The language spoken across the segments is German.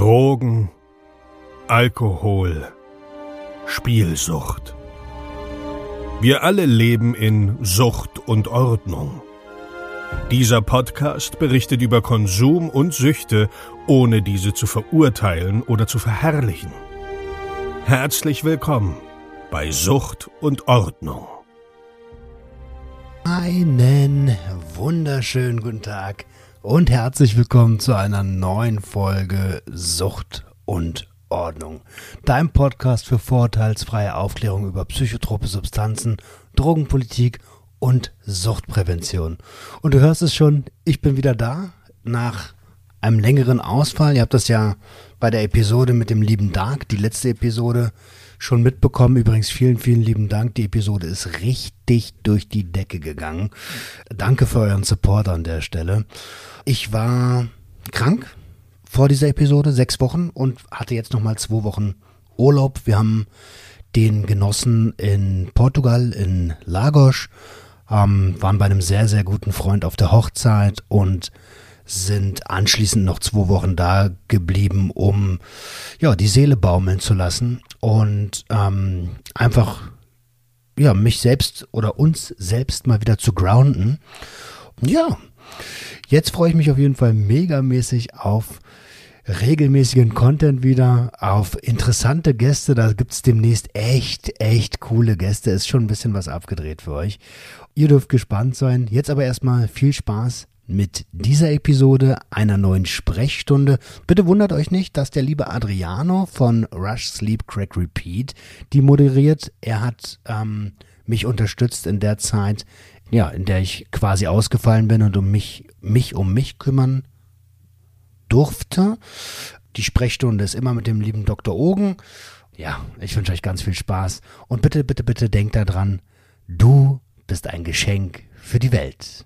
Drogen, Alkohol, Spielsucht. Wir alle leben in Sucht und Ordnung. Dieser Podcast berichtet über Konsum und Süchte, ohne diese zu verurteilen oder zu verherrlichen. Herzlich willkommen bei Sucht und Ordnung. Einen wunderschönen guten Tag und herzlich willkommen zu einer neuen Folge Sucht und Ordnung. Dein Podcast für vorurteilsfreie Aufklärung über psychotrope Substanzen, Drogenpolitik und Suchtprävention. Und du hörst es schon, ich bin wieder da nach einem längeren Ausfall. Ihr habt das ja bei der Episode mit dem lieben Dark, die letzte Episode, schon mitbekommen. Übrigens vielen, vielen lieben Dank. Die Episode ist richtig durch die Decke gegangen. Danke für euren Support an der Stelle. Ich war krank vor dieser Episode, sechs Wochen und hatte jetzt nochmal zwei Wochen Urlaub. Wir haben den genossen in Portugal, in Lagos, ähm, waren bei einem sehr, sehr guten Freund auf der Hochzeit und sind anschließend noch zwei Wochen da geblieben, um ja die Seele baumeln zu lassen und ähm, einfach ja mich selbst oder uns selbst mal wieder zu grounden. Ja, jetzt freue ich mich auf jeden Fall megamäßig auf regelmäßigen Content wieder, auf interessante Gäste. Da gibt's demnächst echt, echt coole Gäste. Ist schon ein bisschen was abgedreht für euch. Ihr dürft gespannt sein. Jetzt aber erstmal viel Spaß mit dieser Episode einer neuen Sprechstunde. Bitte wundert euch nicht, dass der liebe Adriano von Rush Sleep Crack Repeat die moderiert. Er hat ähm, mich unterstützt in der Zeit, ja, in der ich quasi ausgefallen bin und um mich, mich um mich kümmern durfte. Die Sprechstunde ist immer mit dem lieben Dr. Ogen. Ja, ich wünsche euch ganz viel Spaß und bitte, bitte, bitte denkt daran, du bist ein Geschenk für die Welt.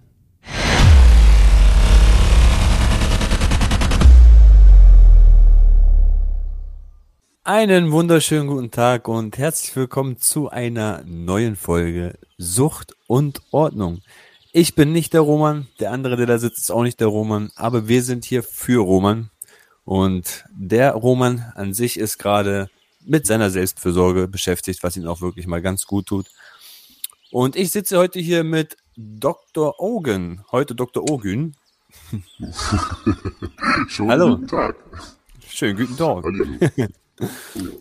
Einen wunderschönen guten Tag und herzlich willkommen zu einer neuen Folge Sucht und Ordnung. Ich bin nicht der Roman, der andere, der da sitzt, ist auch nicht der Roman, aber wir sind hier für Roman. Und der Roman an sich ist gerade mit seiner Selbstfürsorge beschäftigt, was ihn auch wirklich mal ganz gut tut. Und ich sitze heute hier mit Dr. Ogen, heute Dr. Schönen Hallo. guten Tag. Schönen guten Tag.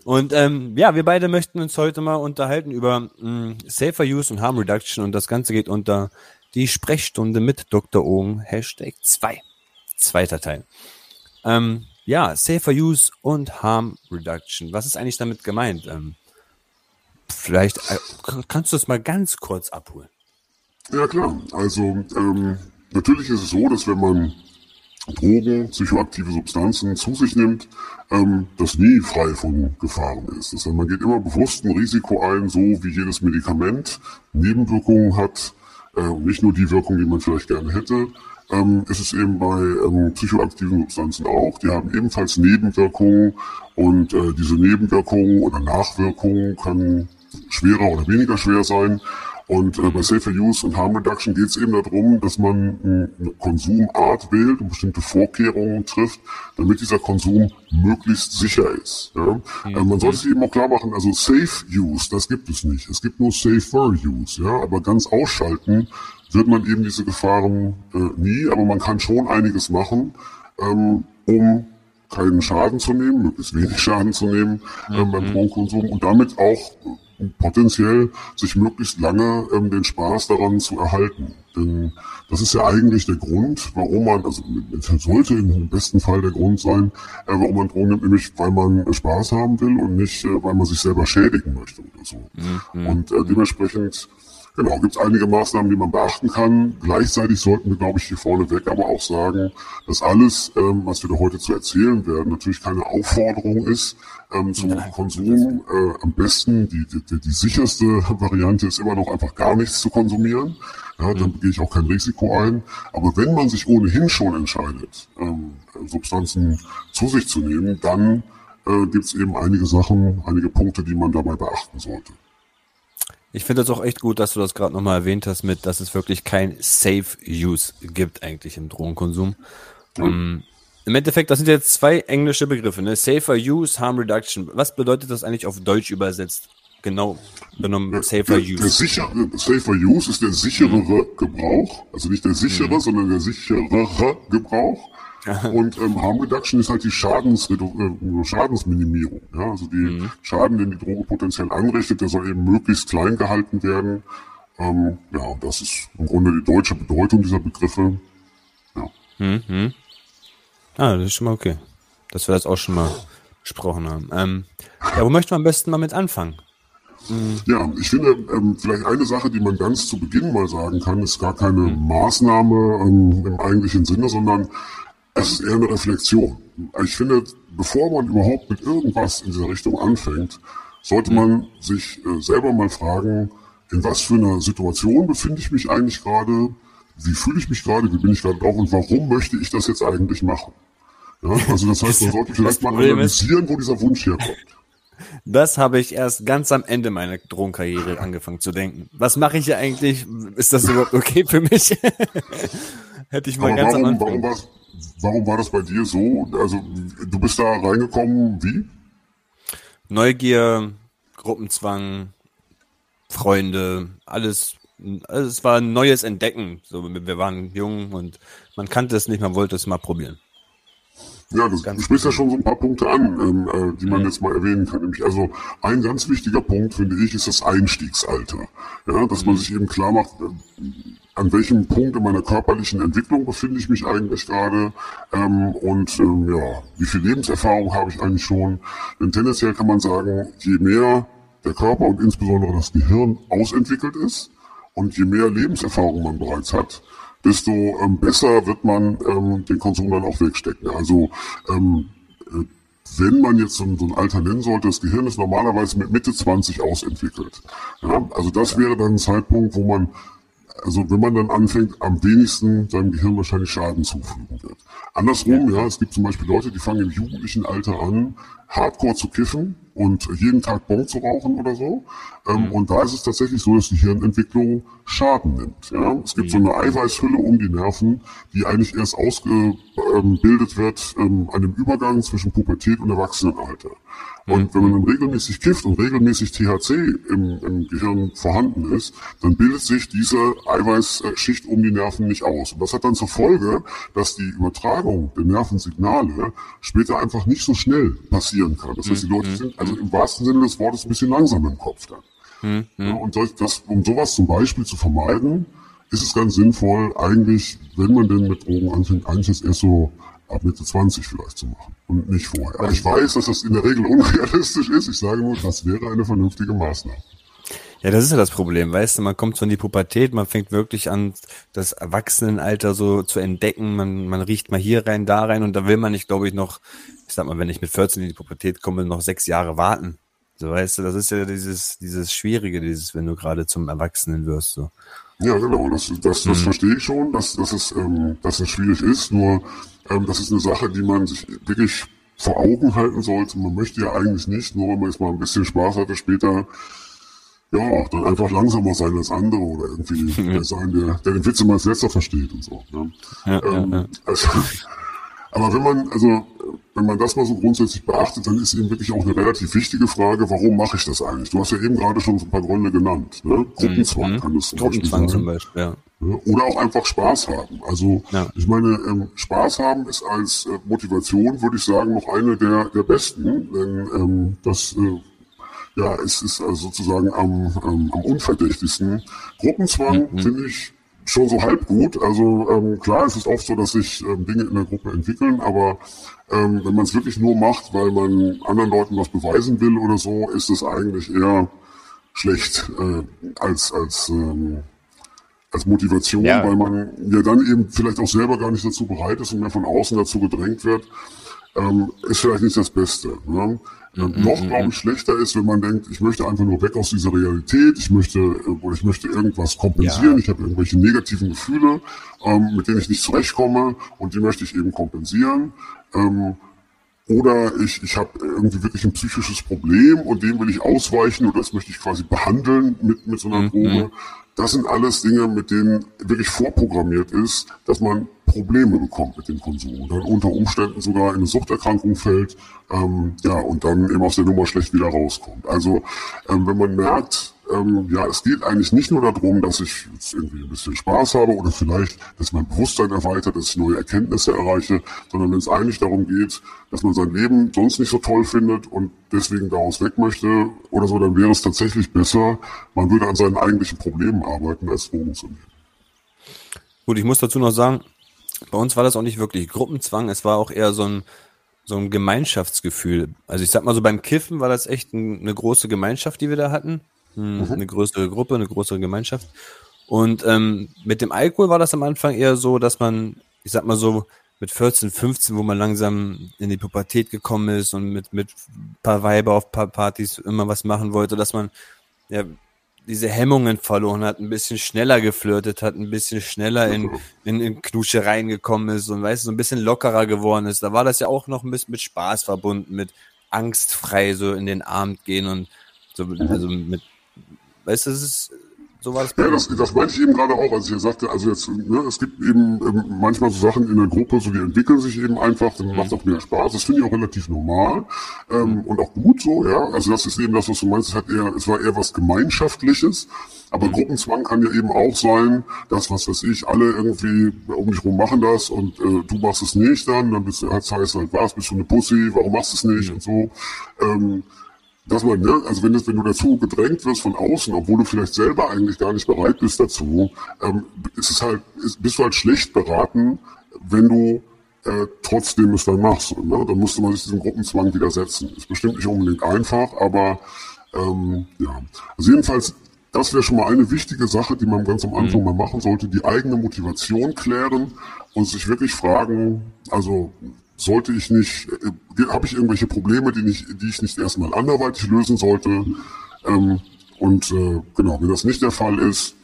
Und ähm, ja, wir beide möchten uns heute mal unterhalten über mh, Safer Use und Harm Reduction und das Ganze geht unter die Sprechstunde mit Dr. Ogen, Hashtag 2. Zweiter Teil. Ähm, ja, Safer Use und Harm Reduction. Was ist eigentlich damit gemeint? Ähm, vielleicht äh, kannst du es mal ganz kurz abholen. Ja klar, also ähm, natürlich ist es so, dass wenn man Drogen, psychoaktive Substanzen zu sich nimmt, ähm, das nie frei von Gefahren ist. Das heißt, man geht immer bewusst ein Risiko ein, so wie jedes Medikament Nebenwirkungen hat, äh, nicht nur die Wirkung, die man vielleicht gerne hätte. Ähm, ist es eben bei ähm, psychoaktiven Substanzen auch. Die haben ebenfalls Nebenwirkungen und äh, diese Nebenwirkungen oder Nachwirkungen können schwerer oder weniger schwer sein. Und äh, bei Safer Use und Harm Reduction geht es eben darum, dass man eine Konsumart wählt und bestimmte Vorkehrungen trifft, damit dieser Konsum möglichst sicher ist. Ja? Äh, man sollte sich eben auch klar machen, also Safe Use, das gibt es nicht. Es gibt nur Safer Use, ja, aber ganz ausschalten wird man eben diese Gefahren äh, nie, aber man kann schon einiges machen, ähm, um keinen Schaden zu nehmen, möglichst wenig Schaden zu nehmen ähm, beim Drogenkonsum und damit auch äh, potenziell sich möglichst lange ähm, den Spaß daran zu erhalten. Denn das ist ja eigentlich der Grund, warum man, also sollte im besten Fall der Grund sein, äh, warum man Drogen nimmt, nämlich weil man äh, Spaß haben will und nicht, äh, weil man sich selber schädigen möchte oder so. Und äh, dementsprechend Genau, gibt es einige Maßnahmen, die man beachten kann. Gleichzeitig sollten wir, glaube ich, hier vorneweg aber auch sagen, dass alles, ähm, was wir da heute zu erzählen werden, natürlich keine Aufforderung ist ähm, zum Konsum. Äh, am besten, die, die, die sicherste Variante ist immer noch einfach gar nichts zu konsumieren. Ja, dann gehe ich auch kein Risiko ein. Aber wenn man sich ohnehin schon entscheidet, ähm, Substanzen zu sich zu nehmen, dann äh, gibt es eben einige Sachen, einige Punkte, die man dabei beachten sollte. Ich finde das auch echt gut, dass du das gerade nochmal erwähnt hast, mit, dass es wirklich kein Safe Use gibt eigentlich im Drogenkonsum. Um, Im Endeffekt, das sind jetzt zwei englische Begriffe, ne? Safer Use, Harm Reduction. Was bedeutet das eigentlich auf Deutsch übersetzt? Genau, genommen Safer der, Use. Der sichere, Safer Use ist der sicherere Gebrauch, also nicht der sichere, sondern der sicherere Gebrauch. Und ähm, Harm Reduction ist halt die Schadensredu äh, Schadensminimierung. Ja? Also die Schaden, den die Droge potenziell anrichtet, der soll eben möglichst klein gehalten werden. Ähm, ja, das ist im Grunde die deutsche Bedeutung dieser Begriffe. Ja. Ah, das ist schon mal okay. Dass wir das auch schon mal besprochen haben. Ähm, ja, wo möchten wir am besten mal mit anfangen? Ja, ich finde, ähm, vielleicht eine Sache, die man ganz zu Beginn mal sagen kann, ist gar keine Maßnahme ähm, im eigentlichen Sinne, sondern es ist eher eine Reflexion. Ich finde, bevor man überhaupt mit irgendwas in dieser Richtung anfängt, sollte man sich äh, selber mal fragen, in was für einer Situation befinde ich mich eigentlich gerade, wie fühle ich mich gerade, wie bin ich gerade drauf und warum möchte ich das jetzt eigentlich machen? Ja, also das heißt, man sollte vielleicht mal analysieren, wo dieser Wunsch herkommt. Das habe ich erst ganz am Ende meiner Drogenkarriere angefangen zu denken. Was mache ich hier eigentlich? Ist das überhaupt okay für mich? Hätte ich mal Aber ganz am warum, Anfang. warum, war, warum war das bei dir so? Also du bist da reingekommen, wie? Neugier, Gruppenzwang, Freunde, alles. Also es war ein neues Entdecken. So, wir waren jung und man kannte es nicht, man wollte es mal probieren. Ja, das, du sprichst ja schon so ein paar Punkte an, ähm, äh, die man jetzt mal erwähnen kann. Nämlich also ein ganz wichtiger Punkt, finde ich, ist das Einstiegsalter. Ja, dass man sich eben klar macht, äh, an welchem Punkt in meiner körperlichen Entwicklung befinde ich mich eigentlich gerade ähm, und ähm, ja, wie viel Lebenserfahrung habe ich eigentlich schon. Denn tendenziell kann man sagen, je mehr der Körper und insbesondere das Gehirn ausentwickelt ist und je mehr Lebenserfahrung man bereits hat, desto ähm, besser wird man ähm, den Konsum dann auch wegstecken. Also ähm, äh, wenn man jetzt so, ein- so ein Alter nennen sollte, das Gehirn ist normalerweise mit Mitte 20 ausentwickelt. Ja, also das wäre dann ein Zeitpunkt, wo man also wenn man dann anfängt, am wenigsten seinem Gehirn wahrscheinlich Schaden zufügen wird. Andersrum, ja, es gibt zum Beispiel Leute, die fangen im jugendlichen Alter an, Hardcore zu kiffen und jeden Tag Bon zu rauchen oder so. Ähm, Und da ist es tatsächlich so, dass die Hirnentwicklung Schaden nimmt. Ja? Es gibt so eine Eiweißhülle um die Nerven, die eigentlich erst ausgebildet wird ähm, an dem Übergang zwischen Pubertät und Erwachsenenalter. Und wenn man dann regelmäßig kifft und regelmäßig THC im, im Gehirn vorhanden ist, dann bildet sich diese Eiweißschicht um die Nerven nicht aus. Und das hat dann zur Folge, dass die Übertragung der Nervensignale später einfach nicht so schnell passieren kann. Das heißt, die Leute sind also im wahrsten Sinne des Wortes ein bisschen langsam im Kopf dann. Ja, und das, das, um sowas zum Beispiel zu vermeiden, ist es ganz sinnvoll, eigentlich, wenn man denn mit Drogen anfängt, eigentlich das erst so ab Mitte 20 vielleicht zu machen und nicht vorher. Aber ich weiß, dass das in der Regel unrealistisch ist. Ich sage nur, das wäre eine vernünftige Maßnahme. Ja, das ist ja das Problem, weißt du, man kommt so in die Pubertät, man fängt wirklich an, das Erwachsenenalter so zu entdecken, man, man riecht mal hier rein, da rein und da will man nicht, glaube ich, noch, ich sag mal, wenn ich mit 14 in die Pubertät komme, noch sechs Jahre warten. So, weißt du, das ist ja dieses, dieses Schwierige, dieses, wenn du gerade zum Erwachsenen wirst, so. Ja, genau, das, das, das verstehe ich schon, dass, dass, es, ähm, dass es schwierig ist, nur ähm, das ist eine Sache, die man sich wirklich vor Augen halten sollte. Man möchte ja eigentlich nicht, nur wenn man jetzt mal ein bisschen Spaß hatte, später ja, dann einfach langsamer sein als andere oder irgendwie der sein, der, der den Witz immer als letzter versteht und so. Ne? Ja, ähm, ja, ja. Also, aber wenn man, also wenn man das mal so grundsätzlich beachtet, dann ist eben wirklich auch eine relativ wichtige Frage, warum mache ich das eigentlich? Du hast ja eben gerade schon so ein paar Gründe genannt. Ne? Gruppenzwang kann es zum Beispiel Gruppenzwang sein. zum Beispiel, ja. Oder auch einfach Spaß haben. Also Ja. ich meine, ähm, Spaß haben ist als äh, Motivation, würde ich sagen, noch eine der, der besten. Denn ähm, das äh, ja, es ist also sozusagen am, ähm, am unverdächtigsten. Gruppenzwang finde ich schon so halb gut. Also ähm, klar, es ist oft so, dass sich ähm, Dinge in der Gruppe entwickeln, aber ähm, wenn man es wirklich nur macht, weil man anderen Leuten was beweisen will oder so, ist es eigentlich eher schlecht äh, als als ähm, als Motivation, Ja. weil man ja dann eben vielleicht auch selber gar nicht dazu bereit ist und mehr von außen dazu gedrängt wird, ähm, ist vielleicht nicht das Beste. Ne? Ähm, noch, glaube ich, schlechter ist, wenn man denkt, ich möchte einfach nur weg aus dieser Realität, ich möchte oder ich möchte irgendwas kompensieren, ich habe irgendwelche negativen Gefühle, ähm, mit denen ich nicht zurechtkomme und die möchte ich eben kompensieren. Ähm, oder ich, ich habe irgendwie wirklich ein psychisches Problem und dem will ich ausweichen oder das möchte ich quasi behandeln mit, mit so einer Droge. Das sind alles Dinge, mit denen wirklich vorprogrammiert ist, dass man Probleme bekommt mit dem Konsum und dann unter Umständen sogar in eine Suchterkrankung fällt, ähm, ja, und dann eben aus der Nummer schlecht wieder rauskommt. Also ähm, wenn man merkt, ähm, ja, es geht eigentlich nicht nur darum, dass ich jetzt irgendwie ein bisschen Spaß habe oder vielleicht, dass mein Bewusstsein erweitert, dass ich neue Erkenntnisse erreiche, sondern wenn es eigentlich darum geht, dass man sein Leben sonst nicht so toll findet und deswegen daraus weg möchte oder so, dann wäre es tatsächlich besser, man würde an seinen eigentlichen Problemen arbeiten, als Drogen zu nehmen. Gut, ich muss dazu noch sagen, bei uns war das auch nicht wirklich Gruppenzwang, es war auch eher so ein, so ein Gemeinschaftsgefühl. Also ich sag mal so, beim Kiffen war das echt ein, eine große Gemeinschaft, die wir da hatten. Hm, mhm. Eine größere Gruppe, eine größere Gemeinschaft. Und ähm, mit dem Alkohol war das am Anfang eher so, dass man, ich sag mal so, mit 14, 15, wo man langsam in die Pubertät gekommen ist und mit, mit paar Weiber auf paar Partys immer was machen wollte, dass man ja diese Hemmungen verloren hat, ein bisschen schneller geflirtet hat, ein bisschen schneller in, in, in Knuschereien gekommen ist und weißt so ein bisschen lockerer geworden ist. Da war das ja auch noch ein bisschen mit Spaß verbunden, mit angstfrei so in den Abend gehen und so, also mit, weißt du, es ist, so war das. Ja, das, das meinte ich eben gerade auch, als ich ja sagte, also jetzt, ne, es gibt eben ähm, manchmal so Sachen in der Gruppe, so die entwickeln sich eben einfach, dann mhm. macht auch mehr Spaß. Das finde ich auch relativ normal ähm, mhm. und auch gut so, ja. Also das ist eben das, was du meinst, es hat eher, es war eher was Gemeinschaftliches. Aber mhm. Gruppenzwang kann ja eben auch sein, dass, was weiß ich, alle irgendwie um dich rum machen das und äh, du machst es nicht dann, dann bist du, heißt halt, was, bist du eine Pussy, warum machst du es nicht mhm. und so. Ähm, dass man, ne, also wenn, das, wenn du dazu gedrängt wirst von außen, obwohl du vielleicht selber eigentlich gar nicht bereit bist dazu, ähm, ist es halt, ist, bist du halt schlecht beraten, wenn du äh, trotzdem es dann machst. Ne? Dann musste man sich diesem Gruppenzwang widersetzen. Ist bestimmt nicht unbedingt einfach, aber ähm, ja. Also jedenfalls, das wäre schon mal eine wichtige Sache, die man ganz am Anfang mhm. mal machen sollte, die eigene Motivation klären und sich wirklich fragen, also sollte ich nicht, äh, habe ich irgendwelche Probleme, die, nicht, die ich nicht erstmal anderweitig lösen sollte? Ähm, und äh, genau, wenn das nicht der Fall ist,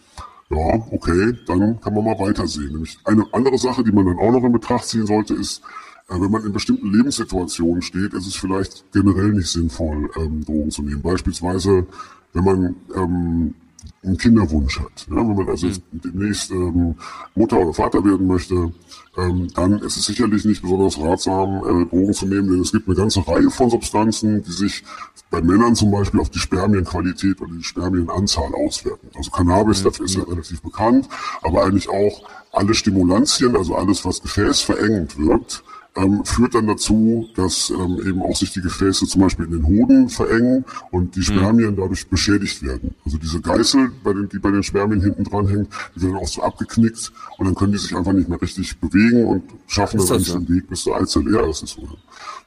ja, okay, dann kann man mal weitersehen. Nämlich eine andere Sache, die man dann auch noch in Betracht ziehen sollte, ist, äh, wenn man in bestimmten Lebenssituationen steht, ist es vielleicht generell nicht sinnvoll, ähm, Drogen zu nehmen. Beispielsweise, wenn man ähm, einen Kinderwunsch hat. Ja, wenn man also mhm. demnächst ähm, Mutter oder Vater werden möchte, ähm, dann ist es sicherlich nicht besonders ratsam, äh, Drogen zu nehmen, denn es gibt eine ganze Reihe von Substanzen, die sich bei Männern zum Beispiel auf die Spermienqualität oder die Spermienanzahl auswirken. Also Cannabis, mhm. dafür ist ja relativ bekannt, aber eigentlich auch alle Stimulantien, also alles, was gefäßverengend wirkt, ähm, führt dann dazu, dass ähm, eben auch sich die Gefäße zum Beispiel in den Hoden verengen und die mhm. Spermien dadurch beschädigt werden. Also diese Geißel, bei den, die bei den Spermien hinten dran hängt, die werden auch so abgeknickt und dann können die sich einfach nicht mehr richtig bewegen und schaffen dann eigentlich den Weg bis zur Eizelle. Das ist so.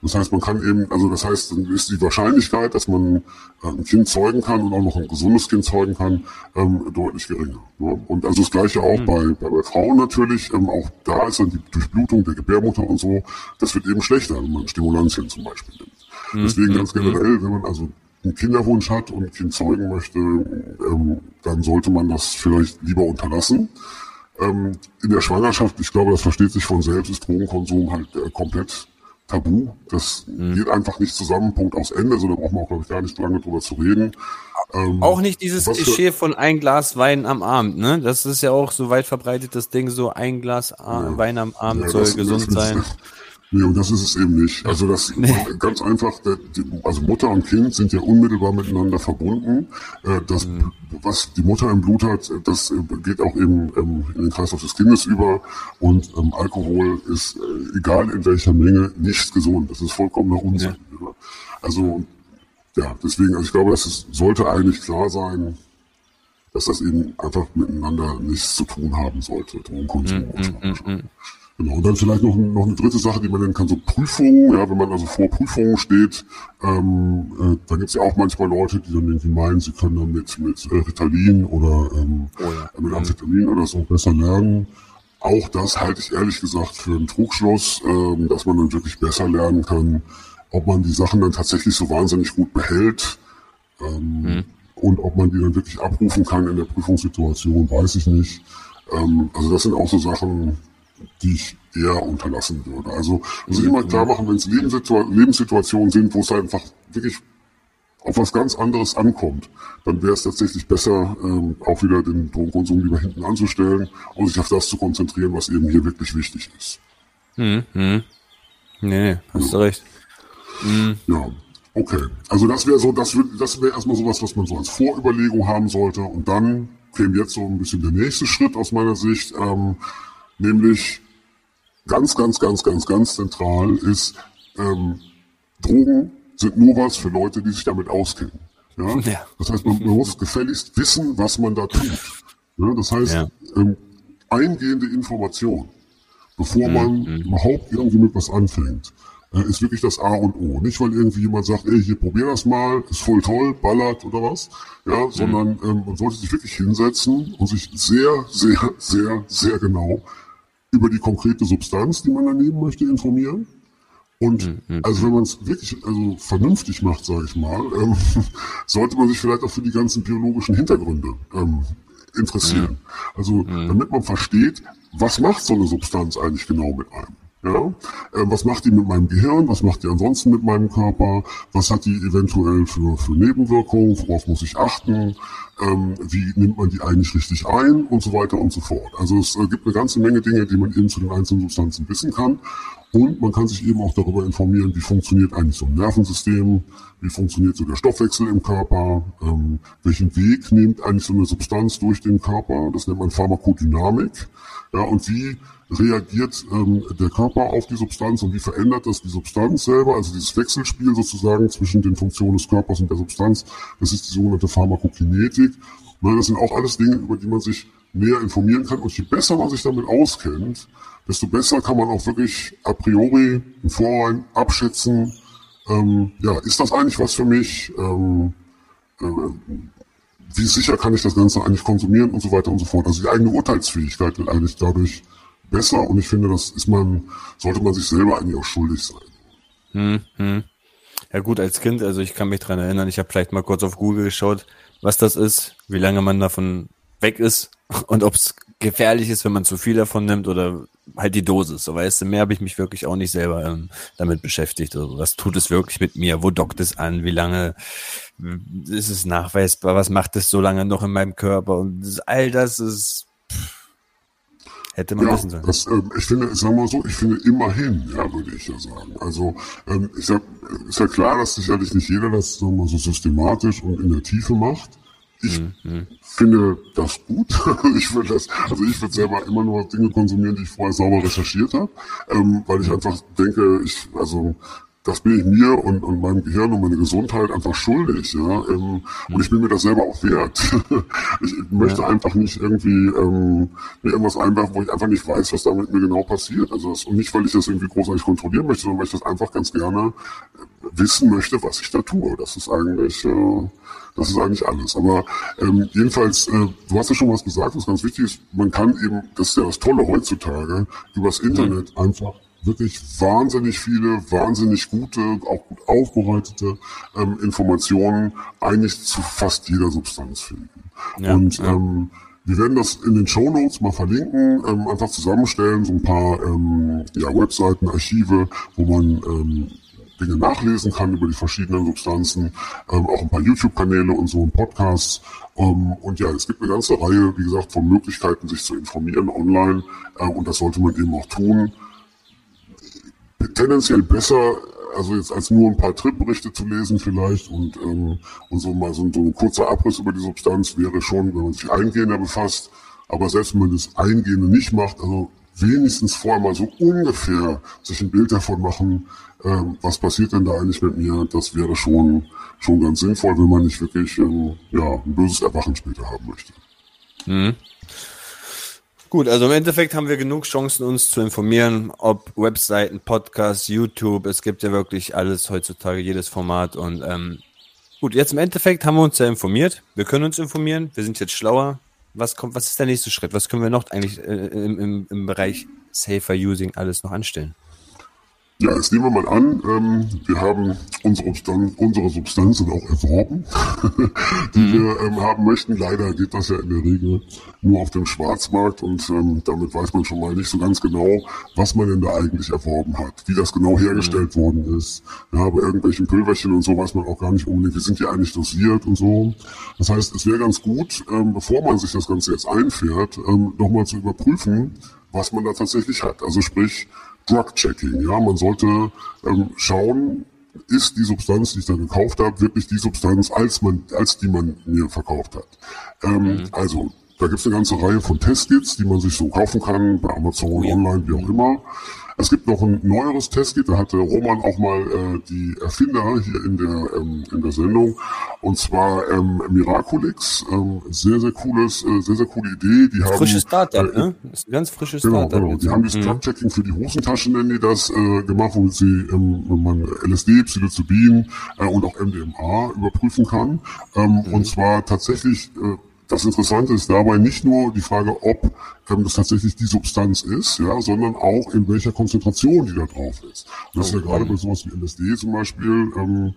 Das heißt, man kann eben, also das heißt, dann ist die Wahrscheinlichkeit, dass man äh, ein Kind zeugen kann und auch noch ein gesundes Kind zeugen kann, ähm, deutlich geringer. Und also das Gleiche auch mhm. bei, bei, bei Frauen natürlich. Ähm, auch da ist dann die Durchblutung der Gebärmutter und so, das wird eben schlechter, wenn man Stimulantien zum Beispiel nimmt. Mhm. Deswegen ganz mhm. generell, wenn man also einen Kinderwunsch hat und ein Kind zeugen möchte, ähm, dann sollte man das vielleicht lieber unterlassen. Ähm, in der Schwangerschaft, ich glaube, das versteht sich von selbst, ist Drogenkonsum halt äh, komplett tabu. Das mhm. geht einfach nicht zusammen, Punkt aus Ende. So, da braucht man auch, glaube ich, gar nicht lange drüber zu reden. Ähm, auch nicht dieses Klischee von ein Glas Wein am Abend, ne? Das ist ja auch so weit verbreitet, das Ding, so ein Glas ja. Wein am Abend ja, soll gesund sein. Nee, und das ist es eben nicht. Also das nee. ganz einfach, also Mutter und Kind sind ja unmittelbar miteinander verbunden. Äh, das, mhm. was die Mutter im Blut hat, das geht auch eben ähm, in den Kreislauf des Kindes über. Und ähm, Alkohol ist, äh, egal in welcher Menge, nicht gesund. Das ist vollkommener Unsinn. Ja. Also ja, deswegen, also ich glaube, es sollte eigentlich klar sein, dass das eben einfach miteinander nichts zu tun haben sollte, Drogenkonsum mm, und mm, mm, Genau, und dann vielleicht noch, noch eine dritte Sache, die man nennen kann, so Prüfungen, ja, wenn man also vor Prüfungen steht, ähm, äh, da gibt es ja auch manchmal Leute, die dann irgendwie meinen, sie können dann mit, mit äh, Ritalin oder ähm, oh ja. mit Amphetamin oder so besser lernen. Auch das halte ich ehrlich gesagt für einen Trugschluss, ähm, dass man dann wirklich besser lernen kann, ob man die Sachen dann tatsächlich so wahnsinnig gut behält. Ähm, mhm. Und ob man die dann wirklich abrufen kann in der Prüfungssituation, weiß ich nicht. Ähm, also das sind auch so Sachen, die ich eher unterlassen würde. Also muss ich immer klar machen, wenn es Lebenssitua Lebenssituationen sind, wo es einfach wirklich auf was ganz anderes ankommt, dann wäre es tatsächlich besser, ähm, auch wieder den Drogenkonsum lieber hinten anzustellen und sich auf das zu konzentrieren, was eben hier wirklich wichtig ist. Mhm. Mhm. Nee, hast du recht. Mhm. Ja, okay. Also das wäre so, das, das wäre erstmal sowas, was man so als Vorüberlegung haben sollte. Und dann käme jetzt so ein bisschen der nächste Schritt aus meiner Sicht, ähm, nämlich ganz, ganz, ganz, ganz, ganz zentral ist, ähm, Drogen sind nur was für Leute, die sich damit auskennen. Ja? ja. Das heißt, man, man, muss gefälligst wissen, was man da tut. Ja? Das heißt, ja. ähm, eingehende Information, bevor man mhm. überhaupt irgendwie mit was anfängt, ist wirklich das A und O. Nicht, weil irgendwie jemand sagt, ey, hier probier das mal, ist voll toll, ballert oder was, ja, mhm. sondern ähm, man sollte sich wirklich hinsetzen und sich sehr, sehr, sehr, sehr genau über die konkrete Substanz, die man da nehmen möchte, informieren und mhm, mhm. also wenn man es wirklich also vernünftig macht, sage ich mal, ähm, sollte man sich vielleicht auch für die ganzen biologischen Hintergründe ähm, interessieren. Mhm. Also damit man versteht, was macht so eine Substanz eigentlich genau mit einem. Ja? Ähm, was macht die mit meinem Gehirn? Was macht die ansonsten mit meinem Körper? Was hat die eventuell für, für Nebenwirkungen? Worauf muss ich achten? Ähm, wie nimmt man die eigentlich richtig ein? Und so weiter und so fort. Also es äh, gibt eine ganze Menge Dinge, die man eben zu den einzelnen Substanzen wissen kann. Und man kann sich eben auch darüber informieren, wie funktioniert eigentlich so ein Nervensystem, wie funktioniert so der Stoffwechsel im Körper, ähm, welchen Weg nimmt eigentlich so eine Substanz durch den Körper, das nennt man Pharmakodynamik, ja, und wie reagiert ähm, der Körper auf die Substanz und wie verändert das die Substanz selber, also dieses Wechselspiel sozusagen zwischen den Funktionen des Körpers und der Substanz, das ist die sogenannte Pharmakokinetik. Na, das sind auch alles Dinge, über die man sich näher informieren kann und je besser man sich damit auskennt, desto besser kann man auch wirklich a priori im Vorhinein abschätzen, ähm, ja, ist das eigentlich was für mich? Ähm, äh, wie sicher kann ich das Ganze eigentlich konsumieren und so weiter und so fort. Also die eigene Urteilsfähigkeit wird eigentlich dadurch besser und ich finde, das ist man, sollte man sich selber eigentlich auch schuldig sein. Hm, hm. Ja gut, als Kind, also ich kann mich dran erinnern, ich habe vielleicht mal kurz auf Google geschaut, was das ist, wie lange man davon weg ist und ob es gefährlich ist, wenn man zu viel davon nimmt oder halt die Dosis. So weißt du, mehr habe ich mich wirklich auch nicht selber ähm, damit beschäftigt. Also, was tut es wirklich mit mir? Wo dockt es an? Wie lange ist es nachweisbar? Was macht es so lange noch in meinem Körper? Und all das ist hätte man ja, wissen sollen. Das, ähm, ich finde, sagen wir mal so, ich finde immerhin, ja, würde ich ja sagen. Also ähm, ich sag, ist ja klar, dass sicherlich nicht jeder das sagen wir, so systematisch und in der Tiefe macht. Ich mhm. finde das gut. ich würde das, also ich würde selber immer nur Dinge konsumieren, die ich vorher sauber recherchiert habe, ähm, weil ich einfach denke, ich, also das bin ich mir und, und meinem Gehirn und meine Gesundheit einfach schuldig, ja. Ähm, und ich bin mir das selber auch wert. ich möchte ja. einfach nicht irgendwie ähm, mir irgendwas einwerfen, wo ich einfach nicht weiß, was da mit mir genau passiert. Also das, und nicht, weil ich das irgendwie großartig kontrollieren möchte, sondern weil ich das einfach ganz gerne wissen möchte, was ich da tue. Das ist eigentlich, äh, das ist eigentlich alles. Aber ähm, jedenfalls, äh, du hast ja schon was gesagt, was ganz wichtig ist. Man kann eben, das ist ja das Tolle heutzutage, übers Internet mhm. einfach wirklich wahnsinnig viele, wahnsinnig gute, auch gut aufbereitete ähm, Informationen eigentlich zu fast jeder Substanz finden. Ja, und ja. Ähm, wir werden das in den Show Notes mal verlinken, ähm, einfach zusammenstellen, so ein paar ähm, ja, Webseiten, Archive, wo man ähm, Dinge nachlesen kann über die verschiedenen Substanzen, ähm, auch ein paar YouTube-Kanäle und so und Podcasts. Ähm, und ja, es gibt eine ganze Reihe, wie gesagt, von Möglichkeiten, sich zu informieren online äh, und das sollte man eben auch tun tendenziell besser, also jetzt als nur ein paar Tripberichte zu lesen vielleicht und, ähm, und so mal so, so ein kurzer Abriss über die Substanz wäre schon, wenn man sich eingehender befasst. Aber selbst wenn man das Eingehende nicht macht, also wenigstens vorher mal so ungefähr sich ein Bild davon machen, ähm, was passiert denn da eigentlich mit mir, das wäre schon, schon ganz sinnvoll, wenn man nicht wirklich ähm, ja, ein böses Erwachen später haben möchte. Mhm. Gut, also im Endeffekt haben wir genug Chancen, uns zu informieren, ob Webseiten, Podcasts, YouTube, es gibt ja wirklich alles heutzutage, jedes Format und ähm, gut, jetzt im Endeffekt haben wir uns ja informiert, wir können uns informieren, wir sind jetzt schlauer. Was kommt, was ist der nächste Schritt? Was können wir noch eigentlich äh, im, im, im Bereich Safer Using alles noch anstellen? Ja, jetzt nehmen wir mal an, ähm, wir haben unsere, Substan unsere Substanzen auch erworben, die mhm. wir ähm, haben möchten. Leider geht das ja in der Regel nur auf dem Schwarzmarkt und ähm, damit weiß man schon mal nicht so ganz genau, was man denn da eigentlich erworben hat, wie das genau hergestellt mhm. worden ist. Ja, bei irgendwelchen Pülverchen und so weiß man auch gar nicht unbedingt, wie sind die eigentlich dosiert und so. Das heißt, es wäre ganz gut, ähm, bevor man sich das Ganze jetzt einfährt, ähm, nochmal zu überprüfen, was man da tatsächlich hat. Also sprich, Drug-Checking. Ja, man sollte ähm, schauen, ist die Substanz, die ich da gekauft habe, wirklich die Substanz, als man, als die man mir verkauft hat. Ähm, mhm. Also da gibt es eine ganze Reihe von Testkits, die man sich so kaufen kann, bei Amazon, oh online, wie auch immer. Es gibt noch ein neueres Testkit, da hatte Roman auch mal äh, die Erfinder hier in der, ähm, in der Sendung, und zwar ähm, Miraculix. Ähm, sehr, sehr cooles, äh, sehr, sehr coole Idee. Die haben, frisches Startup, äh, ne? Das ist ein ganz frisches genau, Startup. Genau, die haben das mhm. checking für die Hosentaschen, nennen die das, äh, gemacht, womit sie ähm, man LSD, Psilocybin äh, und auch MDMA überprüfen kann. Ähm, mhm. Und zwar tatsächlich äh, das Interessante ist dabei nicht nur die Frage, ob ähm, das tatsächlich die Substanz ist, ja, sondern auch in welcher Konzentration die da drauf ist. Und das ist ja gerade bei sowas wie LSD zum Beispiel, ähm,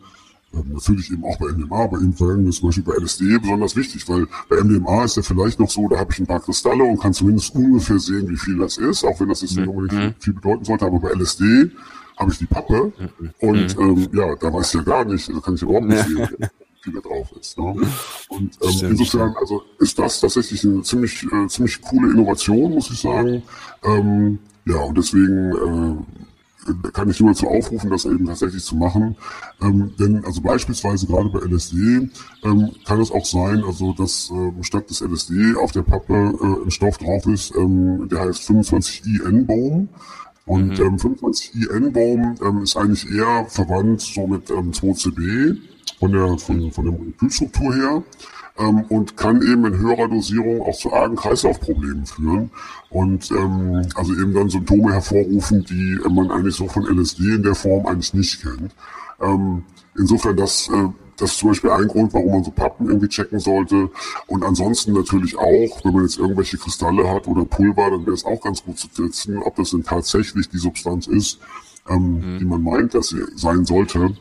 ähm, natürlich eben auch bei MDMA, bei Impfungen ist zum Beispiel bei LSD besonders wichtig, weil bei MDMA ist ja vielleicht noch so, da habe ich ein paar Kristalle und kann zumindest ungefähr sehen, wie viel das ist, auch wenn das jetzt nicht mhm. unbedingt viel, viel bedeuten sollte, aber bei LSD habe ich die Pappe mhm. und ähm, ja, da weiß ich ja gar nicht, da kann ich überhaupt nicht sehen da drauf ist. Ne? Und ähm, insofern, also ist das tatsächlich eine ziemlich, äh, ziemlich coole Innovation, muss ich sagen. Ähm, ja, und deswegen äh, kann ich nur dazu aufrufen, das eben tatsächlich zu machen. Ähm, denn also beispielsweise gerade bei LSD ähm, kann es auch sein, also dass ähm, statt des LSD auf der Pappe äh, ein Stoff drauf ist, ähm, der heißt 25IN-Baum. Und mhm. ähm, 25IN-Baum ähm, ist eigentlich eher verwandt so mit ähm, 2CB von der, von, von der Molekülstruktur her ähm, und kann eben in höherer Dosierung auch zu argen Kreislaufproblemen führen und ähm, also eben dann Symptome hervorrufen, die man eigentlich so von LSD in der Form eigentlich nicht kennt. Ähm, insofern das äh, das ist zum Beispiel ein Grund, warum man so Pappen irgendwie checken sollte. Und ansonsten natürlich auch, wenn man jetzt irgendwelche Kristalle hat oder Pulver, dann wäre es auch ganz gut zu testen, ob das denn tatsächlich die Substanz ist, ähm, mhm. die man meint, dass sie sein sollte.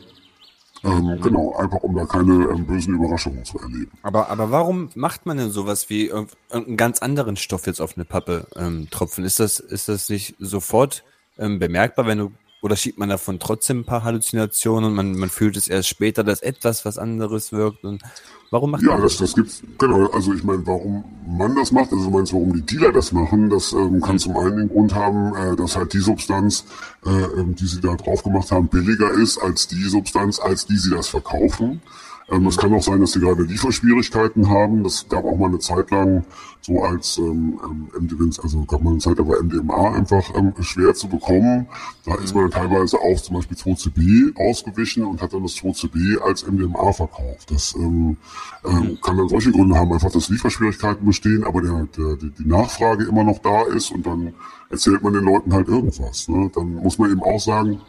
Ähm, genau, einfach um da keine ähm, bösen Überraschungen zu erleben. Aber, aber warum macht man denn sowas wie irgendeinen ganz anderen Stoff jetzt auf eine Pappe ähm, tropfen? Ist das, ist das nicht sofort ähm, bemerkbar, wenn du oder schiebt man davon trotzdem ein paar Halluzinationen und man, man fühlt es erst später, dass etwas was anderes wirkt? Und warum macht ja, man das? Ja, das, das gibt's, genau. Also ich meine, warum man das macht, also meinst warum die Dealer das machen, das ähm, kann mhm. zum einen den Grund haben, äh, dass halt die Substanz, äh, ähm, die sie da drauf gemacht haben, billiger ist als die Substanz, als die sie das verkaufen. Ähm, es kann auch sein, dass sie gerade Lieferschwierigkeiten haben. Das gab auch mal eine Zeit lang so als ähm, ähm, also gab mal eine Zeit, da war MDMA einfach ähm, schwer zu bekommen. Da ist man dann teilweise auch zum Beispiel 2CB ausgewichen und hat dann das 2CB als MDMA verkauft. Das ähm, ähm, kann dann solche Gründe haben, einfach dass Lieferschwierigkeiten bestehen, aber der, der, die Nachfrage immer noch da ist und dann erzählt man den Leuten halt irgendwas. Ne? Dann muss man eben auch sagen,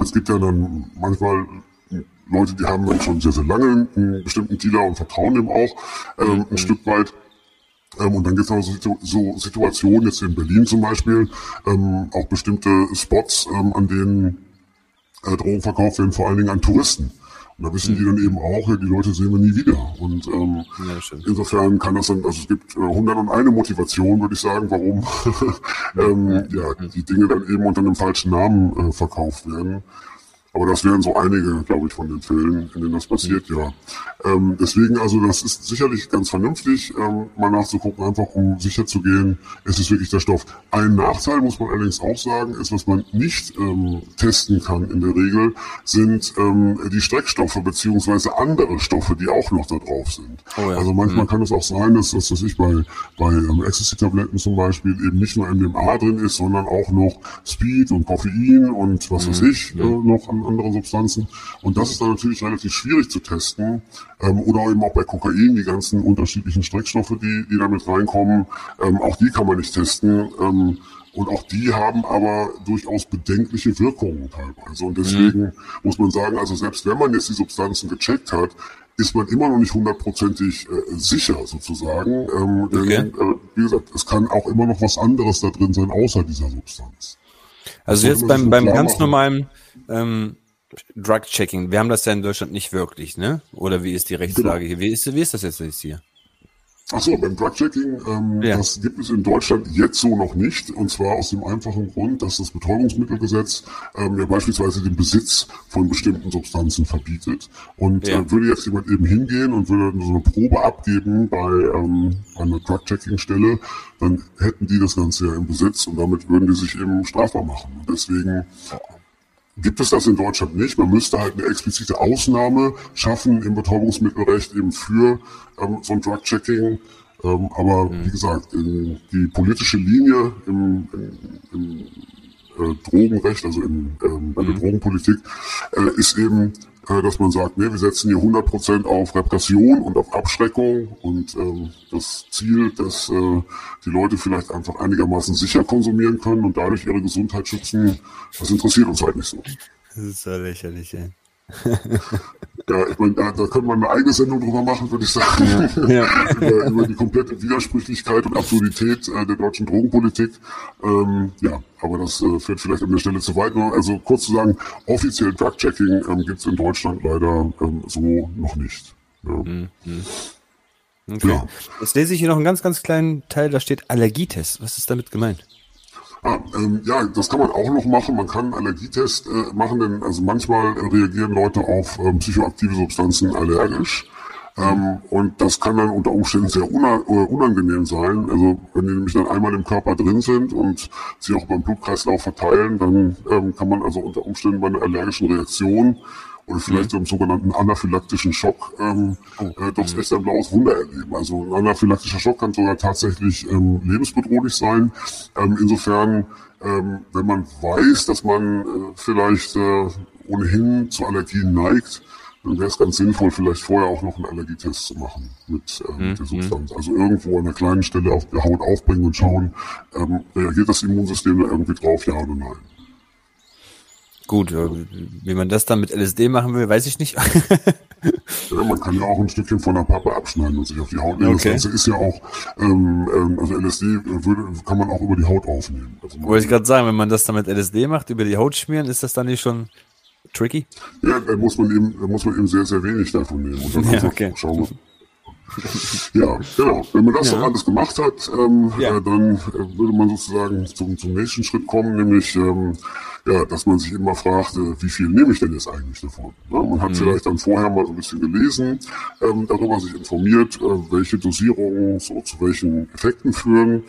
es gibt ja dann manchmal Leute, die haben dann schon sehr, sehr lange einen bestimmten Dealer und vertrauen dem auch ähm, mhm. ein Stück weit. Ähm, und dann gibt es auch so, so, Situationen, jetzt in Berlin zum Beispiel, ähm, auch bestimmte Spots, ähm, an denen äh, Drogen verkauft werden, vor allen Dingen an Touristen. Und da wissen mhm. die dann eben auch, ja, die Leute sehen wir nie wieder. Und ähm, ja, insofern kann das dann, also es gibt äh, 101 Motivation, würde ich sagen, warum ähm, ja, die Dinge dann eben unter einem falschen Namen äh, verkauft werden. Aber das wären so einige, glaube ich, von den Fällen, in denen das passiert, ja. Ähm, deswegen, also das ist sicherlich ganz vernünftig, ähm, mal nachzugucken, einfach um sicher zu gehen, ist es wirklich der Stoff. Ein Nachteil, muss man allerdings auch sagen, ist, was man nicht ähm, testen kann in der Regel, sind ähm, die Streckstoffe beziehungsweise andere Stoffe, die auch noch da drauf sind. Oh ja. Also manchmal mhm. kann es auch sein, dass, dass, dass ich bei, bei ähm, Ecstasy-Tabletten zum Beispiel eben nicht nur MDMA drin ist, sondern auch noch Speed und Koffein und was mhm. weiß ich äh, noch an anderen Substanzen. Und das ist dann natürlich relativ schwierig zu testen. Ähm, oder eben auch bei Kokain, die ganzen unterschiedlichen Streckstoffe, die, die damit reinkommen, ähm, auch die kann man nicht testen. Ähm, und auch die haben aber durchaus bedenkliche Wirkungen teilweise. Und deswegen mhm. muss man sagen, also selbst wenn man jetzt die Substanzen gecheckt hat, ist man immer noch nicht hundertprozentig äh, sicher sozusagen. Ähm, okay. denn, äh, wie gesagt, es kann auch immer noch was anderes da drin sein, außer dieser Substanz. Also jetzt beim, beim ganz machen. normalen ähm, Drug-Checking, wir haben das ja in Deutschland nicht wirklich, ne? Oder wie ist die Rechtslage genau. hier? Wie ist, wie ist das jetzt hier? Achso, beim Drug-Checking, ähm, ja. das gibt es in Deutschland jetzt so noch nicht. Und zwar aus dem einfachen Grund, dass das Betäubungsmittelgesetz ähm, ja beispielsweise den Besitz von bestimmten Substanzen verbietet. Und ja. äh, würde jetzt jemand eben hingehen und würde so eine Probe abgeben bei ähm, einer Drug-Checking-Stelle, dann hätten die das Ganze ja im Besitz und damit würden die sich eben strafbar machen. Und deswegen gibt es das in Deutschland nicht. Man müsste halt eine explizite Ausnahme schaffen im Betäubungsmittelrecht eben für ähm, so ein Drug-Checking. Ähm, aber mhm. wie gesagt, in, die politische Linie im, im, im äh, Drogenrecht, also in, ähm, bei der mhm. Drogenpolitik, äh, ist eben dass man sagt, nee, wir setzen hier 100% auf Repression und auf Abschreckung und ähm, das Ziel, dass äh, die Leute vielleicht einfach einigermaßen sicher konsumieren können und dadurch ihre Gesundheit schützen, das interessiert uns halt nicht so. Das ist so lächerlich, ey. Ja, ich meine, da, da könnte man eine eigene Sendung drüber machen, würde ich sagen. Ja, ja. über, über, die komplette Widersprüchlichkeit und Absurdität äh, der deutschen Drogenpolitik. Ähm, ja, aber das äh, führt vielleicht an der Stelle zu weit. Also kurz zu sagen, offiziell Drug-Checking ähm, gibt es in Deutschland leider ähm, so noch nicht. Ja. Mhm. Okay. Ja. Jetzt lese ich hier noch einen ganz, ganz kleinen Teil, da steht Allergietest. Was ist damit gemeint? Ah, ähm, ja, das kann man auch noch machen. Man kann einen Allergietest äh, machen, denn also manchmal reagieren Leute auf ähm, psychoaktive Substanzen allergisch. Ähm, und das kann dann unter Umständen sehr äh, unangenehm sein. Also wenn die nämlich dann einmal im Körper drin sind und sie auch beim Blutkreislauf verteilen, dann ähm, kann man also unter Umständen bei einer allergischen Reaktion oder vielleicht so einem sogenannten anaphylaktischen Schock ähm, oh. äh, doch echt ein blaues Wunder erleben. Also ein anaphylaktischer Schock kann sogar tatsächlich ähm, lebensbedrohlich sein. Ähm, insofern, ähm, wenn man weiß, dass man äh, vielleicht äh, ohnehin zu Allergien neigt, dann wäre es ganz sinnvoll, vielleicht vorher auch noch einen Allergietest zu machen mit, äh, mhm. mit der Substanz. Also irgendwo an einer kleinen Stelle auf der Haut aufbringen und schauen, ähm, reagiert das Immunsystem da irgendwie drauf, ja oder nein. Gut, äh, wie man das dann mit LSD machen will, weiß ich nicht. ja, man kann ja auch ein Stückchen von der Pappe abschneiden und sich auf die Haut nehmen. Okay. Das Ganze ist ja auch, ähm, ähm also LSD würde, kann man auch über die Haut aufnehmen. Also Wollte ich gerade sagen, wenn man das dann mit LSD macht, über die Haut schmieren, ist das dann nicht schon tricky? Ja, da muss man eben, da muss man eben sehr, sehr wenig davon nehmen. Und dann ja, okay. schauen wir. Ja, genau. Wenn man das ja. alles gemacht hat, ähm, ja. äh, dann äh, würde man sozusagen zum, zum nächsten Schritt kommen, nämlich ähm, ja, dass man sich immer fragt, äh, wie viel nehme ich denn jetzt eigentlich davon? Ja, man hat mhm. vielleicht dann vorher mal so ein bisschen gelesen, ähm, darüber sich informiert, äh, welche Dosierungen so zu welchen Effekten führen.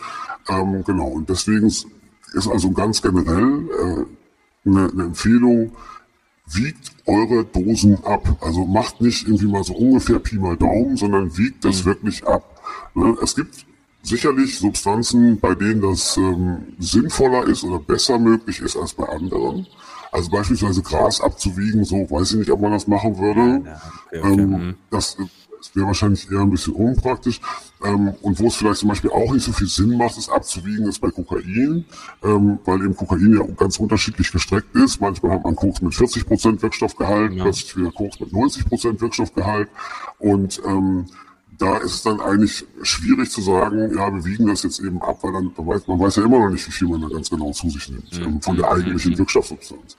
Ähm, genau, und deswegen ist also ganz generell äh, eine, eine Empfehlung, wiegt eure Dosen ab. Also macht nicht irgendwie mal so ungefähr Pi mal Daumen, sondern wiegt das mhm. wirklich ab. Ne? Es gibt sicherlich Substanzen, bei denen das ähm, sinnvoller ist oder besser möglich ist als bei anderen. Also beispielsweise Gras abzuwiegen, so weiß ich nicht, ob man das machen würde. Ja, okay, okay. Ähm, mhm. das, das wäre wahrscheinlich eher ein bisschen unpraktisch. Ähm, und wo es vielleicht zum Beispiel auch nicht so viel Sinn macht, es abzuwiegen, ist bei Kokain, ähm, weil eben Kokain ja ganz unterschiedlich gestreckt ist. Manchmal hat man Koks mit 40% Wirkstoffgehalt, ja. plötzlich wieder Koks mit 90% Wirkstoffgehalt. Und ähm, da ist es dann eigentlich schwierig zu sagen, ja, wir wiegen das jetzt eben ab, weil dann man weiß, man weiß ja immer noch nicht, wie viel man da ganz genau zu sich nimmt mhm. von der eigentlichen mhm. Wirkstoffsubstanz.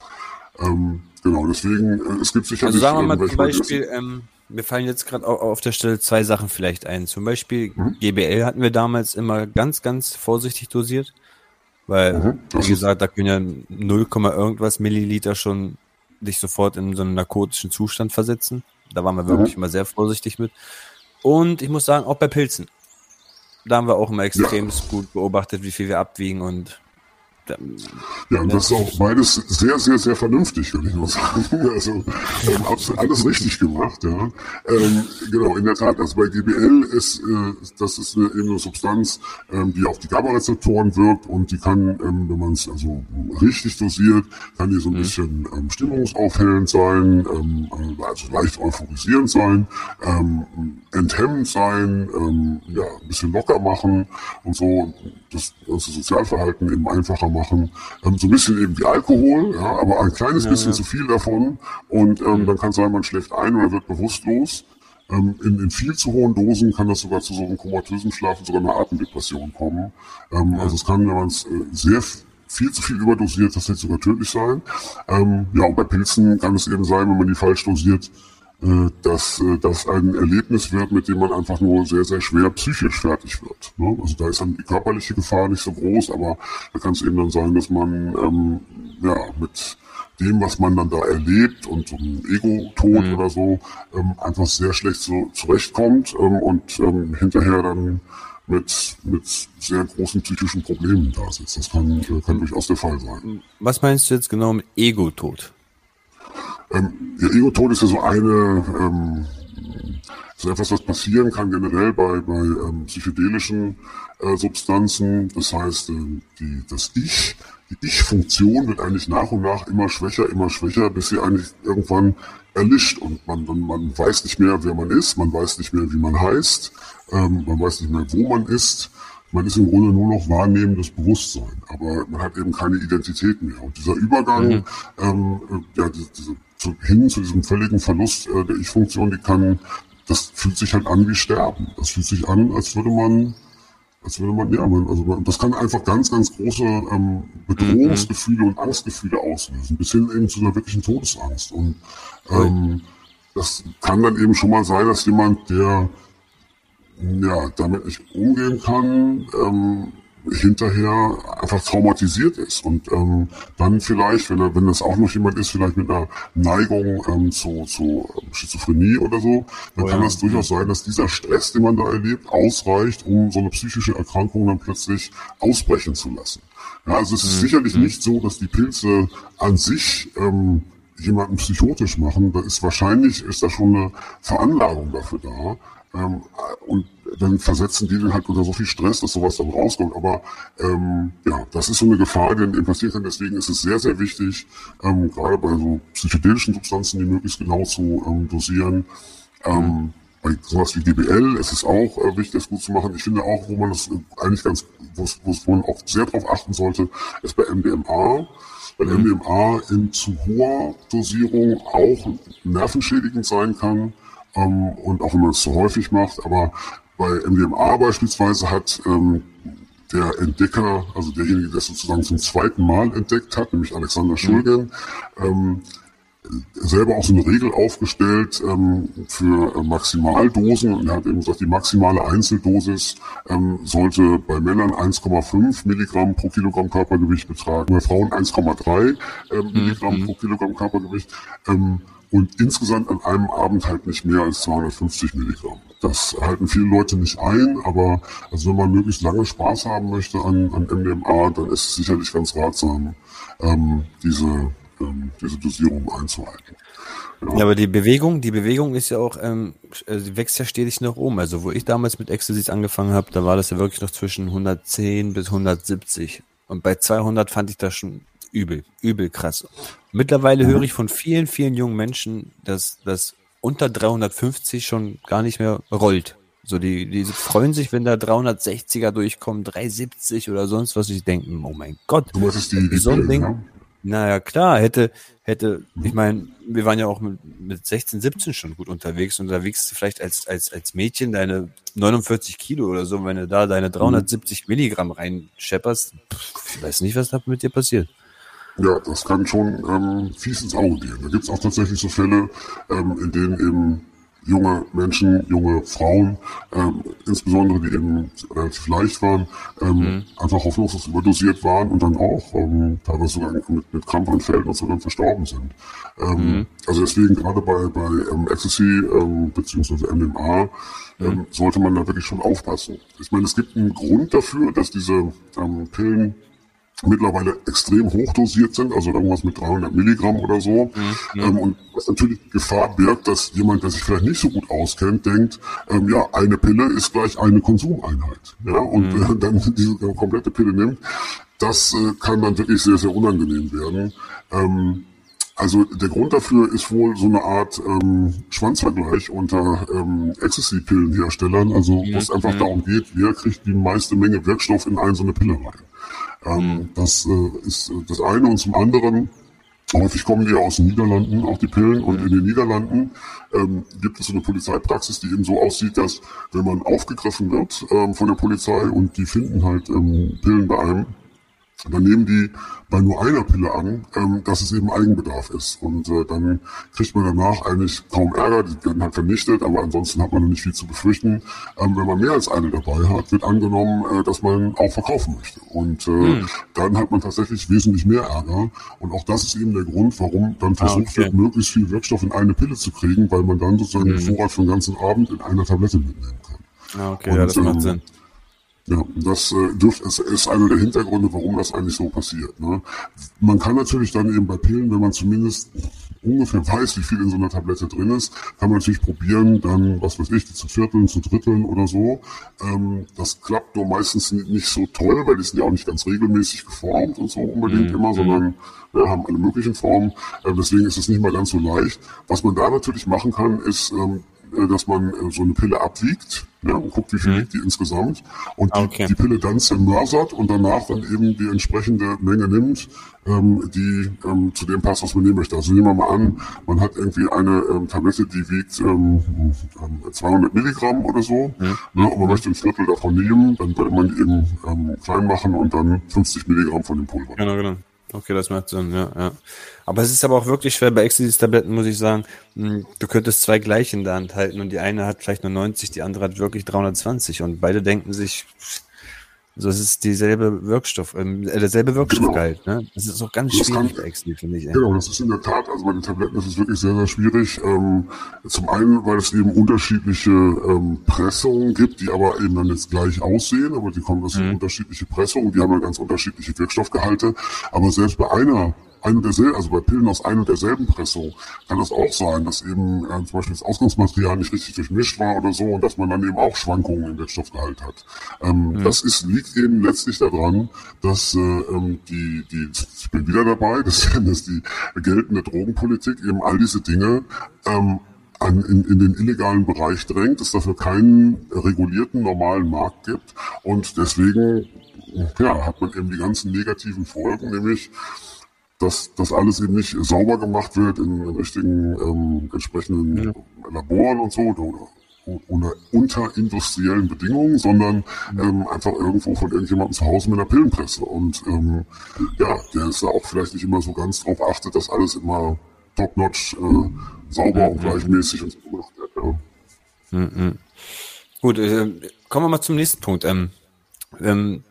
Ähm, genau, deswegen, äh, es gibt sicherlich... Also sagen wir mal zum Beispiel, ähm, mir fallen jetzt gerade auf der Stelle zwei Sachen vielleicht ein. Zum Beispiel mhm. GBL hatten wir damals immer ganz, ganz vorsichtig dosiert, weil, mhm. wie gesagt, da können ja 0, irgendwas Milliliter schon dich sofort in so einen narkotischen Zustand versetzen. Da waren wir wirklich mhm. immer sehr vorsichtig mit. Und ich muss sagen, auch bei Pilzen. Da haben wir auch immer extrem gut beobachtet, wie viel wir abwiegen und ja, und das ist auch beides sehr, sehr, sehr vernünftig, würde ich nur sagen. Also ähm, alles richtig gemacht, ja. Ähm, genau, in der Tat. Also bei GBL ist äh, das ist eine, eben eine Substanz, ähm, die auf die GABA-Rezeptoren wirkt und die kann, ähm, wenn man es also richtig dosiert, kann die so ein mhm. bisschen ähm, stimmungsaufhellend sein, ähm, also leicht euphorisierend sein, ähm, enthemmend sein, ähm, ja, ein bisschen locker machen und so das, das Sozialverhalten eben einfacher machen. Ähm, so ein bisschen eben wie Alkohol, ja, aber ein kleines ja, bisschen ja. zu viel davon. Und ähm, mhm. dann kann es sein, man schläft ein oder wird bewusstlos. Ähm, in, in viel zu hohen Dosen kann das sogar zu so einem komatösen Schlaf und sogar einer Atemdepression kommen. Ähm. Also es kann, wenn man es äh, sehr viel zu viel überdosiert, das hätte sogar tödlich sein. Ähm, ja, und bei Pilzen kann es eben sein, wenn man die falsch dosiert, dass äh, das ein Erlebnis wird, mit dem man einfach nur sehr, sehr schwer psychisch fertig wird. Ne? Also da ist dann die körperliche Gefahr nicht so groß, aber da kann es eben dann sein, dass man ähm, ja mit dem, was man dann da erlebt und so ein Ego-Tod mhm. oder so, ähm, einfach sehr schlecht so zurechtkommt ähm, und ähm, hinterher dann mit, mit sehr großen psychischen Problemen da sitzt. Das kann, äh, kann durchaus der Fall sein. Was meinst du jetzt genau mit Ego-Tod? Ähm, ja, Ego-Tod ist ja so eine, ähm, so etwas, was passieren kann generell bei, bei ähm, psychedelischen äh, Substanzen. Das heißt, äh, die, das Ich die Ich-Funktion wird eigentlich nach und nach immer schwächer, immer schwächer, bis sie eigentlich irgendwann erlischt und man, man, man weiß nicht mehr, wer man ist, man weiß nicht mehr, wie man heißt, ähm, man weiß nicht mehr, wo man ist. Man ist im Grunde nur noch wahrnehmendes Bewusstsein, aber man hat eben keine Identität mehr. Und dieser Übergang mhm. ähm, äh, ja, diese, zu, hin zu diesem völligen Verlust äh, der Ich-Funktion, die kann, das fühlt sich halt an wie Sterben. Das fühlt sich an, als würde man als würde man, ja, man, also das kann einfach ganz, ganz große ähm, Bedrohungsgefühle mhm. und Angstgefühle auslösen, bis hin eben zu einer wirklichen Todesangst. Und ähm, das kann dann eben schon mal sein, dass jemand, der ja damit nicht umgehen kann, ähm, hinterher einfach traumatisiert ist und ähm, dann vielleicht, wenn er, wenn das auch noch jemand ist, vielleicht mit einer Neigung ähm, zu, zu Schizophrenie oder so, dann oh, kann ja. das durchaus sein, dass dieser Stress, den man da erlebt, ausreicht, um so eine psychische Erkrankung dann plötzlich ausbrechen zu lassen. Ja, also es ist mhm. sicherlich mhm. nicht so, dass die Pilze an sich ähm, jemanden psychotisch machen. Da ist wahrscheinlich ist da schon eine Veranlagung dafür da. Ähm, und dann versetzen die den halt unter so viel Stress, dass sowas dann rauskommt. Aber ähm, ja, das ist so eine Gefahr, die dann passieren kann. Deswegen ist es sehr, sehr wichtig, ähm, gerade bei so psychedelischen Substanzen, die möglichst genau zu ähm, dosieren. Ähm, bei sowas wie DBL ist es auch äh, wichtig, das gut zu machen. Ich finde auch, wo man das äh, eigentlich ganz, wo man auch sehr darauf achten sollte, ist bei MDMA weil MDMA in zu hoher Dosierung auch nervenschädigend sein kann. Ähm, und auch wenn man es zu häufig macht, aber bei MDMA beispielsweise hat ähm, der Entdecker, also derjenige, der es sozusagen zum zweiten Mal entdeckt hat, nämlich Alexander Schulgen, ähm, selber auch so eine Regel aufgestellt ähm, für äh, Maximaldosen und er hat eben gesagt, die maximale Einzeldosis ähm, sollte bei Männern 1,5 Milligramm pro Kilogramm Körpergewicht betragen, bei Frauen 1,3 ähm, Milligramm mhm. pro Kilogramm Körpergewicht. Ähm, und insgesamt an einem Abend halt nicht mehr als 250 Milligramm. Das halten viele Leute nicht ein, aber also wenn man möglichst lange Spaß haben möchte an, an MDMA, dann ist es sicherlich ganz ratsam, ähm, diese, ähm, diese Dosierung einzuhalten. Ja. ja. aber die Bewegung, die Bewegung ist ja auch, ähm, äh, sie wächst ja stetig nach oben. Also wo ich damals mit Ecstasy angefangen habe, da war das ja wirklich noch zwischen 110 bis 170. Und bei 200 fand ich das schon übel, übel krass. Mittlerweile höre ich von vielen, vielen jungen Menschen, dass das unter 350 schon gar nicht mehr rollt. So, die, die freuen sich, wenn da 360er durchkommen, 370 oder sonst was. Ich denke, oh mein Gott, du ist die, die so ein Ding. Ja? Naja, klar, hätte, hätte, ich meine, wir waren ja auch mit, mit 16, 17 schon gut unterwegs und da wiegst du vielleicht als, als, als Mädchen deine 49 Kilo oder so, wenn du da deine 370 Milligramm reinschepperst, ich weiß nicht, was da mit dir passiert. Ja, das kann schon ähm, fies ins Auge gehen. Da gibt es auch tatsächlich so Fälle, ähm, in denen eben junge Menschen, junge Frauen, ähm, insbesondere die eben relativ leicht waren, ähm, mhm. einfach hoffnungslos überdosiert waren und dann auch ähm, teilweise sogar mit, mit Krampfanfällen und so dann verstorben sind. Ähm, mhm. Also deswegen gerade bei, bei ähm, Ecstasy ähm, beziehungsweise MDMA ähm, mhm. sollte man da wirklich schon aufpassen. Ich meine, es gibt einen Grund dafür, dass diese ähm, Pillen mittlerweile extrem hochdosiert sind, also irgendwas mit 300 Milligramm oder so. Mhm. Ähm, und was natürlich Gefahr birgt, dass jemand, der sich vielleicht nicht so gut auskennt, denkt, ähm, ja, eine Pille ist gleich eine Konsumeinheit. Ja, und mhm. äh, dann diese komplette Pille nimmt. Das äh, kann dann wirklich sehr, sehr unangenehm werden. Ähm, also der Grund dafür ist wohl so eine Art ähm, Schwanzvergleich unter ähm, Ecstasy-Pillenherstellern, also wo es einfach mhm. darum geht, wer kriegt die meiste Menge Wirkstoff in eine so eine Pille rein. Ähm. Das äh, ist äh, das eine und zum anderen Häufig kommen die aus den Niederlanden, auch die Pillen. Und in den Niederlanden ähm, gibt es so eine Polizeipraxis, die eben so aussieht, dass wenn man aufgegriffen wird ähm, von der Polizei und die finden halt ähm, Pillen bei einem, dann nehmen die bei nur einer Pille an, ähm, dass es eben Eigenbedarf ist. Und äh, dann kriegt man danach eigentlich kaum Ärger, die werden halt vernichtet, aber ansonsten hat man nicht viel zu befürchten. Ähm, wenn man mehr als eine dabei hat, wird angenommen, äh, dass man auch verkaufen möchte. Und äh, hm. dann hat man tatsächlich wesentlich mehr Ärger. Und auch das ist eben der Grund, warum dann versucht ah, okay. wird, möglichst viel Wirkstoff in eine Pille zu kriegen, weil man dann sozusagen hm. den Vorrat für den ganzen Abend in einer Tablette mitnehmen kann. Ah, okay, Und, ja, das macht ähm, Sinn. Ja, das äh, dürft, ist, ist einer der Hintergründe, warum das eigentlich so passiert. Ne? Man kann natürlich dann eben bei Pillen, wenn man zumindest ungefähr weiß, wie viel in so einer Tablette drin ist, kann man natürlich probieren, dann, was weiß ich, die zu vierteln, zu dritteln oder so. Ähm, das klappt nur meistens nicht so toll, weil die sind ja auch nicht ganz regelmäßig geformt und so unbedingt mhm. immer, sondern ja, haben alle möglichen Formen. Äh, deswegen ist es nicht mal ganz so leicht. Was man da natürlich machen kann, ist, ähm, äh, dass man äh, so eine Pille abwiegt ja, und guckt, wie viel mhm. wiegt die insgesamt und die, okay. die, Pille dann zermörsert und danach dann eben die entsprechende Menge nimmt, ähm, die ähm, zu dem passt, was man nehmen möchte. Also nehmen wir mal an, man hat irgendwie eine ähm, Tablette, die wiegt ähm, 200 Milligramm oder so mhm. ne, und man möchte ein Viertel davon nehmen, dann würde man die eben ähm, klein machen und dann 50 Milligramm von dem Pulver. Genau, genau. Okay, das macht Sinn, ja, ja. Aber es ist aber auch wirklich schwer bei Ecstasy-Tabletten, muss ich sagen. Hm, du könntest zwei gleich in der Hand halten und die eine hat vielleicht nur 90, die andere hat wirklich 320 und beide denken sich, so, es ist dieselbe Wirkstoff, ähm, äh, derselbe Wirkstoffgehalt, genau. ne? Das ist auch ganz das schwierig Ecstasy, finde ich. Ey. Genau, das ist in der Tat, also bei den Tabletten ist es wirklich sehr, sehr schwierig. Ähm, zum einen, weil es eben unterschiedliche ähm, Pressungen gibt, die aber eben dann jetzt gleich aussehen, aber die kommen aus mhm. unterschiedliche Pressungen, die haben dann ganz unterschiedliche Wirkstoffgehalte. Aber selbst bei einer ein und derselben, also bei Pillen aus ein und derselben Pressung, kann das auch sein, dass eben äh, zum Beispiel das Ausgangsmaterial nicht richtig durchmischt war oder so und dass man dann eben auch Schwankungen im Wirkstoffgehalt hat. Ähm, mhm. Das ist, liegt eben letztlich daran, dass äh, ähm, die, die, ich bin wieder dabei, dass, dass die geltende Drogenpolitik eben all diese Dinge ähm, an, in, in den illegalen Bereich drängt, es dafür keinen regulierten normalen Markt gibt und deswegen ja, hat man eben die ganzen negativen Folgen, nämlich dass das alles eben nicht sauber gemacht wird in, in richtigen ähm, entsprechenden ja. Laboren und so oder, oder unter industriellen Bedingungen, sondern ähm, einfach irgendwo von irgendjemandem zu Hause mit einer Pillenpresse. Und ähm, ja, der ist da auch vielleicht nicht immer so ganz drauf achtet, dass alles immer top-notch, äh, sauber und gleichmäßig und so gemacht wird. Ja. Mhm. Gut, äh, kommen wir mal zum nächsten Punkt. Ähm, ähm,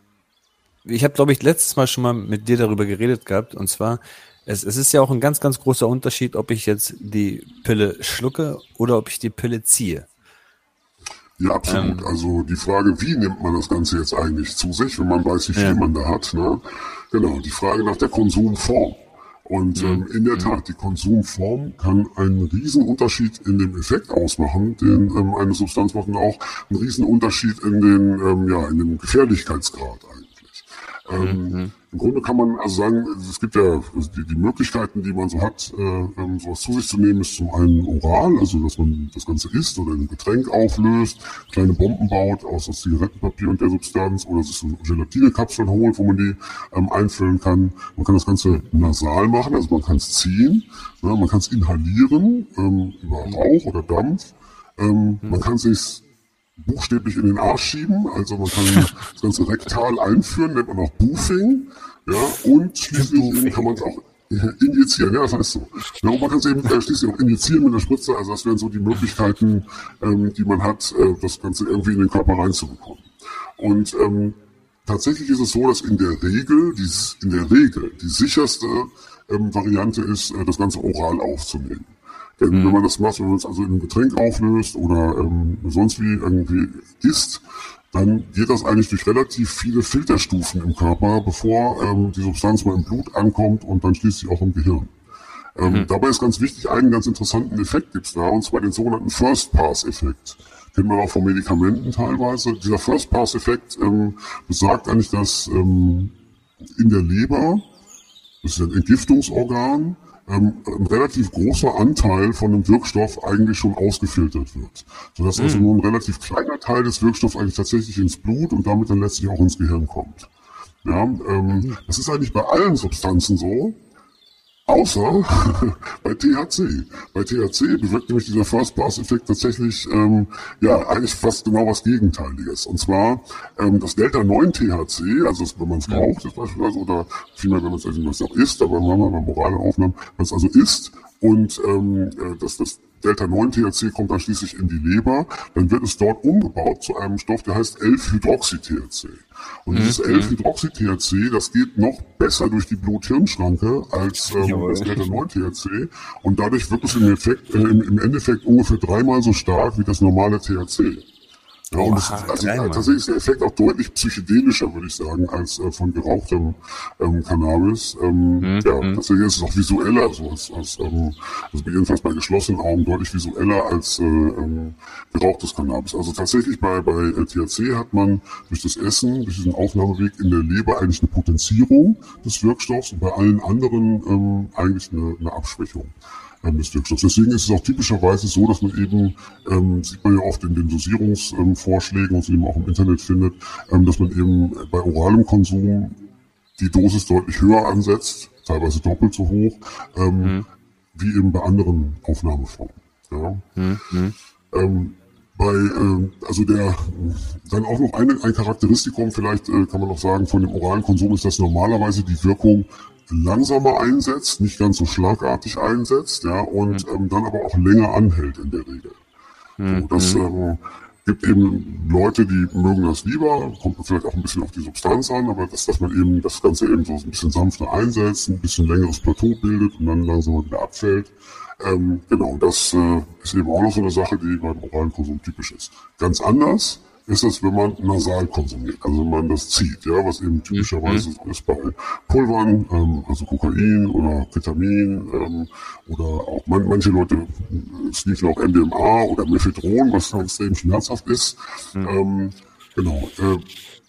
ich habe, glaube ich, letztes Mal schon mal mit dir darüber geredet gehabt. Und zwar, es, es ist ja auch ein ganz, ganz großer Unterschied, ob ich jetzt die Pille schlucke oder ob ich die Pille ziehe. Ja, absolut. Ähm, also die Frage, wie nimmt man das Ganze jetzt eigentlich zu sich, wenn man weiß, wie viel ja. man da hat. Ne? Genau, die Frage nach der Konsumform. Und mhm. ähm, in der mhm. Tat, die Konsumform kann einen Riesenunterschied in dem Effekt ausmachen, den ähm, eine Substanz macht und auch einen Riesenunterschied in den, ähm, ja, in dem Gefährlichkeitsgrad ähm, mhm. Im Grunde kann man also sagen, es gibt ja die, die Möglichkeiten, die man so hat, äh, ähm, sowas zu sich zu nehmen, ist zum einen oral, also dass man das Ganze isst oder ein Getränk auflöst, kleine Bomben baut aus, aus Zigarettenpapier und der Substanz oder sich so Gelatinekapseln holt, wo man die ähm, einfüllen kann. Man kann das Ganze nasal machen, also man kann es ziehen, ja, man kann es inhalieren ähm, über Rauch oder Dampf. Ähm, mhm. Man kann sich buchstäblich in den Arsch schieben. Also man kann das ganze rektal einführen, nennt man auch Boofing. Ja, und schließlich kann man es auch injizieren, ja, das heißt so. Ja, und man kann es eben äh, schließlich auch injizieren mit einer Spritze. Also das wären so die Möglichkeiten, ähm, die man hat, äh, das Ganze irgendwie in den Körper reinzubekommen. Und ähm, tatsächlich ist es so, dass in der Regel, die, in der Regel die sicherste ähm, Variante ist, äh, das Ganze oral aufzunehmen. Denn mhm. wenn man das macht, wenn man es also in einem Getränk auflöst oder ähm, sonst wie irgendwie isst, dann geht das eigentlich durch relativ viele Filterstufen im Körper, bevor ähm, die Substanz mal im Blut ankommt und dann schließlich auch im Gehirn. Ähm, mhm. Dabei ist ganz wichtig, einen ganz interessanten Effekt gibt's da, und zwar den sogenannten First-Pass-Effekt. Kennt man auch von Medikamenten teilweise. Dieser First-Pass-Effekt ähm, besagt eigentlich, dass ähm, in der Leber, das ist ein Entgiftungsorgan, ähm, ein relativ großer Anteil von dem Wirkstoff eigentlich schon ausgefiltert wird. Sodass mhm. also nur ein relativ kleiner Teil des Wirkstoffs eigentlich tatsächlich ins Blut und damit dann letztlich auch ins Gehirn kommt. Ja, ähm, mhm. das ist eigentlich bei allen Substanzen so. Außer bei THC. Bei THC bewirkt nämlich dieser First-Pass-Effekt tatsächlich ähm, ja eigentlich fast genau was Gegenteiliges. Und zwar ähm, das Delta-9-THC, also das, wenn man es raucht jetzt beispielsweise, oder vielmehr, wenn man es auch isst, aber wenn man mal morale Aufnahmen, wenn es also isst und ähm, äh, das, das Delta-9-THC kommt dann schließlich in die Leber, dann wird es dort umgebaut zu einem Stoff, der heißt 11-Hydroxy-THC. Und mhm. dieses 11-Hydroxy-THC, das geht noch besser durch die Blut-Hirn-Schranke als ähm, das Delta-9-THC und dadurch wird es im, Effekt, äh, im, im Endeffekt ungefähr dreimal so stark wie das normale THC. Ja, und das, also, tatsächlich ist der Effekt auch deutlich psychedelischer, würde ich sagen, als äh, von gerauchtem ähm, Cannabis. Ähm, mhm. Ja, mhm. tatsächlich ist es auch visueller, so als, als ähm, also jedenfalls bei geschlossenen Augen deutlich visueller als äh, ähm, gerauchtes Cannabis. Also tatsächlich bei, bei äh, THC hat man durch das Essen, durch diesen Aufnahmeweg in der Leber eigentlich eine Potenzierung des Wirkstoffs und bei allen anderen ähm, eigentlich eine, eine Abschwächung ähm, des Wirkstoffs. Deswegen ist es auch typischerweise so, dass man eben, ähm, sieht man ja oft in den Dosierungsvorschlägen, ähm, was man eben auch im Internet findet, ähm, dass man eben bei oralem Konsum die Dosis deutlich höher ansetzt, teilweise doppelt so hoch, ähm, mhm. wie eben bei anderen Aufnahmeformen. Ja. Mhm. Ähm, bei, äh, also der, dann auch noch eine, ein Charakteristikum, vielleicht äh, kann man noch sagen, von dem oralen Konsum ist, dass normalerweise die Wirkung langsamer einsetzt, nicht ganz so schlagartig einsetzt, ja, und mhm. ähm, dann aber auch länger anhält in der Regel. Mhm. So, das ähm, gibt eben Leute, die mögen das lieber, kommt vielleicht auch ein bisschen auf die Substanz an, aber dass, dass man eben das Ganze eben so ein bisschen sanfter einsetzt, ein bisschen längeres Plateau bildet und dann langsam wieder abfällt. Ähm, genau, das äh, ist eben auch noch so eine Sache, die beim oralen Konsum typisch ist. Ganz anders ist es, wenn man nasal konsumiert, also wenn man das zieht, ja, was eben typischerweise mhm. so ist bei Pulvern, ähm, also Kokain oder Ketamin ähm, oder auch man, manche Leute äh, sneaken auch MDMA oder Mephedron, was extrem schmerzhaft ist. Mhm. Ähm, genau. Äh,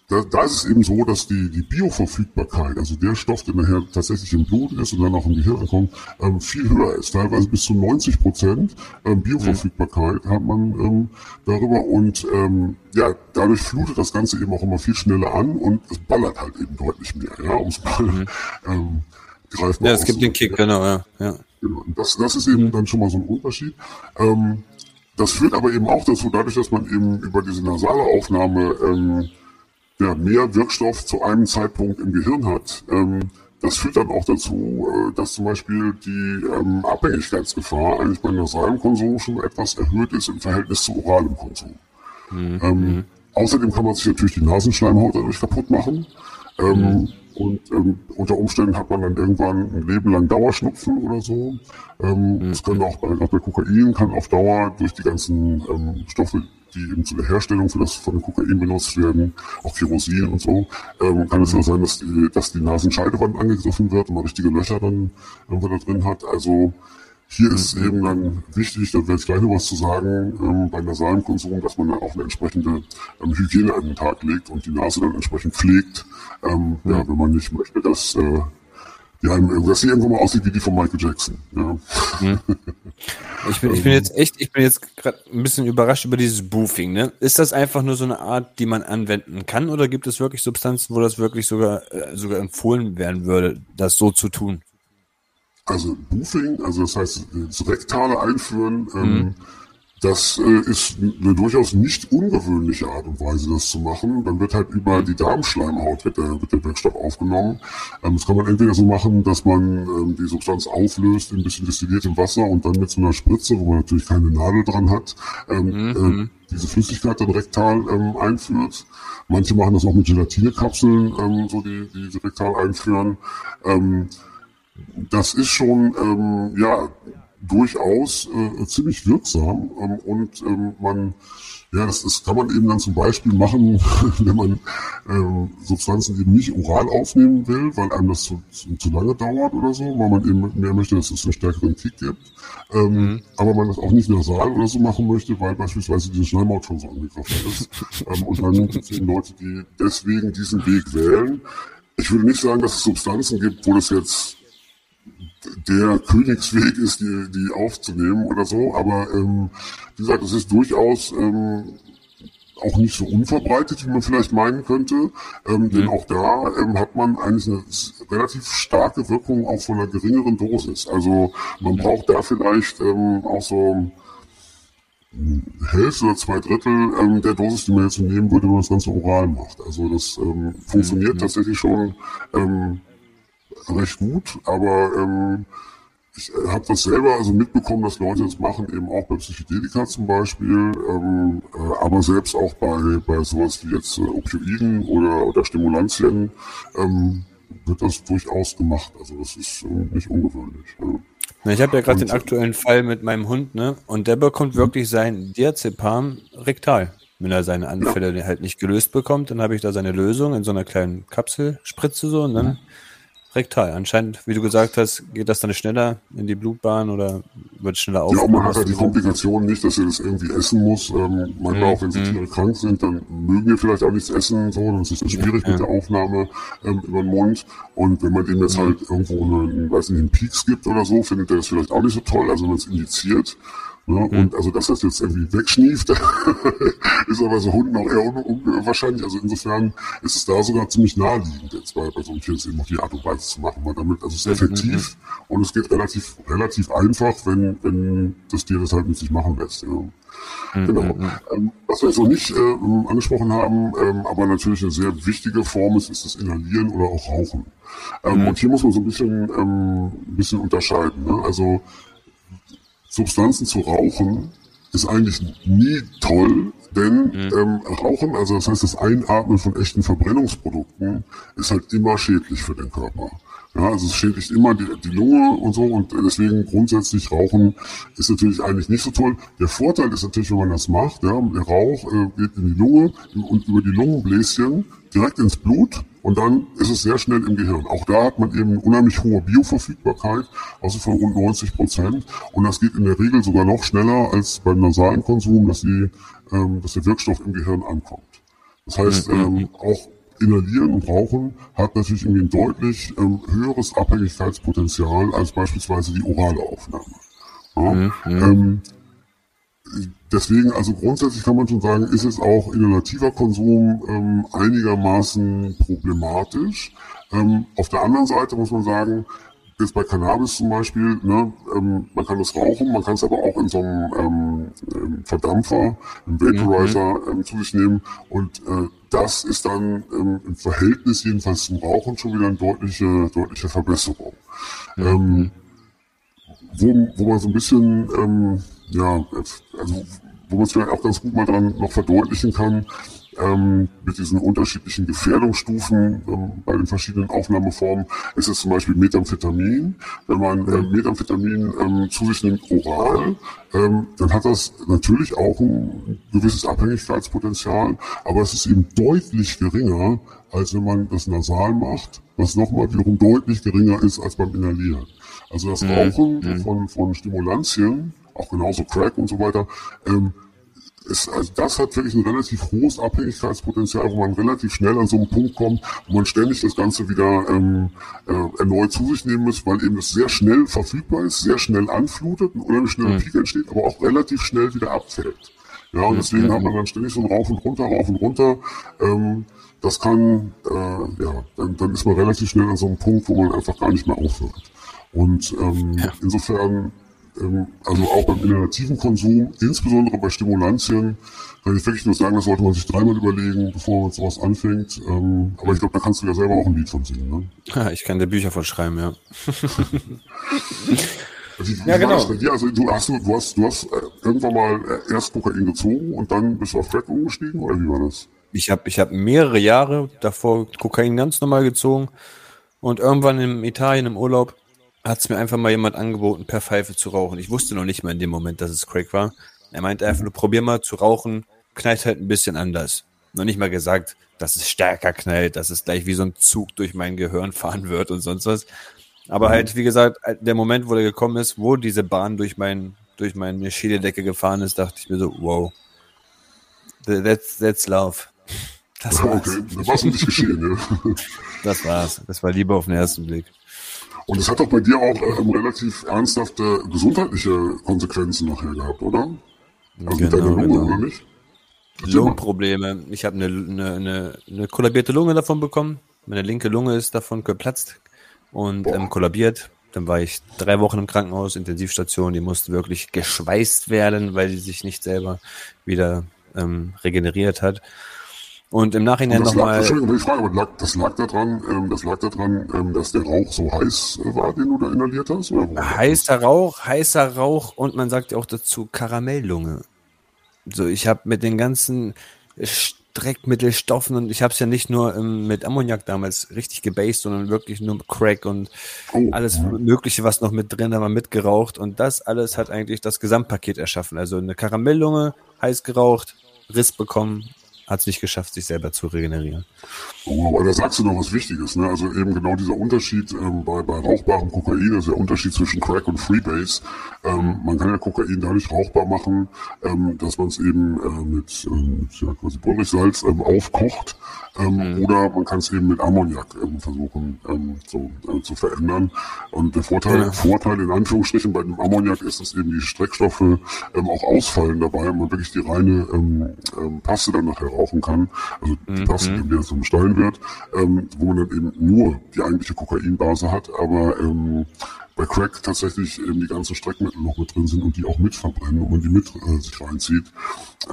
da, da ist es eben so, dass die, die Bioverfügbarkeit, also der Stoff, der nachher tatsächlich im Blut ist und dann auch im Gehirn ankommt, ähm, viel höher ist. Teilweise bis zu 90 Prozent ähm, Bioverfügbarkeit hat man ähm, darüber und ähm, ja, dadurch flutet das Ganze eben auch immer viel schneller an und es ballert halt eben deutlich mehr, ja, um es mal mhm. ähm, greifbar Ja, es gibt den Kick, genau, ja. ja. Genau. Und das, das ist eben mhm. dann schon mal so ein Unterschied. Ähm, das führt aber eben auch dazu, dadurch, dass man eben über diese nasale Aufnahme ja, mehr Wirkstoff zu einem Zeitpunkt im Gehirn hat, ähm, das führt dann auch dazu, äh, dass zum Beispiel die ähm, Abhängigkeitsgefahr eigentlich bei nasalem Konsum schon etwas erhöht ist im Verhältnis zu oralem Konsum. Mhm. Ähm, außerdem kann man sich natürlich die Nasenschleimhaut dadurch kaputt machen. Ähm, mhm. Und ähm, unter Umständen hat man dann irgendwann ein Leben lang Dauerschnupfen oder so. Ähm, mhm. Das können auch bei, auch bei Kokain kann auf Dauer durch die ganzen ähm, Stoffe, die eben zu der Herstellung für das von Kokain benutzt werden, auch Kerosin und so, ähm, kann es dann sein, dass die, dass die Nasenscheidewand angegriffen wird und man richtige Löcher dann irgendwo da drin hat. Also hier ist eben dann wichtig, da werde ich gleich noch was zu sagen, ähm, bei nasalem Konsum, dass man dann auch eine entsprechende ähm, Hygiene an den Tag legt und die Nase dann entsprechend pflegt, ähm, ja, wenn man nicht möchte, dass äh, ja, dass sie irgendwo mal aussieht wie die von Michael Jackson. Ja. Hm. Ich, bin, ich bin jetzt echt, ich bin jetzt gerade ein bisschen überrascht über dieses Boofing. Ne? Ist das einfach nur so eine Art, die man anwenden kann, oder gibt es wirklich Substanzen, wo das wirklich sogar äh, sogar empfohlen werden würde, das so zu tun? Also Boofing, also das heißt das Rektale einführen, ähm, hm. Das äh, ist eine durchaus nicht ungewöhnliche Art und Weise, das zu machen. Dann wird halt über die Darmschleimhaut wird der, wird der Wirkstoff aufgenommen. Ähm, das kann man entweder so machen, dass man ähm, die Substanz auflöst in ein bisschen destilliertem Wasser und dann mit so einer Spritze, wo man natürlich keine Nadel dran hat, ähm, mhm. äh, diese Flüssigkeit dann rektal ähm, einführt. Manche machen das auch mit Gelatinekapseln, ähm, so die, die rektal einführen. Ähm, das ist schon, ähm, ja, durchaus äh, ziemlich wirksam ähm, und ähm, man ja, das, das kann man eben dann zum Beispiel machen, wenn man ähm, Substanzen eben nicht oral aufnehmen will, weil einem das zu, zu, zu, lange dauert oder so, weil man eben mehr möchte, dass es einen stärkeren Kick gibt. Ähm, mhm. Aber man das auch nicht nasal oder so machen möchte, weil beispielsweise diese Schleimhaut schon so angegriffen ist. ähm, und dann gibt es eben Leute, die deswegen diesen Weg wählen. Ich würde nicht sagen, dass es Substanzen gibt, wo das jetzt der Königsweg ist, die, die aufzunehmen oder so. Aber ähm, wie gesagt, es ist durchaus ähm, auch nicht so unverbreitet, wie man vielleicht meinen könnte. Ähm, mhm. Denn auch da ähm, hat man eigentlich eine relativ starke Wirkung auch von einer geringeren Dosis. Also man braucht da vielleicht ähm, auch so Hälfte oder zwei Drittel ähm, der Dosis, die man jetzt nehmen würde, wenn man das Ganze oral macht. Also das ähm, funktioniert mhm. tatsächlich schon ähm, recht gut, aber ähm, ich äh, habe das selber also mitbekommen, dass Leute das machen, eben auch bei Psychedelika zum Beispiel, ähm, äh, aber selbst auch bei, bei sowas wie jetzt äh, Opioiden oder, oder Stimulantien ähm, wird das durchaus gemacht. Also das ist äh, nicht ungewöhnlich. Ja. Na, ich habe ja gerade den aktuellen Fall mit meinem Hund, ne? Und der bekommt mhm. wirklich sein Diazepam rektal. Wenn er seine Anfälle ja. halt nicht gelöst bekommt, dann habe ich da seine Lösung in so einer kleinen Kapselspritze so und dann mhm rektal. Anscheinend, wie du gesagt hast, geht das dann schneller in die Blutbahn oder wird schneller auf. Ja, man hat halt die Komplikation nicht, dass er das irgendwie essen muss. Ähm, manchmal mhm. auch, wenn sie Tiere krank sind, dann mögen wir vielleicht auch nichts essen, so, dann ist es schwierig ja. mit der Aufnahme ähm, über den Mund. Und wenn man dem jetzt halt irgendwo einen, weiß nicht, einen Peaks gibt oder so, findet er das vielleicht auch nicht so toll, also wenn man es indiziert. Ne? Mhm. Und also, dass das jetzt irgendwie wegschnieft, ist aber so Hunden auch eher unwahrscheinlich. Also insofern ist es da sogar ziemlich naheliegend, jetzt bei, bei so einem Tier es eben auf die Art und Weise zu machen. Weil damit, also es ist effektiv mhm. und es geht relativ, relativ einfach, wenn, wenn das Tier das halt mit sich machen lässt. Ja. Mhm. Genau. Ähm, was wir jetzt noch nicht äh, angesprochen haben, ähm, aber natürlich eine sehr wichtige Form ist, ist das Inhalieren oder auch Rauchen. Ähm, mhm. Und hier muss man so ein bisschen, ähm, ein bisschen unterscheiden. Ne? Also Substanzen zu rauchen ist eigentlich nie toll, denn mhm. ähm, Rauchen, also das heißt das Einatmen von echten Verbrennungsprodukten, ist halt immer schädlich für den Körper. Ja, also es schädigt immer die, die Lunge und so und deswegen grundsätzlich Rauchen ist natürlich eigentlich nicht so toll. Der Vorteil ist natürlich, wenn man das macht, ja, der Rauch äh, geht in die Lunge und über die Lungenbläschen direkt ins Blut und dann ist es sehr schnell im Gehirn. Auch da hat man eben eine unheimlich hohe Bioverfügbarkeit, also von rund 90 Prozent und das geht in der Regel sogar noch schneller als beim nasalen Konsum, dass, die, ähm, dass der Wirkstoff im Gehirn ankommt. Das heißt, mhm. ähm, auch Inhalieren und Rauchen hat natürlich irgendwie ein deutlich ähm, höheres Abhängigkeitspotenzial als beispielsweise die orale Aufnahme. Ja? Mhm. Ähm, deswegen, also grundsätzlich kann man schon sagen, ist es auch inhalativer Konsum ähm, einigermaßen problematisch. Ähm, auf der anderen Seite muss man sagen, jetzt bei Cannabis zum Beispiel, ne, ähm, man kann das rauchen, man kann es aber auch in so einem ähm, ähm Verdampfer, im Vaporizer mhm. ähm, zu sich nehmen und äh, das ist dann ähm, im Verhältnis jedenfalls zum Rauchen schon wieder eine deutliche, deutliche Verbesserung. Mhm. Ähm, wo, wo man so ein bisschen, ähm, ja, also wo man es vielleicht auch ganz gut mal dran noch verdeutlichen kann, ähm, mit diesen unterschiedlichen Gefährdungsstufen ähm, bei den verschiedenen Aufnahmeformen ist es zum Beispiel Methamphetamin. Wenn man äh, Methamphetamin ähm, zu sich nimmt oral, ähm, dann hat das natürlich auch ein gewisses Abhängigkeitspotenzial, aber es ist eben deutlich geringer, als wenn man das nasal macht, was nochmal wiederum deutlich geringer ist als beim Inhalieren. Also das mhm. Rauchen mhm. von, von Stimulantien, auch genauso Crack und so weiter, ähm, ist, also das hat wirklich ein relativ hohes Abhängigkeitspotenzial, wo man relativ schnell an so einen Punkt kommt, wo man ständig das Ganze wieder ähm, äh, erneut zu sich nehmen muss, weil eben es sehr schnell verfügbar ist, sehr schnell anflutet, ein unheimlich schneller mhm. Peak entsteht, aber auch relativ schnell wieder abfällt. Ja, und deswegen hat man dann ständig so ein Rauf und runter, rauf und runter. Ähm, das kann, äh, ja, dann, dann ist man relativ schnell an so einem Punkt, wo man einfach gar nicht mehr aufhört. Und ähm, ja. insofern also auch beim inhalativen Konsum, insbesondere bei Stimulantien, kann ich wirklich nur sagen, das sollte man sich dreimal überlegen, bevor man sowas anfängt. Ähm, aber ich glaube, da kannst du ja selber auch ein Lied von singen. Ne? Ja, ich kann dir Bücher von schreiben, ja. Wie, wie ja, genau. bei dir? Also du hast, du hast, du hast äh, irgendwann mal äh, erst Kokain gezogen und dann bist du auf Crack umgestiegen oder wie war das? Ich habe ich hab mehrere Jahre davor Kokain ganz normal gezogen und irgendwann in Italien im Urlaub hat es mir einfach mal jemand angeboten, per Pfeife zu rauchen. Ich wusste noch nicht mal in dem Moment, dass es Crack war. Er meinte einfach nur, probier mal zu rauchen, knallt halt ein bisschen anders. Noch nicht mal gesagt, dass es stärker knallt, dass es gleich wie so ein Zug durch mein Gehirn fahren wird und sonst was. Aber mhm. halt, wie gesagt, der Moment, wo er gekommen ist, wo diese Bahn durch mein, durch meine Schädeldecke gefahren ist, dachte ich mir so, wow. That's, that's love. Das war's. Okay, das war's nicht geschehen, ja. Das war's. Das war Liebe auf den ersten Blick. Und es hat doch bei dir auch ähm, relativ ernsthafte gesundheitliche Konsequenzen nachher gehabt, oder? Also genau, mit deiner Lunge, genau. oder nicht? Lungenprobleme. Ich habe eine, eine, eine, eine kollabierte Lunge davon bekommen. Meine linke Lunge ist davon geplatzt. und ähm, kollabiert. Dann war ich drei Wochen im Krankenhaus, Intensivstation, die musste wirklich geschweißt werden, weil sie sich nicht selber wieder ähm, regeneriert hat. Und im Nachhinein nochmal. Entschuldigung, ich frage, aber lag, das lag daran, ähm, das lag daran, ähm, dass der Rauch so heiß äh, war, den du da inhaliert hast? Heißer Rauch, heißer Rauch und man sagt ja auch dazu Karamelllunge. So, ich habe mit den ganzen Streckmittelstoffen und ich habe es ja nicht nur ähm, mit Ammoniak damals richtig gebased, sondern wirklich nur mit Crack und oh, alles. Mögliche, was noch mit drin war, mitgeraucht und das alles hat eigentlich das Gesamtpaket erschaffen. Also eine Karamelllunge, heiß geraucht, Riss bekommen, hat es nicht geschafft, sich selber zu regenerieren. Oh, aber da sagst du noch was Wichtiges, ne? Also eben genau dieser Unterschied ähm, bei, bei rauchbarem Kokain, also der Unterschied zwischen Crack und Freebase. Ähm, man kann ja Kokain dadurch rauchbar machen, ähm, dass man es eben äh, mit, ähm, ja, quasi Borigsalz ähm, aufkocht ähm, mhm. Oder man kann es eben mit Ammoniak ähm, versuchen ähm, so, äh, zu verändern. Und der Vorteil, ja. Vorteil in Anführungsstrichen bei dem Ammoniak ist, dass eben die Streckstoffe ähm, auch ausfallen dabei und man wirklich die reine ähm, ähm, Paste dann nachher rauchen kann. Also die mhm. Paste, die zum Stein wird, ähm, wo man dann eben nur die eigentliche Kokainbase hat, aber ähm, bei Crack tatsächlich eben die ganzen Streckmittel noch mit drin sind und die auch mit verbrennen und man die mit äh, sich reinzieht.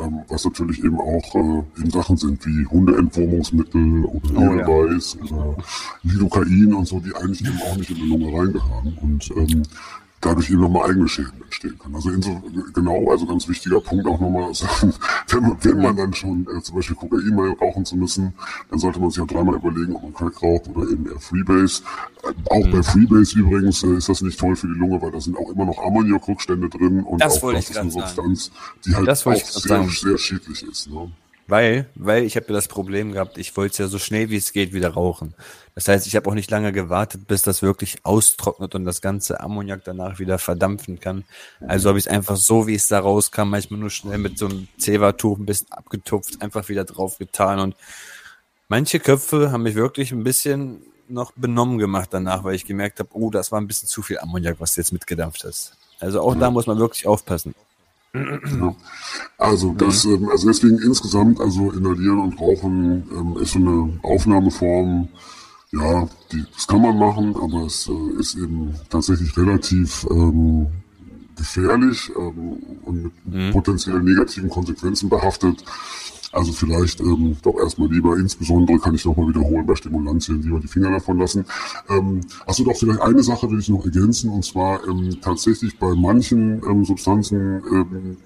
Ähm, was natürlich eben auch äh, eben Sachen sind wie Hundeentwurmungsmittel oder oh, Edelweiß ja. oder Lidocain und so, die eigentlich eben auch nicht in die Lunge reingehören. Und ähm, dadurch eben nochmal eigene Schäden entstehen können. Also inso, genau, also ganz wichtiger Punkt auch nochmal, wenn, man, wenn man dann schon äh, zum Beispiel Kokain mal rauchen zu müssen, dann sollte man sich auch dreimal überlegen, ob man Crack raucht oder eben eher Freebase. Äh, auch mhm. bei Freebase übrigens äh, ist das nicht toll für die Lunge, weil da sind auch immer noch Ammoniakrückstände drin und das auch das ist eine Substanz, die halt auch sehr, sehr schädlich ist. Ne? Weil, weil ich habe ja das Problem gehabt, ich wollte es ja so schnell wie es geht wieder rauchen. Das heißt, ich habe auch nicht lange gewartet, bis das wirklich austrocknet und das ganze Ammoniak danach wieder verdampfen kann. Also habe ich es einfach so, wie es da rauskam, manchmal nur schnell mit so einem Zewa-Tuch ein bisschen abgetupft, einfach wieder drauf getan. Und manche Köpfe haben mich wirklich ein bisschen noch benommen gemacht danach, weil ich gemerkt habe, oh, das war ein bisschen zu viel Ammoniak, was du jetzt mitgedampft hast. Also auch da muss man wirklich aufpassen. Ja. Also das, ähm, also deswegen insgesamt, also inhalieren und rauchen ähm, ist so eine Aufnahmeform, ja, die, das kann man machen, aber es äh, ist eben tatsächlich relativ ähm, gefährlich ähm, und mit mhm. potenziell negativen Konsequenzen behaftet. Also vielleicht ähm, doch erstmal lieber, insbesondere kann ich nochmal wiederholen, bei Stimulantien lieber die Finger davon lassen. Ähm, achso, doch vielleicht eine Sache will ich noch ergänzen, und zwar ähm, tatsächlich bei manchen ähm, Substanzen, ähm,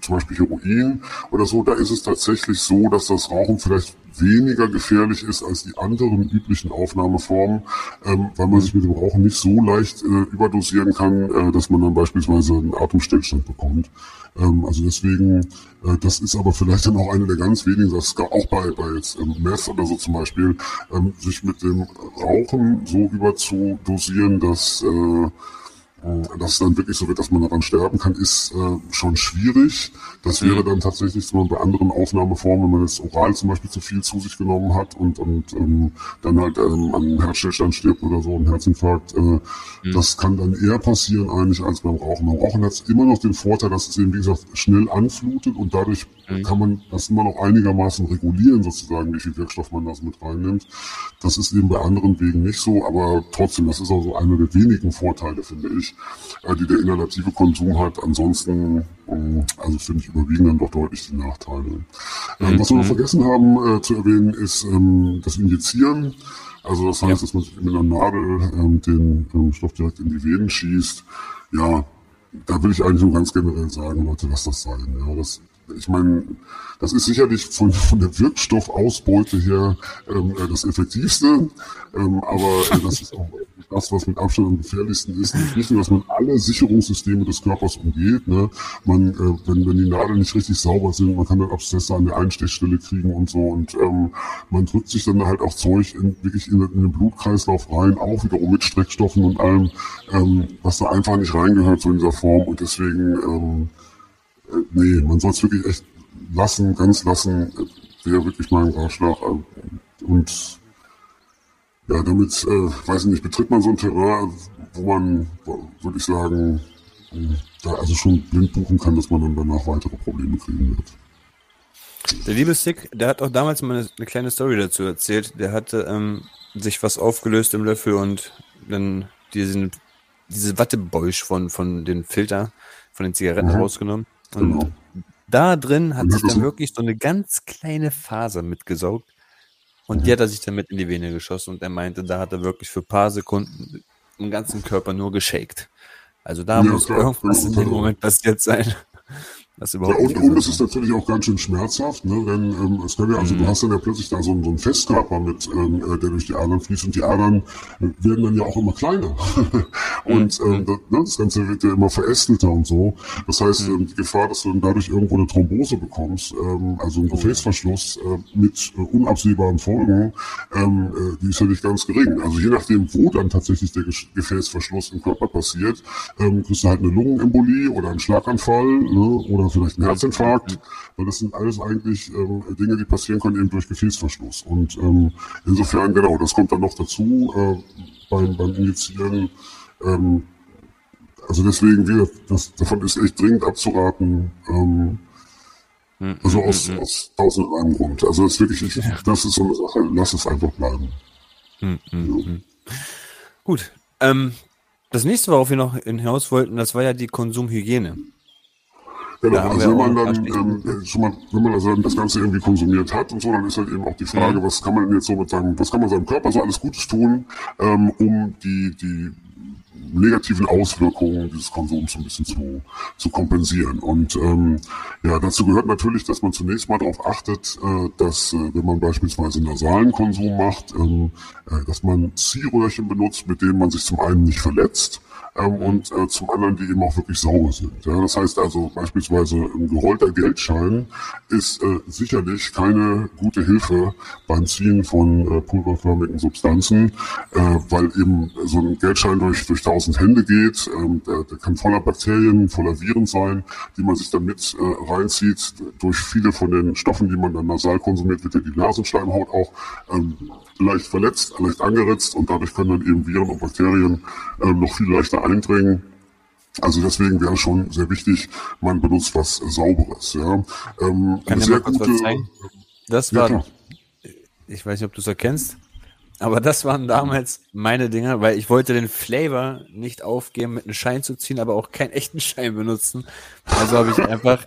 zum Beispiel Heroin oder so, da ist es tatsächlich so, dass das Rauchen vielleicht weniger gefährlich ist als die anderen üblichen Aufnahmeformen, ähm, weil man sich mit dem Rauchen nicht so leicht äh, überdosieren kann, äh, dass man dann beispielsweise einen Atemstillstand bekommt. Ähm, also deswegen, äh, das ist aber vielleicht dann auch eine der ganz wenigen, das auch bei, bei jetzt ähm, Meth oder so zum Beispiel, ähm, sich mit dem Rauchen so überzudosieren, dass äh, dass es dann wirklich so wird, dass man daran sterben kann, ist äh, schon schwierig. Das wäre mhm. dann tatsächlich so bei anderen Aufnahmeformen, wenn man jetzt oral zum Beispiel zu viel zu sich genommen hat und, und ähm, dann halt ähm, an Herzstillstand stirbt oder so, ein Herzinfarkt. Äh, mhm. Das kann dann eher passieren eigentlich als beim Rauchen. Beim Rauchen hat es immer noch den Vorteil, dass es eben, wie gesagt, schnell anflutet und dadurch mhm. kann man das immer noch einigermaßen regulieren, sozusagen, wie viel Wirkstoff man das mit reinnimmt. Das ist eben bei anderen Wegen nicht so, aber trotzdem, das ist also einer der wenigen Vorteile, finde ich äh, die der inhalative Konsum hat. Ansonsten, ähm, also finde ich überwiegen dann doch deutlich die Nachteile. Ähm, was wir noch mhm. vergessen haben äh, zu erwähnen, ist ähm, das Injizieren. Also das heißt, ja. dass man sich mit einer Nadel ähm, den ähm, Stoff direkt in die Venen schießt. Ja, da will ich eigentlich nur ganz generell sagen, Leute, lasst das sein. Ja, das ich meine, das ist sicherlich von, von der Wirkstoffausbeute her ähm, äh, das Effektivste, ähm, aber äh, das ist auch das, was mit Abstand am gefährlichsten ist. Nicht nur, dass man alle Sicherungssysteme des Körpers umgeht. Ne? Man, äh, wenn, wenn die Nadeln nicht richtig sauber sind, man kann dann Abszesse an der Einstechstelle kriegen und so. Und ähm, man drückt sich dann halt auch Zeug in, wirklich in, in den Blutkreislauf rein, auch wiederum mit Streckstoffen und allem, ähm, was da einfach nicht reingehört so in dieser Form. Und deswegen ähm, äh, nee, man soll es wirklich echt lassen, ganz lassen, wäre wirklich mein Ratschlag. Äh, und ja, damit, äh, weiß ich nicht, betritt man so ein Terrain, wo man, würde ich sagen, da also schon blind buchen kann, dass man dann danach weitere Probleme kriegen wird. Der liebe Sick, der hat auch damals mal eine, eine kleine Story dazu erzählt. Der hatte ähm, sich was aufgelöst im Löffel und dann diesen, diese Wattebäusch von, von den Filter, von den Zigaretten Mhm. rausgenommen. Und Genau. da drin hat sich dann wirklich so eine ganz kleine Faser mitgesaugt. Und die hat er sich dann mit in die Vene geschossen und er meinte, da hat er wirklich für ein paar Sekunden im ganzen Körper nur geshakt. Also da Ja, muss klar, irgendwas genau, in dem genau. Moment passiert sein. Ja, überhaupt und, nicht und es ist natürlich auch ganz schön schmerzhaft, ne? denn ähm, es kann ja, also Mhm. du hast dann ja plötzlich da so, einen- so einen Festkörper mit, ähm, äh, der durch die Adern fließt und die Adern äh, werden dann ja auch immer kleiner. und Mhm. ähm, das, ne, das Ganze wird ja immer verästelter und so. Das heißt, Mhm. ähm, die Gefahr, dass du dann dadurch irgendwo eine Thrombose bekommst, ähm, also Oh einen Gefäßverschluss äh, mit äh, unabsehbaren Folgen, ähm, äh, die ist ja nicht ganz gering. Also je nachdem, wo dann tatsächlich der Gefäßverschluss im Körper passiert, ähm, kriegst du halt eine Lungenembolie oder einen Schlaganfall ne, oder vielleicht einen Herzinfarkt. Weil das sind alles eigentlich ähm, Dinge, die passieren können eben durch Gefäßverschluss. Und ähm, insofern, genau, das kommt dann noch dazu äh, beim, beim Injizieren. Ähm, also deswegen, gesagt, das, davon ist echt dringend abzuraten. Ähm, Mhm, also aus, aus tausend und einem Grund. Also das ist wirklich, ich, das ist so eine Sache, lass es einfach bleiben. Mhm, mhm. Gut. Ähm, das nächste, worauf wir noch hinaus wollten, das war ja die Konsumhygiene. Genau, haben also wenn man dann, ähm, äh, schon mal, wenn man also das Ganze irgendwie konsumiert hat und so, dann ist halt eben auch die Frage, was kann man jetzt so mit seinem, was kann man seinem Körper so alles Gutes tun, ähm, um die, die negativen Auswirkungen dieses Konsums so ein bisschen zu, zu kompensieren. Und ähm, ja, dazu gehört natürlich, dass man zunächst mal darauf achtet, äh, dass äh, wenn man beispielsweise nasalen Konsum macht, ähm, äh, dass man Ziehröhrchen benutzt, mit denen man sich zum einen nicht verletzt, ähm, und äh, zum anderen, die eben auch wirklich sauber sind. Ja, das heißt also beispielsweise ein gerollter Geldschein ist äh, sicherlich keine gute Hilfe beim Ziehen von äh, pulverförmigen Substanzen, äh, weil eben so ein Geldschein durch, durch tausend Hände geht, ähm, der, der kann voller Bakterien, voller Viren sein, die man sich dann mit äh, reinzieht. Durch viele von den Stoffen, die man dann nasal konsumiert, wird ja die Nasenschleimhaut auch ähm, leicht verletzt, leicht angeritzt und dadurch können dann eben Viren und Bakterien ähm, noch viel leichter eindringen. Also deswegen wäre schon sehr wichtig, man benutzt was Sauberes. Ja. Ähm, Kann sehr mal kurz was gute, zeigen? Das Ja, war, klar. ich weiß nicht, ob du es erkennst, aber das waren damals meine Dinger, weil ich wollte den Flavor nicht aufgeben, mit einem Schein zu ziehen, aber auch keinen echten Schein benutzen. Also habe ich einfach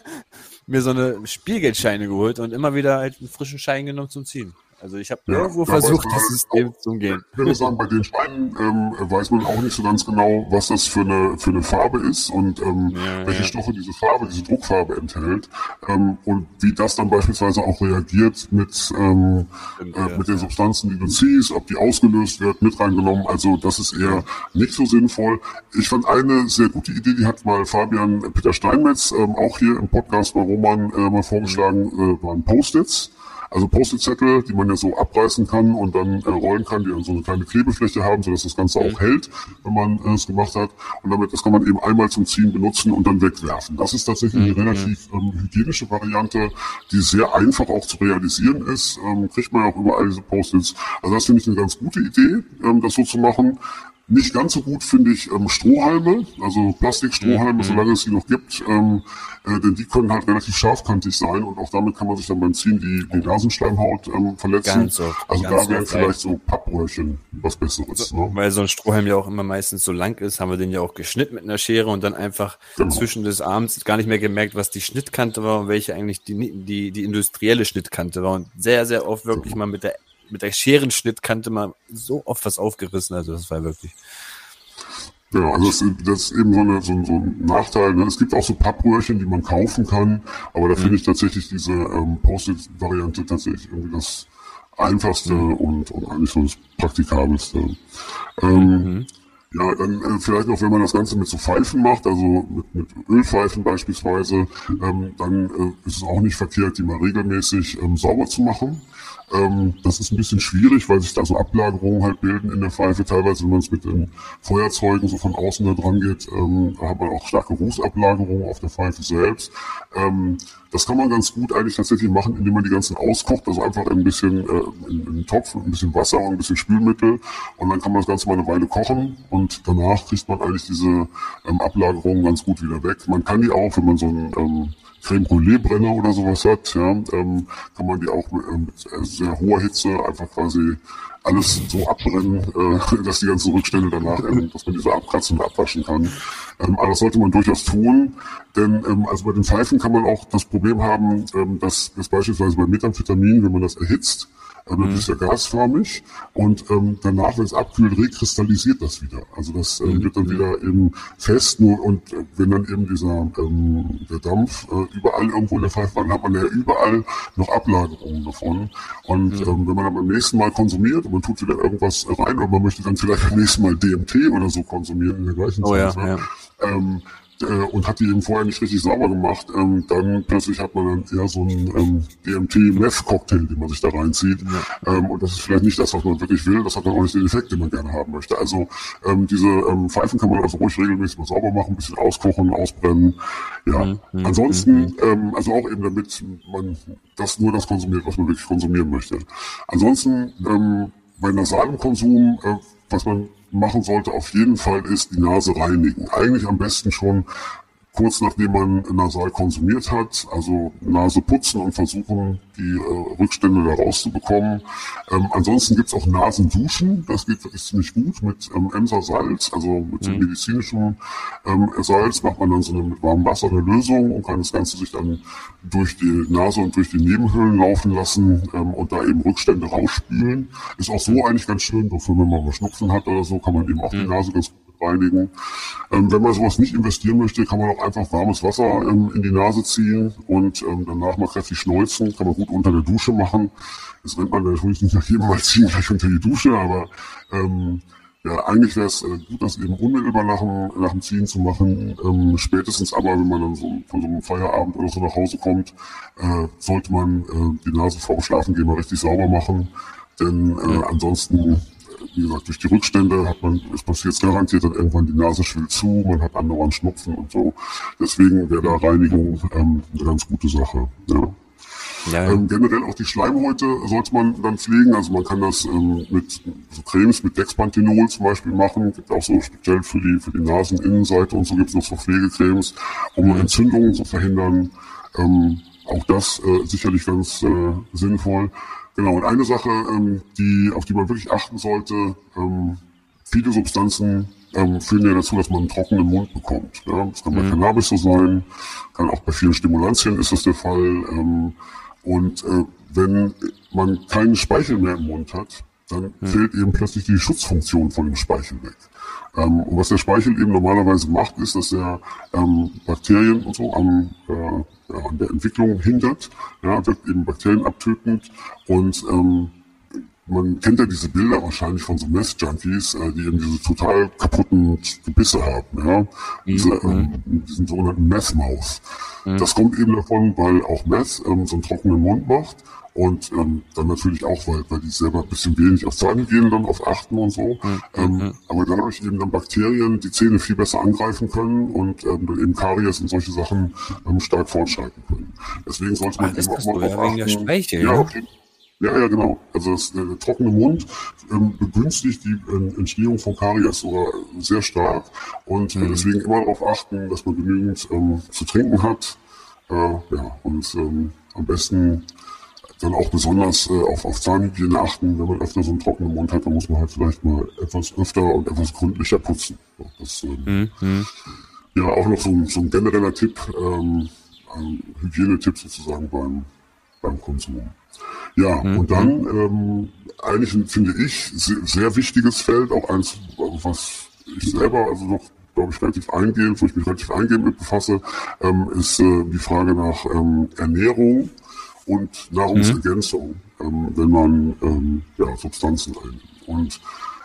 mir so eine Spielgeldscheine geholt und immer wieder halt einen frischen Schein genommen zum Ziehen. Also ich habe Ja, irgendwo versucht, das System zu umgehen. Ich würde sagen, bei den Steinen ähm, weiß man auch nicht so ganz genau, was das für eine, für eine Farbe ist und ähm, Ja, welche ja. Stoffe diese Farbe, diese Druckfarbe enthält ähm, und wie das dann beispielsweise auch reagiert mit, ähm, Stimmt, äh, mit den Substanzen, die du ziehst, ob die ausgelöst wird, mit reingenommen. Also das ist eher nicht so sinnvoll. Ich fand eine sehr gute Idee, die hat mal Fabian Peter Steinmetz ähm, auch hier im Podcast bei Roman äh, mal vorgeschlagen, äh, waren Post-its. Also Post-it-Zettel, die man ja so abreißen kann und dann äh, rollen kann, die dann so eine kleine Klebefläche haben, sodass das Ganze auch hält, wenn man äh, es gemacht hat. Und damit, das kann man eben einmal zum Ziehen benutzen und dann wegwerfen. Das ist tatsächlich eine relativ ähm, hygienische Variante, die sehr einfach auch zu realisieren ist. Ähm, kriegt man ja auch überall diese Post-its. Also das finde ich eine ganz gute Idee, ähm, das so zu machen. Nicht ganz so gut finde ich ähm, Strohhalme, also Plastikstrohhalme, Mhm. solange es sie noch gibt, ähm, äh, denn die können halt relativ scharfkantig sein und auch damit kann man sich dann beim Ziehen die, die Nasenschleimhaut ähm, verletzen. Oft, also da wären vielleicht so Pappröhrchen was Besseres. Ne? Weil so ein Strohhalm ja auch immer meistens so lang ist, haben wir den ja auch geschnitten mit einer Schere und dann einfach Genau. zwischen des Arms gar nicht mehr gemerkt, was die Schnittkante war und welche eigentlich die, die, die industrielle Schnittkante war. Und sehr, sehr oft wirklich mal mit der, mit der Scherenschnittkante mal so oft was aufgerissen. Also das war wirklich. Genau, also das, ist- das ist eben so, eine, so, ein- so ein Nachteil. Ne? Es gibt auch so Pappröhrchen, die man kaufen kann, aber da finde ich tatsächlich diese ähm, Post-it-Variante tatsächlich irgendwie das einfachste und, und eigentlich so das praktikabelste. Ähm, Ja, dann äh, vielleicht noch, wenn man das Ganze mit so Pfeifen macht, also mit, mit Ölpfeifen beispielsweise, ähm, dann äh, ist es auch nicht verkehrt, die mal regelmäßig ähm, sauber zu machen. Ähm, das ist ein bisschen schwierig, weil sich da so Ablagerungen halt bilden in der Pfeife. Teilweise, wenn man es mit den Feuerzeugen so von außen da dran geht, ähm, hat man auch starke Rußablagerungen auf der Pfeife selbst. Ähm, das kann man ganz gut eigentlich tatsächlich machen, indem man die ganzen auskocht, also einfach ein bisschen äh, in, in einen Topf, ein bisschen Wasser und ein bisschen Spülmittel und dann kann man das Ganze mal eine Weile kochen und danach kriegt man eigentlich diese ähm, Ablagerungen ganz gut wieder weg. Man kann die auch, wenn man so ein ähm, Creme Brûlée Brenner oder sowas hat, ja, ähm, kann man die auch mit, äh, mit sehr hoher Hitze einfach quasi alles so abbrennen, äh, dass die ganzen Rückstände danach, ähm, dass man diese abkratzen und abwaschen kann. Ähm, aber das sollte man durchaus tun, denn ähm, also bei den Pfeifen kann man auch das Problem haben, ähm, dass, dass beispielsweise bei Methamphetamin, wenn man das erhitzt, ähm, das ist ja gasförmig und ähm, danach, wenn es abkühlt, rekristallisiert das wieder. Also das ähm, wird dann wieder eben fest nur und äh, wenn dann eben dieser ähm, der Dampf äh, überall irgendwo in der Pfeife war, dann hat man ja überall noch Ablagerungen davon. Und ähm, wenn man dann beim nächsten Mal konsumiert und man tut wieder irgendwas rein und man möchte dann vielleicht beim nächsten Mal DMT oder so konsumieren in der gleichen Oh ja, Zeit, ja. Ähm, äh, und hat die eben vorher nicht richtig sauber gemacht, ähm, dann plötzlich hat man dann eher so einen ähm, DMT-Meth-Cocktail, den man sich da reinzieht. Ähm, und das ist vielleicht nicht das, was man wirklich will. Das hat dann auch nicht den Effekt, den man gerne haben möchte. Also ähm, diese ähm, Pfeifen kann man also ruhig regelmäßig mal sauber machen, ein bisschen auskochen, ausbrennen. Ja. Ansonsten, ähm, also auch eben damit man das nur das konsumiert, was man wirklich konsumieren möchte. Ansonsten ähm, bei nasalem Konsum, äh, was man machen sollte auf jeden Fall ist die Nase reinigen. Eigentlich am besten schon kurz nachdem man nasal konsumiert hat, also Nase putzen und versuchen, die äh, Rückstände da rauszubekommen. Ähm, ansonsten gibt's auch Nasenduschen, das geht wirklich ziemlich gut mit ähm, Emser-Salz, also mit so medizinischem ähm, Salz macht man dann so eine mit warmem Wasser eine Lösung und kann das Ganze sich dann durch die Nase und durch die Nebenhöhlen laufen lassen ähm, und da eben Rückstände rausspülen. Ist auch so eigentlich ganz schön, dafür wenn man mal Schnupfen hat oder so, kann man eben auch die Nase ganz gut reinigen. Ähm, wenn man sowas nicht investieren möchte, kann man auch einfach warmes Wasser ähm, in die Nase ziehen und ähm, danach mal kräftig schneuzen. Kann man gut unter der Dusche machen. Das rennt man natürlich nicht nach jedem Mal ziehen gleich unter die Dusche, aber ähm, ja, eigentlich wäre es äh, gut, das eben unmittelbar nach dem, nach dem Ziehen zu machen. Ähm, spätestens aber, wenn man dann so von so einem Feierabend oder so nach Hause kommt, äh, sollte man äh, die Nase vorm Schlafen gehen mal richtig sauber machen. Denn äh, ansonsten wie gesagt, durch die Rückstände hat man, es passiert garantiert dann irgendwann die Nase schwillt zu, man hat andauernd Schnupfen und so. Deswegen wäre da Reinigung ähm, eine ganz gute Sache. Ja. Ja, Ähm, generell auch die Schleimhäute sollte man dann pflegen. Also man kann das ähm, mit so Cremes, mit Dexpanthenol zum Beispiel machen. Gibt auch so speziell für die, für die Naseninnenseite und so gibt es noch so Pflegecremes, um Entzündungen zu verhindern. Ähm, auch das äh, sicherlich ganz äh, sinnvoll. Genau, und eine Sache, ähm, die, auf die man wirklich achten sollte, ähm, viele Substanzen ähm, führen ja dazu, dass man einen trockenen Mund bekommt. Ja? Das kann bei Cannabis so sein, kann auch bei vielen Stimulantien ist das der Fall. Ähm, und äh, wenn man keinen Speichel mehr im Mund hat, dann fällt eben plötzlich die Schutzfunktion von dem Speichel weg. Ähm, und was der Speichel eben normalerweise macht, ist, dass er ähm, Bakterien und so am, äh, ja, an der Entwicklung hindert, ja, wird eben Bakterien abtötend. Und ähm, man kennt ja diese Bilder wahrscheinlich von so Mess-Junkies, äh, die eben diese total kaputten Gebisse haben, ja. Diese, ähm, diesen sogenannten Meth-Mouth. Das kommt eben davon, weil auch Meth ähm, so einen trockenen Mund macht und ähm, dann natürlich auch, weil, weil die selber ein bisschen wenig auf Zahnhygiene dann auf achten und so. Ähm, aber dadurch eben dann Bakterien die Zähne viel besser angreifen können und ähm, dann eben Karies und solche Sachen ähm, stark fortschreiten können. Deswegen sollte man das eben auch mal der achten. Speichel, ja, ja? okay. Ja, ja, genau. Also das, der, der trockene Mund ähm, begünstigt die ähm, Entstehung von Karies sogar sehr stark. Und Mhm. äh, deswegen immer darauf achten, dass man genügend ähm, zu trinken hat. Äh, ja, und ähm, am besten dann auch besonders äh, auf, auf Zahnhygiene achten. Wenn man öfter so einen trockenen Mund hat, dann muss man halt vielleicht mal etwas öfter und etwas gründlicher putzen. Ja, Das, ähm, Mhm. ja, auch noch so ein, so ein genereller Tipp, ähm, ein Hygienetipp sozusagen beim, beim Konsum. Ja, und dann ähm, eigentlich ein, finde ich sehr, sehr wichtiges Feld, auch eins, was ich selber also noch glaube ich relativ eingehend, wo ich mich relativ eingehend mit befasse, ähm, ist äh, die Frage nach ähm, Ernährung und Nahrungsergänzung, ähm, wenn man ähm, ja, Substanzen einnimmt. Und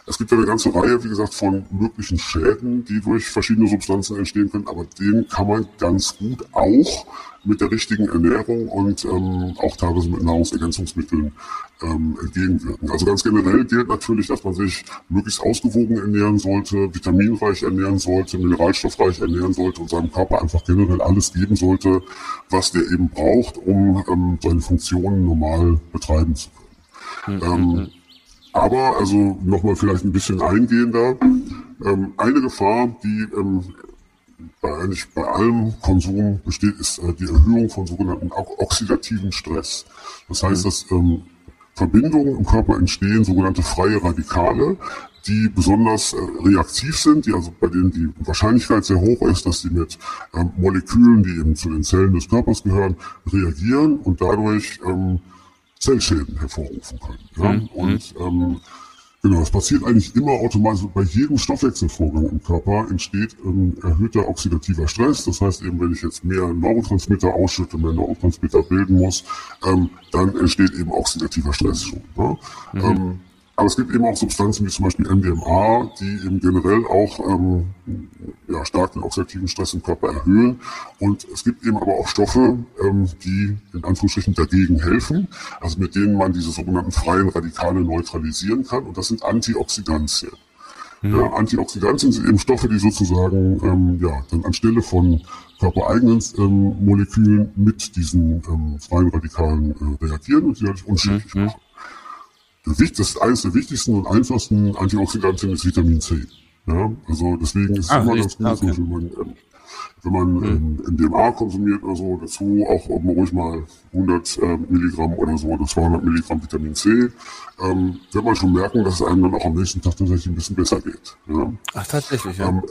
es gibt ja eine ganze Reihe, wie gesagt, von möglichen Schäden, die durch verschiedene Substanzen entstehen können, aber denen kann man ganz gut auch mit der richtigen Ernährung und ähm, auch teilweise mit Nahrungsergänzungsmitteln ähm, entgegenwirken. Also ganz generell gilt natürlich, dass man sich möglichst ausgewogen ernähren sollte, vitaminreich ernähren sollte, mineralstoffreich ernähren sollte und seinem Körper einfach generell alles geben sollte, was der eben braucht, um ähm, seine Funktionen normal betreiben zu können. Ähm, aber, also nochmal vielleicht ein bisschen eingehender, ähm, eine Gefahr, die ähm, bei, eigentlich bei allem Konsum besteht, ist äh, die Erhöhung von sogenannten oxidativen Stress. Das heißt, dass ähm, Verbindungen im Körper entstehen, sogenannte freie Radikale, die besonders äh, reaktiv sind, die also bei denen die Wahrscheinlichkeit sehr hoch ist, dass sie mit ähm, Molekülen, die eben zu den Zellen des Körpers gehören, reagieren und dadurch ähm, Zellschäden hervorrufen können. Ja? Mhm. Und ähm, Genau, das passiert eigentlich immer automatisch. Bei jedem Stoffwechselvorgang im Körper entsteht ähm, erhöhter oxidativer Stress. Das heißt eben, wenn ich jetzt mehr Neurotransmitter ausschütte, mehr Neurotransmitter bilden muss, ähm, dann entsteht eben oxidativer Stress schon. Ne? Mhm. Ähm, aber es gibt eben auch Substanzen wie zum Beispiel MDMA, die eben generell auch ähm, ja, stark den oxidativen Stress im Körper erhöhen. Und es gibt eben aber auch Stoffe, ähm, die in Anführungsstrichen dagegen helfen, also mit denen man diese sogenannten freien Radikale neutralisieren kann. Und das sind Antioxidantien. Mhm. Ja, Antioxidantien sind eben Stoffe, die sozusagen ähm, ja, dann anstelle von körpereigenen ähm, Molekülen mit diesen ähm, freien Radikalen äh, reagieren und sie dadurch unschädlich mhm. machen das eines der wichtigsten und einfachsten Antioxidantien ist Vitamin C. Ja, also deswegen ist es ah, immer ganz gut, okay. wenn man, ähm, wenn man mhm. ähm, MDMA konsumiert oder so, dazu auch um, ruhig mal 100 äh, Milligramm oder so oder 200 Milligramm Vitamin C, ähm, wird man schon merken, dass es einem dann auch am nächsten Tag tatsächlich ein bisschen besser geht. Ja. Ach, tatsächlich, ja. Ähm,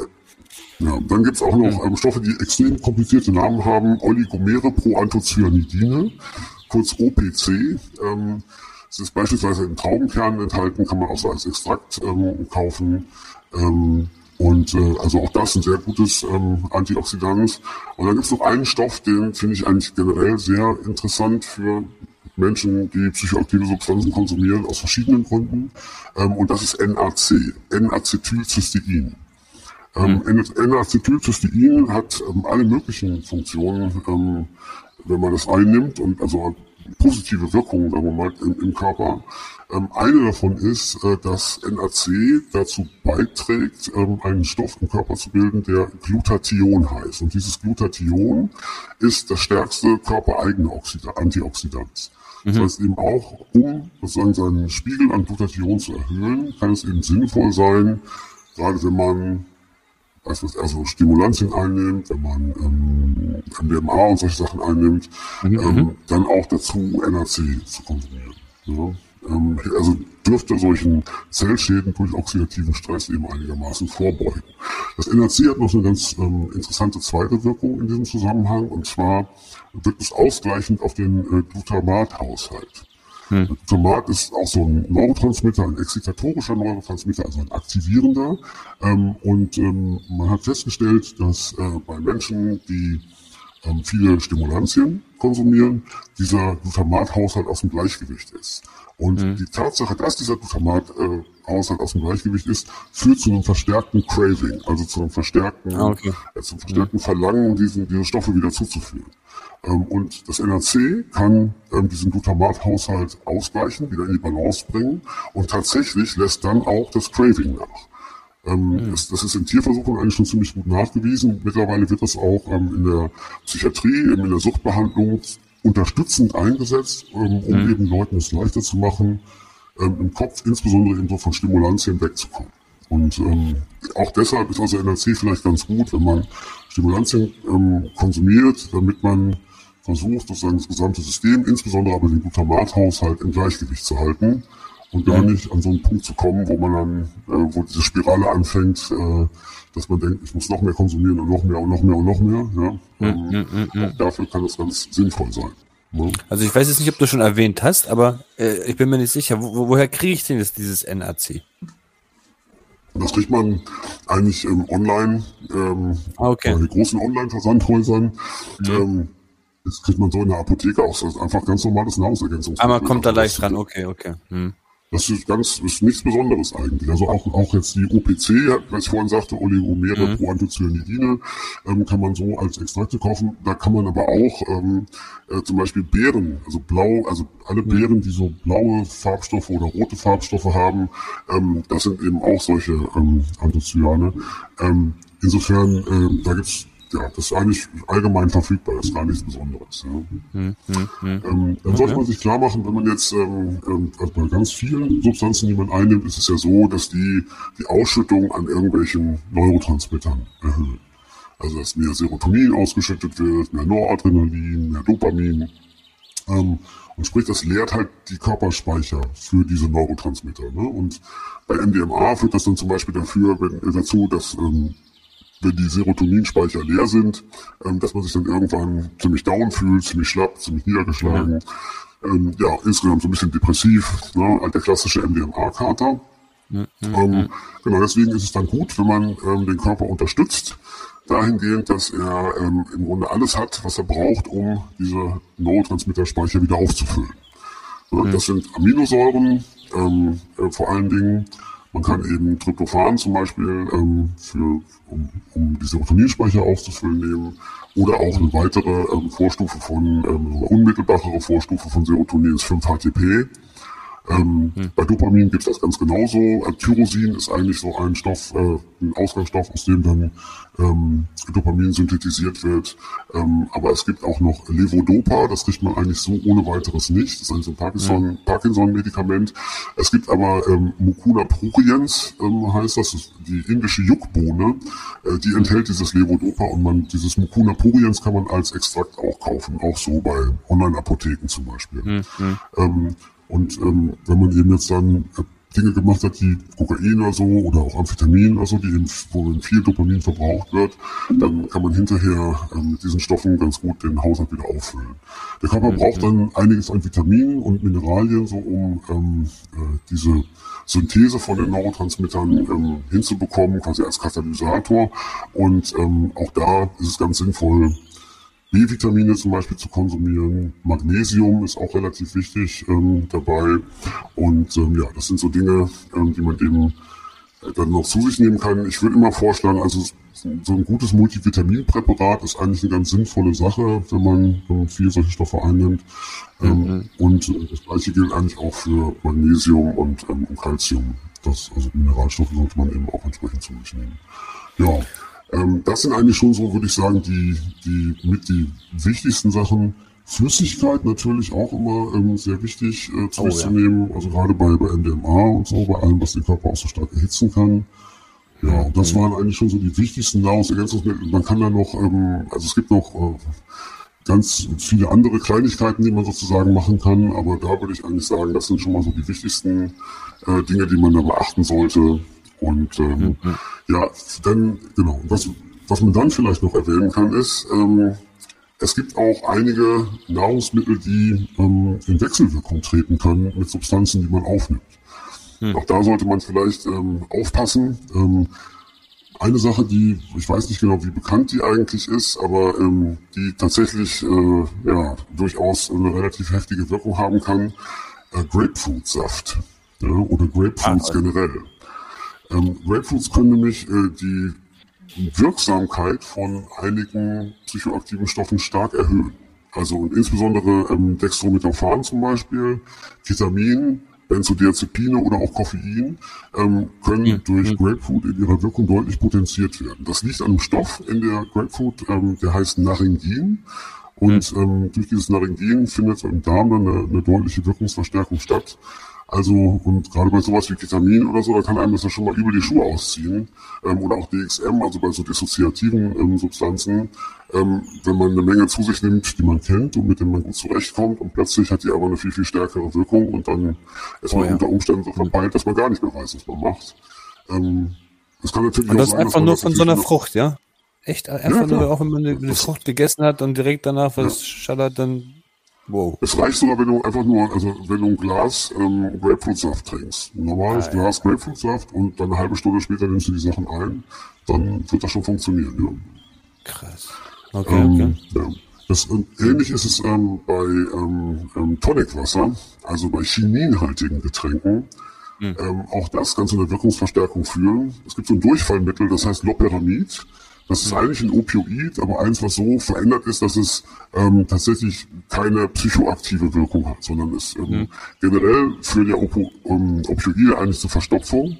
ja, dann gibt's auch noch mhm. ähm, Stoffe, die extrem komplizierte Namen haben, Oligomere Proanthocyanidine, kurz OPC. Ähm, es ist beispielsweise in Traubenkernen enthalten, kann man auch so als Extrakt ähm, kaufen. Ähm, und äh, also auch das ein sehr gutes ähm, Antioxidant. Und dann gibt es noch einen Stoff, den finde ich eigentlich generell sehr interessant für Menschen, die psychoaktive Substanzen konsumieren, aus verschiedenen Gründen. Ähm, und das ist NAC, N-Acetylcystein. Ähm, mhm. N-Acetylcystein hat ähm, alle möglichen Funktionen, ähm, wenn man das einnimmt und also positive Wirkungen, sagen wir mal, im, im Körper. Ähm, eine davon ist, äh, dass NAC dazu beiträgt, ähm, einen Stoff im Körper zu bilden, der Glutathion heißt. Und dieses Glutathion ist das stärkste körpereigene Oxida Antioxidant. Mhm. Das heißt eben auch, um sozusagen seinen Spiegel an Glutathion zu erhöhen, kann es eben sinnvoll sein, gerade wenn man was, also Stimulantien einnimmt, wenn man ähm, MDMA und solche Sachen einnimmt, mhm. ähm, mhm. dann auch dazu NAC zu konsumieren. Ja? Ähm, also dürfte solchen Zellschäden durch oxidativen Stress eben einigermaßen vorbeugen. Das NAC hat noch eine ganz ähm, interessante zweite Wirkung in diesem Zusammenhang, und zwar wirkt es ausgleichend auf den äh, Glutamathaushalt. Hm. Tomat ist auch so ein Neurotransmitter, ein excitatorischer Neurotransmitter, also ein aktivierender. Ähm, und ähm, man hat festgestellt, dass äh, bei Menschen, die ähm, viele Stimulantien konsumieren, dieser Glutamathaushalt aus dem Gleichgewicht ist. Und mhm. die Tatsache, dass dieser Glutamathaushalt aus dem Gleichgewicht ist, führt zu einem verstärkten Craving, also zu einem verstärkten, ah, okay. äh, zum verstärkten Verlangen, diesen, diese Stoffe wieder zuzuführen. Ähm, und das NAC kann ähm, diesen Glutamathaushalt ausgleichen, wieder in die Balance bringen und tatsächlich lässt dann auch das Craving nach. Ähm, das, das, ist in Tierversuchen eigentlich schon ziemlich gut nachgewiesen. Mittlerweile wird das auch ähm, in der Psychiatrie, in der Suchtbehandlung unterstützend eingesetzt, ähm, um mhm. eben Leuten es leichter zu machen, ähm, im Kopf insbesondere eben so von Stimulantien wegzukommen. Und ähm, auch deshalb ist also NLC vielleicht ganz gut, wenn man Stimulantien ähm, konsumiert, damit man versucht, sozusagen das gesamte System, insbesondere aber den Glutamathaushalt im Gleichgewicht zu halten und gar nicht an so einen Punkt zu kommen, wo man dann, äh, wo diese Spirale anfängt, äh, dass man denkt, ich muss noch mehr konsumieren und noch mehr und noch mehr und noch mehr. Ja? Ähm, mm, mm, mm, dafür kann das ganz sinnvoll sein. Ja? Also ich weiß jetzt nicht, ob du schon erwähnt hast, aber äh, ich bin mir nicht sicher, wo, woher kriege ich denn jetzt dieses NAC? Das kriegt man eigentlich ähm, online, ähm, ah, okay. bei großen Online-Versandhäusern. Mhm. Ähm, das kriegt man so in der Apotheke auch. Das ist einfach ganz normales Nahrungsergänzungsmittel. Aber kommt da leicht dran, okay, okay. Hm. Das ist ganz, ist nichts Besonderes eigentlich. Also auch, auch jetzt die OPC, was ich vorhin sagte, Oligomere mhm. Proanthocyanidine, ähm, kann man so als Extrakte kaufen. Da kann man aber auch ähm, äh, zum Beispiel Beeren, also blau, also alle mhm. Beeren, die so blaue Farbstoffe oder rote Farbstoffe haben, ähm, das sind eben auch solche ähm, Anthocyane. Ähm, insofern, äh, da gibt's ja, das ist eigentlich allgemein verfügbar, das ist gar nichts Besonderes. Ja. Mhm. Ähm, dann sollte man sich klar machen, wenn man jetzt ähm, ähm, also bei ganz vielen Substanzen, die man einnimmt, ist es ja so, dass die die Ausschüttung an irgendwelchen Neurotransmittern erhöhen. Also dass mehr Serotonin ausgeschüttet wird, mehr Noradrenalin, mehr Dopamin. Ähm, und sprich, das leert halt die Körperspeicher für diese Neurotransmitter. Ne? Und bei MDMA führt das dann zum Beispiel dafür, wenn, äh, dazu, dass ähm, wenn die Serotoninspeicher leer sind, ähm, dass man sich dann irgendwann ziemlich down fühlt, ziemlich schlapp, ziemlich niedergeschlagen. Ja, ähm, ja insgesamt so ein bisschen depressiv, ne? Halt der klassische MDMA-Kater. Mhm. Ähm, genau, deswegen ist es dann gut, wenn man ähm, den Körper unterstützt, dahingehend, dass er ähm, im Grunde alles hat, was er braucht, um diese Neurotransmitterspeicher wieder aufzufüllen. Mhm. Das sind Aminosäuren, ähm, äh, vor allen Dingen. Man kann eben Tryptophan zum Beispiel ähm, für, um, um die Serotoninspeicher aufzufüllen nehmen oder auch eine weitere ähm, Vorstufe von, ähm, unmittelbare Vorstufe von Serotonin ist 5-HTP. Ähm, hm. Bei Dopamin gibt es das ganz genauso. Äh, Tyrosin ist eigentlich so ein Stoff, äh, ein Ausgangsstoff, aus dem dann ähm, Dopamin synthetisiert wird. Ähm, aber es gibt auch noch Levodopa, das kriegt man eigentlich so ohne weiteres nicht. Das ist eigentlich so ein Parkinson, hm. Parkinson-Medikament. Es gibt aber ähm, Mucuna pruriens, ähm, heißt das, das die indische Juckbohne, äh, die enthält dieses Levodopa und man dieses Mucuna pruriens kann man als Extrakt auch kaufen, auch so bei Online-Apotheken zum Beispiel. Hm. hm. Ähm, und ähm, wenn man eben jetzt dann äh, Dinge gemacht hat, wie Kokain oder so oder auch Amphetamin oder so, die eben, wo eben viel Dopamin verbraucht wird, dann kann man hinterher ähm, mit diesen Stoffen ganz gut den Haushalt wieder auffüllen. Der Körper mhm. braucht dann einiges an Vitaminen und Mineralien, so um ähm, äh, diese Synthese von den Neurotransmittern ähm, hinzubekommen, quasi als Katalysator. Und ähm, auch da ist es ganz sinnvoll, B-Vitamine zum Beispiel zu konsumieren. Magnesium ist auch relativ wichtig ähm, dabei. Und ähm, ja, das sind so Dinge, ähm, die man eben äh, dann noch zu sich nehmen kann. Ich würde immer vorschlagen, also so ein gutes Multivitaminpräparat ist eigentlich eine ganz sinnvolle Sache, wenn man, man viel solche Stoffe einnimmt. Ähm, mhm. Und äh, das gleiche gilt eigentlich auch für Magnesium und, ähm, Calcium. Das, also Mineralstoffe sollte man eben auch entsprechend zu sich nehmen. Ja, ähm, das sind eigentlich schon so, würde ich sagen, die, die mit die wichtigsten Sachen. Flüssigkeit natürlich auch immer ähm, sehr wichtig äh, zu oh, ja. nehmen, also gerade bei, bei MDMA und so, bei allem, was den Körper auch so stark erhitzen kann. Ja, und das mhm. waren eigentlich schon so die wichtigsten Nahrungsergänzungsmittel. Man kann da noch, ähm, also es gibt noch äh, ganz viele andere Kleinigkeiten, die man sozusagen machen kann, aber da würde ich eigentlich sagen, das sind schon mal so die wichtigsten äh, Dinge, die man da beachten sollte. Und ähm, mhm. ja, dann, genau, was, was man dann vielleicht noch erwähnen kann, ist, ähm, es gibt auch einige Nahrungsmittel, die ähm, in Wechselwirkung treten können mit Substanzen, die man aufnimmt. Mhm. Auch da sollte man vielleicht ähm, aufpassen. Ähm, eine Sache, die, ich weiß nicht genau, wie bekannt die eigentlich ist, aber ähm, die tatsächlich äh, ja, durchaus eine relativ heftige Wirkung haben kann, äh, Grapefruitsaft ja, oder Grapefruits ah, generell. Ähm, Grapefruits können nämlich äh, die Wirksamkeit von einigen psychoaktiven Stoffen stark erhöhen. Also insbesondere ähm, Dextrometaphan zum Beispiel, Ketamin, Benzodiazepine oder auch Koffein ähm, können ja, durch ja. Grapefruit in ihrer Wirkung deutlich potenziert werden. Das liegt an einem Stoff in der Grapefruit, ähm, der heißt Naringin. Und ja. ähm, durch dieses Naringin findet im Darm dann eine, eine deutliche Wirkungsverstärkung statt. Also, und gerade bei sowas wie Ketamin oder so, da kann einem das ja schon mal über die Schuhe ausziehen. Ähm, oder auch DXM, also bei so dissoziativen ähm, Substanzen, ähm, wenn man eine Menge zu sich nimmt, die man kennt und mit denen man gut zurechtkommt und plötzlich hat die aber eine viel, viel stärkere Wirkung und dann ist man oh ja. unter Umständen so verpeilt, dass man gar nicht mehr weiß, was man macht. Ähm, das kann natürlich und das sein, einfach nur von so einer Frucht, ja? Echt? Einfach ja, nur, auch wenn man eine, eine Frucht gegessen hat und direkt danach was ja. schallert, dann Wow. Es reicht sogar, wenn du einfach nur, also wenn du ein Glas ähm, Grapefruitsaft trinkst. Ein normales ah, Glas. Grapefruitsaft und dann eine halbe Stunde später nimmst du die Sachen ein, dann wird das schon funktionieren, ja. Krass. Okay, ähm, okay. Ja. Das, ähm, ähnlich ist es ähm, bei ähm, ähm, Tonicwasser, also bei chininhaltigen Getränken. Mhm. Ähm, auch das kann zu einer Wirkungsverstärkung führen. Es gibt so ein Durchfallmittel, das heißt Loperamid. Das ist eigentlich ein Opioid, aber eins, was so verändert ist, dass es ähm, tatsächlich keine psychoaktive Wirkung hat, sondern es ähm, mhm. generell führen ja Opo, ähm, Opioide eigentlich zur Verstopfung.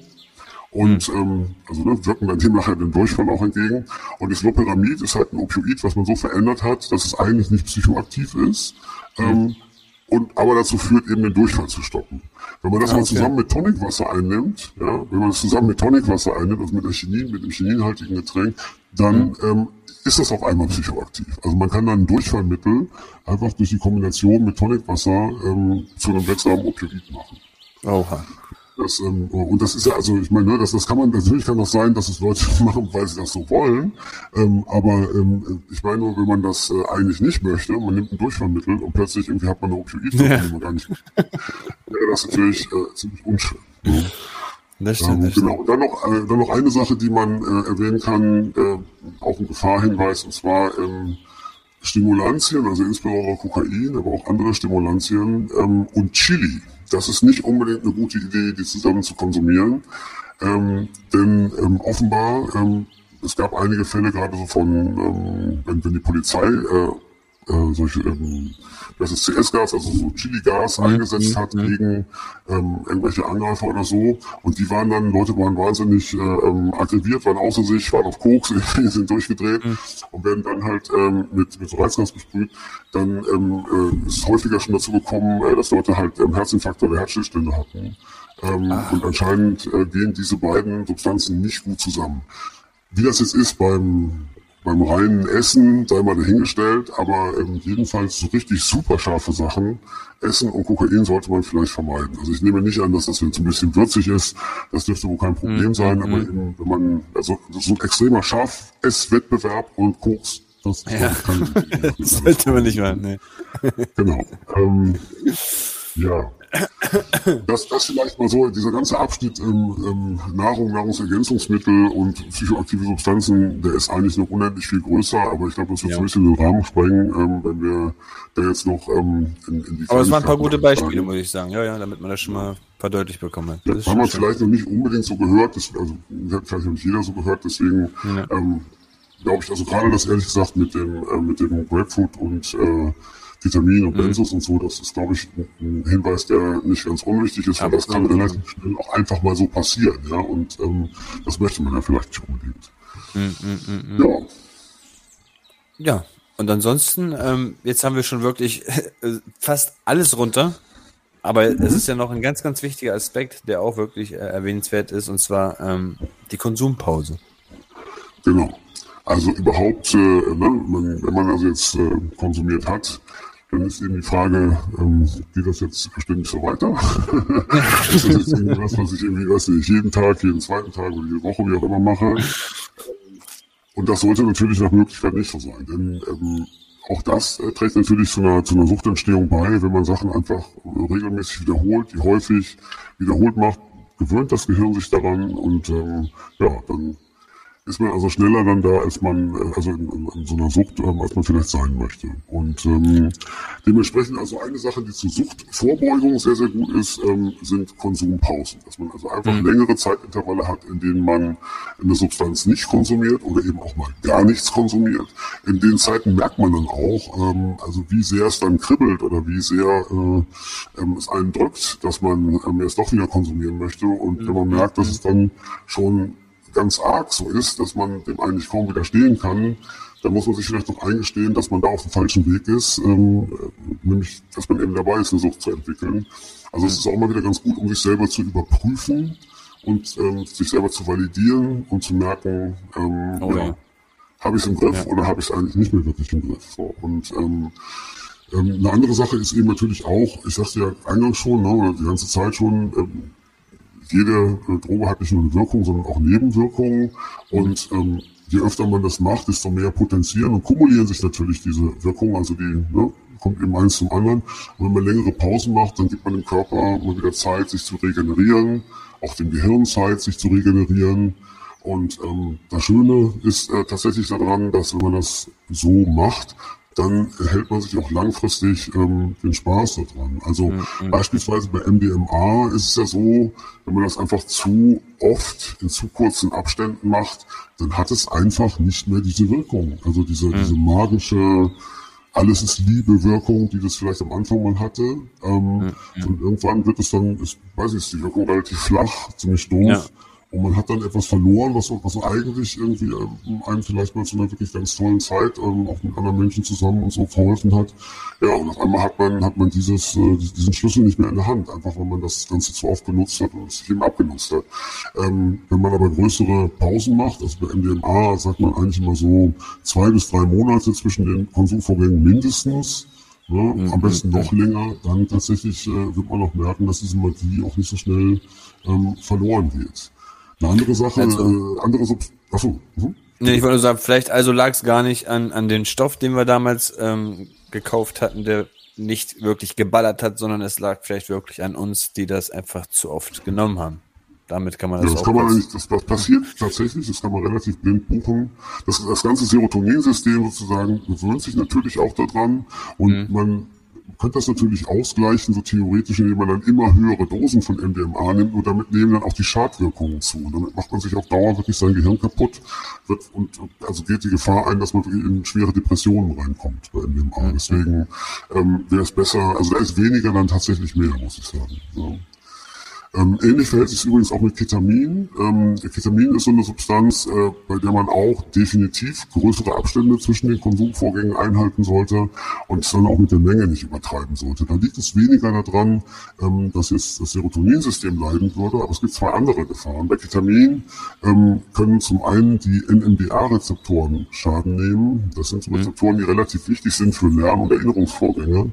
und ähm, also ne, wirken dann dem nachher den Durchfall auch entgegen. Und das Loperamid ist halt ein Opioid, was man so verändert hat, dass es eigentlich nicht psychoaktiv ist. Ähm, und aber dazu führt, eben den Durchfall zu stoppen. Wenn man das Ah, mal okay. zusammen mit Tonicwasser einnimmt, ja, wenn man das zusammen mit Tonicwasser einnimmt, also mit der Chinin, mit dem chininhaltigen Getränk, dann Mhm. ähm, ist das auf einmal psychoaktiv. Also man kann dann ein Durchfallmittel einfach durch die Kombination mit Tonicwasser ähm, zu einem wirksamen Opioid machen. Oha. Das, ähm, und das ist ja, also ich meine, ne, das, das kann man, natürlich kann das sein, dass es Leute machen, weil sie das so wollen. Ähm, aber ähm, ich meine nur, wenn man das äh, eigentlich nicht möchte, man nimmt ein Durchfallmittel und plötzlich irgendwie hat man eine Opioid, Ja. die man gar nicht wäre das natürlich äh, ziemlich unschön. Ne? Das Ähm, stimmt, das genau. Und dann noch, äh, dann noch eine Sache, die man äh, erwähnen kann, äh, auch ein Gefahrhinweis, und zwar ähm, Stimulantien, also insbesondere Kokain, aber auch andere Stimulantien ähm, und Chili. Das ist nicht unbedingt eine gute Idee, die zusammen zu konsumieren, ähm, denn ähm, offenbar ähm, es gab einige Fälle gerade so von, ähm, wenn, wenn die Polizei äh, äh, solche, ähm, das ist CS-Gas, also so Chili-Gas eingesetzt hat gegen ähm, irgendwelche Angreifer oder so. Und die waren dann, Leute waren wahnsinnig äh, ähm, aggressiert, waren außer sich, waren auf Koks, sind durchgedreht und werden dann halt ähm, mit, mit so Reizgas besprüht. Dann ähm, äh, ist häufiger schon dazu gekommen, äh, dass Leute halt ähm, Herzinfarkt oder Herzstillstände hatten. Ähm, und anscheinend äh, gehen diese beiden Substanzen nicht gut zusammen. Wie das jetzt ist beim, beim reinen Essen, sei mal dahingestellt, aber ähm, jedenfalls so richtig super scharfe Sachen, Essen und Kokain sollte man vielleicht vermeiden. Also ich nehme nicht an, dass das jetzt ein bisschen würzig ist, das dürfte wohl kein Problem sein, aber eben, wenn man, also so ein extremer Scharf-Ess-Wettbewerb und Koks, das Ja. kann Das sollte man nicht machen, ne. Genau. Ähm, ja. Das, das vielleicht mal so, dieser ganze Abschnitt ähm, ähm, Nahrung, Nahrungsergänzungsmittel und psychoaktive Substanzen, der ist eigentlich noch unendlich viel größer, aber ich glaube, das wird Ja. so ein bisschen den Rahmen sprengen, ähm, wenn wir da jetzt noch ähm, in, in die Aber es waren ein paar gute. Beispiele, muss ich sagen. Ja, ja, damit man das schon mal verdeutlicht bekommen hat. Das ist Haben wir vielleicht noch nicht unbedingt so gehört, das, also hat vielleicht noch nicht jeder so gehört, deswegen Ja. ähm, glaube ich, also gerade das ehrlich gesagt mit dem, äh, mit dem Grapefruit und äh, Vitamin Mhm. und Benzos und so, das ist, glaube ich, ein Hinweis, der nicht ganz unwichtig ist, weil das kann relativ schnell auch einfach mal so passieren, ja, und ähm, das möchte man ja vielleicht nicht unbedingt. Mhm, Ja, Ja, und ansonsten, ähm, jetzt haben wir schon wirklich äh, fast alles runter. Aber es ist ja noch ein ganz, ganz wichtiger Aspekt, der auch wirklich äh, erwähnenswert ist, und zwar ähm, die Konsumpause. Genau. Also überhaupt, äh, ne, man, wenn man also jetzt äh, konsumiert hat, dann ist eben die Frage, ähm, geht das jetzt ständig so weiter? ist das jetzt irgendwie was, ich irgendwie, was ich jeden Tag, jeden zweiten Tag oder jede Woche, wie auch immer mache? Und das sollte natürlich nach Möglichkeit nicht so sein, denn ähm, auch das äh, trägt natürlich zu einer, zu einer Suchtentstehung bei, wenn man Sachen einfach regelmäßig wiederholt, die häufig wiederholt macht, gewöhnt das Gehirn sich daran und ähm, ja, dann ist man also schneller dann da, als man, äh, also in, in, in so einer Sucht, ähm, als man vielleicht sein möchte. Und ähm, dementsprechend also eine Sache, die zur Suchtvorbeugung sehr, sehr gut ist, ähm, sind Konsumpausen. Dass man also einfach längere Zeitintervalle hat, in denen man eine Substanz nicht konsumiert oder eben auch mal gar nichts konsumiert. In den Zeiten merkt man dann auch, ähm, also wie sehr es dann kribbelt oder wie sehr äh, ähm, es einen drückt, dass man ähm, es doch wieder konsumieren möchte. Und wenn man merkt, dass es dann schon ganz arg so ist, dass man dem eigentlich kaum widerstehen kann, dann muss man sich vielleicht noch eingestehen, dass man da auf dem falschen Weg ist, ähm, äh, nämlich, dass man eben dabei ist, eine Sucht zu entwickeln. Also es ist auch mal wieder ganz gut, um sich selber zu überprüfen und ähm, sich selber zu validieren und zu merken, ähm, Oh ja. ja, habe ich es im Griff Ja. oder habe ich es eigentlich nicht mehr wirklich im Griff. So, und ähm, ähm, eine andere Sache ist eben natürlich auch, ich sagte ja eingangs schon, ne, oder die ganze Zeit schon, ähm, jede äh, Droge hat nicht nur eine Wirkung, sondern auch Nebenwirkungen. Und ähm, je öfter man das macht, desto mehr potenzieren und kumulieren sich natürlich diese Wirkungen. Also die ne, kommt eben eins zum anderen. Und wenn man längere Pausen macht, dann gibt man dem Körper mal wieder Zeit, sich zu regenerieren, auch dem Gehirn Zeit, sich zu regenerieren. Und ähm, das Schöne ist äh, tatsächlich daran, dass wenn man das so macht, dann hält man sich auch langfristig ähm, den Spaß daran. Also beispielsweise bei MDMA ist es ja so, wenn man das einfach zu oft in zu kurzen Abständen macht, dann hat es einfach nicht mehr diese Wirkung. Also diese, diese magische alles ist Liebe Wirkung, die das vielleicht am Anfang mal hatte. Ähm, Und irgendwann wird es dann, ist, weiß ich, ist die Wirkung relativ flach, ziemlich doof. Ja. Und man hat dann etwas verloren, was, was eigentlich irgendwie ähm, einem vielleicht mal zu einer wirklich ganz tollen Zeit ähm, auch mit anderen Menschen zusammen und so verholfen hat. Ja, und auf einmal hat man, hat man dieses, äh, diesen Schlüssel nicht mehr in der Hand, einfach weil man das Ganze zu oft benutzt hat und es sich eben abgenutzt hat. Ähm, wenn man aber größere Pausen macht, also bei MDMA sagt man eigentlich immer so zwei bis drei Monate zwischen den Konsumvorgängen mindestens, Ne? Mhm. Am besten noch länger, dann tatsächlich äh, wird man auch merken, dass diese Magie auch nicht so schnell ähm, verloren geht. Eine andere Sache, also, äh, andere Sub Achso. Mhm. Nee, ich wollte nur sagen, vielleicht also lag es gar nicht an, an den Stoff, den wir damals ähm, gekauft hatten, der nicht wirklich geballert hat, sondern es lag vielleicht wirklich an uns, die das einfach zu oft genommen haben. Damit kann man das, ja, das kann man eigentlich, das, das passiert tatsächlich, das kann man relativ blind buchen. Das, das ganze Serotoninsystem sozusagen gewöhnt sich natürlich auch daran und mhm. man könnte das natürlich ausgleichen, so theoretisch, indem man dann immer höhere Dosen von MDMA nimmt und damit nehmen dann auch die Schadwirkungen zu. Und damit macht man sich auf Dauer wirklich sein Gehirn kaputt wird und also geht die Gefahr ein, dass man in schwere Depressionen reinkommt bei MDMA. Deswegen ähm, wäre es besser, also da ist weniger dann tatsächlich mehr, muss ich sagen. Ja. Ähm, ähnlich verhält sich übrigens auch mit Ketamin. Ähm, Ketamin ist so eine Substanz, äh, bei der man auch definitiv größere Abstände zwischen den Konsumvorgängen einhalten sollte und es dann auch mit der Menge nicht übertreiben sollte. Da liegt es weniger daran, ähm, dass jetzt das Serotoninsystem leiden würde, aber es gibt zwei andere Gefahren. Bei Ketamin ähm, können zum einen die NMDA-Rezeptoren Schaden nehmen. Das sind so mhm. Rezeptoren, die relativ wichtig sind für Lern- und Erinnerungsvorgänge.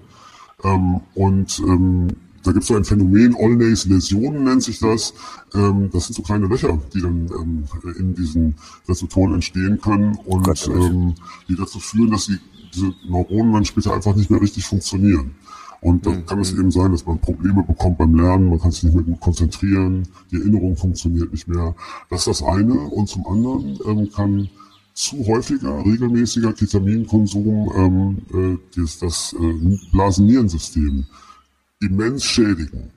Ähm, und ähm, da gibt es so ein Phänomen, Olnays-Läsionen nennt sich das. Ähm, das sind so kleine Löcher, die dann ähm, in diesen Rezeptoren entstehen können und ähm, die dazu führen, dass die, diese Neuronen dann später einfach nicht mehr richtig funktionieren. Und dann mhm. kann es eben sein, dass man Probleme bekommt beim Lernen, man kann sich nicht mehr gut konzentrieren, die Erinnerung funktioniert nicht mehr. Das ist das eine. Und zum anderen ähm, kann zu häufiger, regelmäßiger Ketaminkonsum ähm, äh, das, das äh, Blasennierensystem immens schädigen.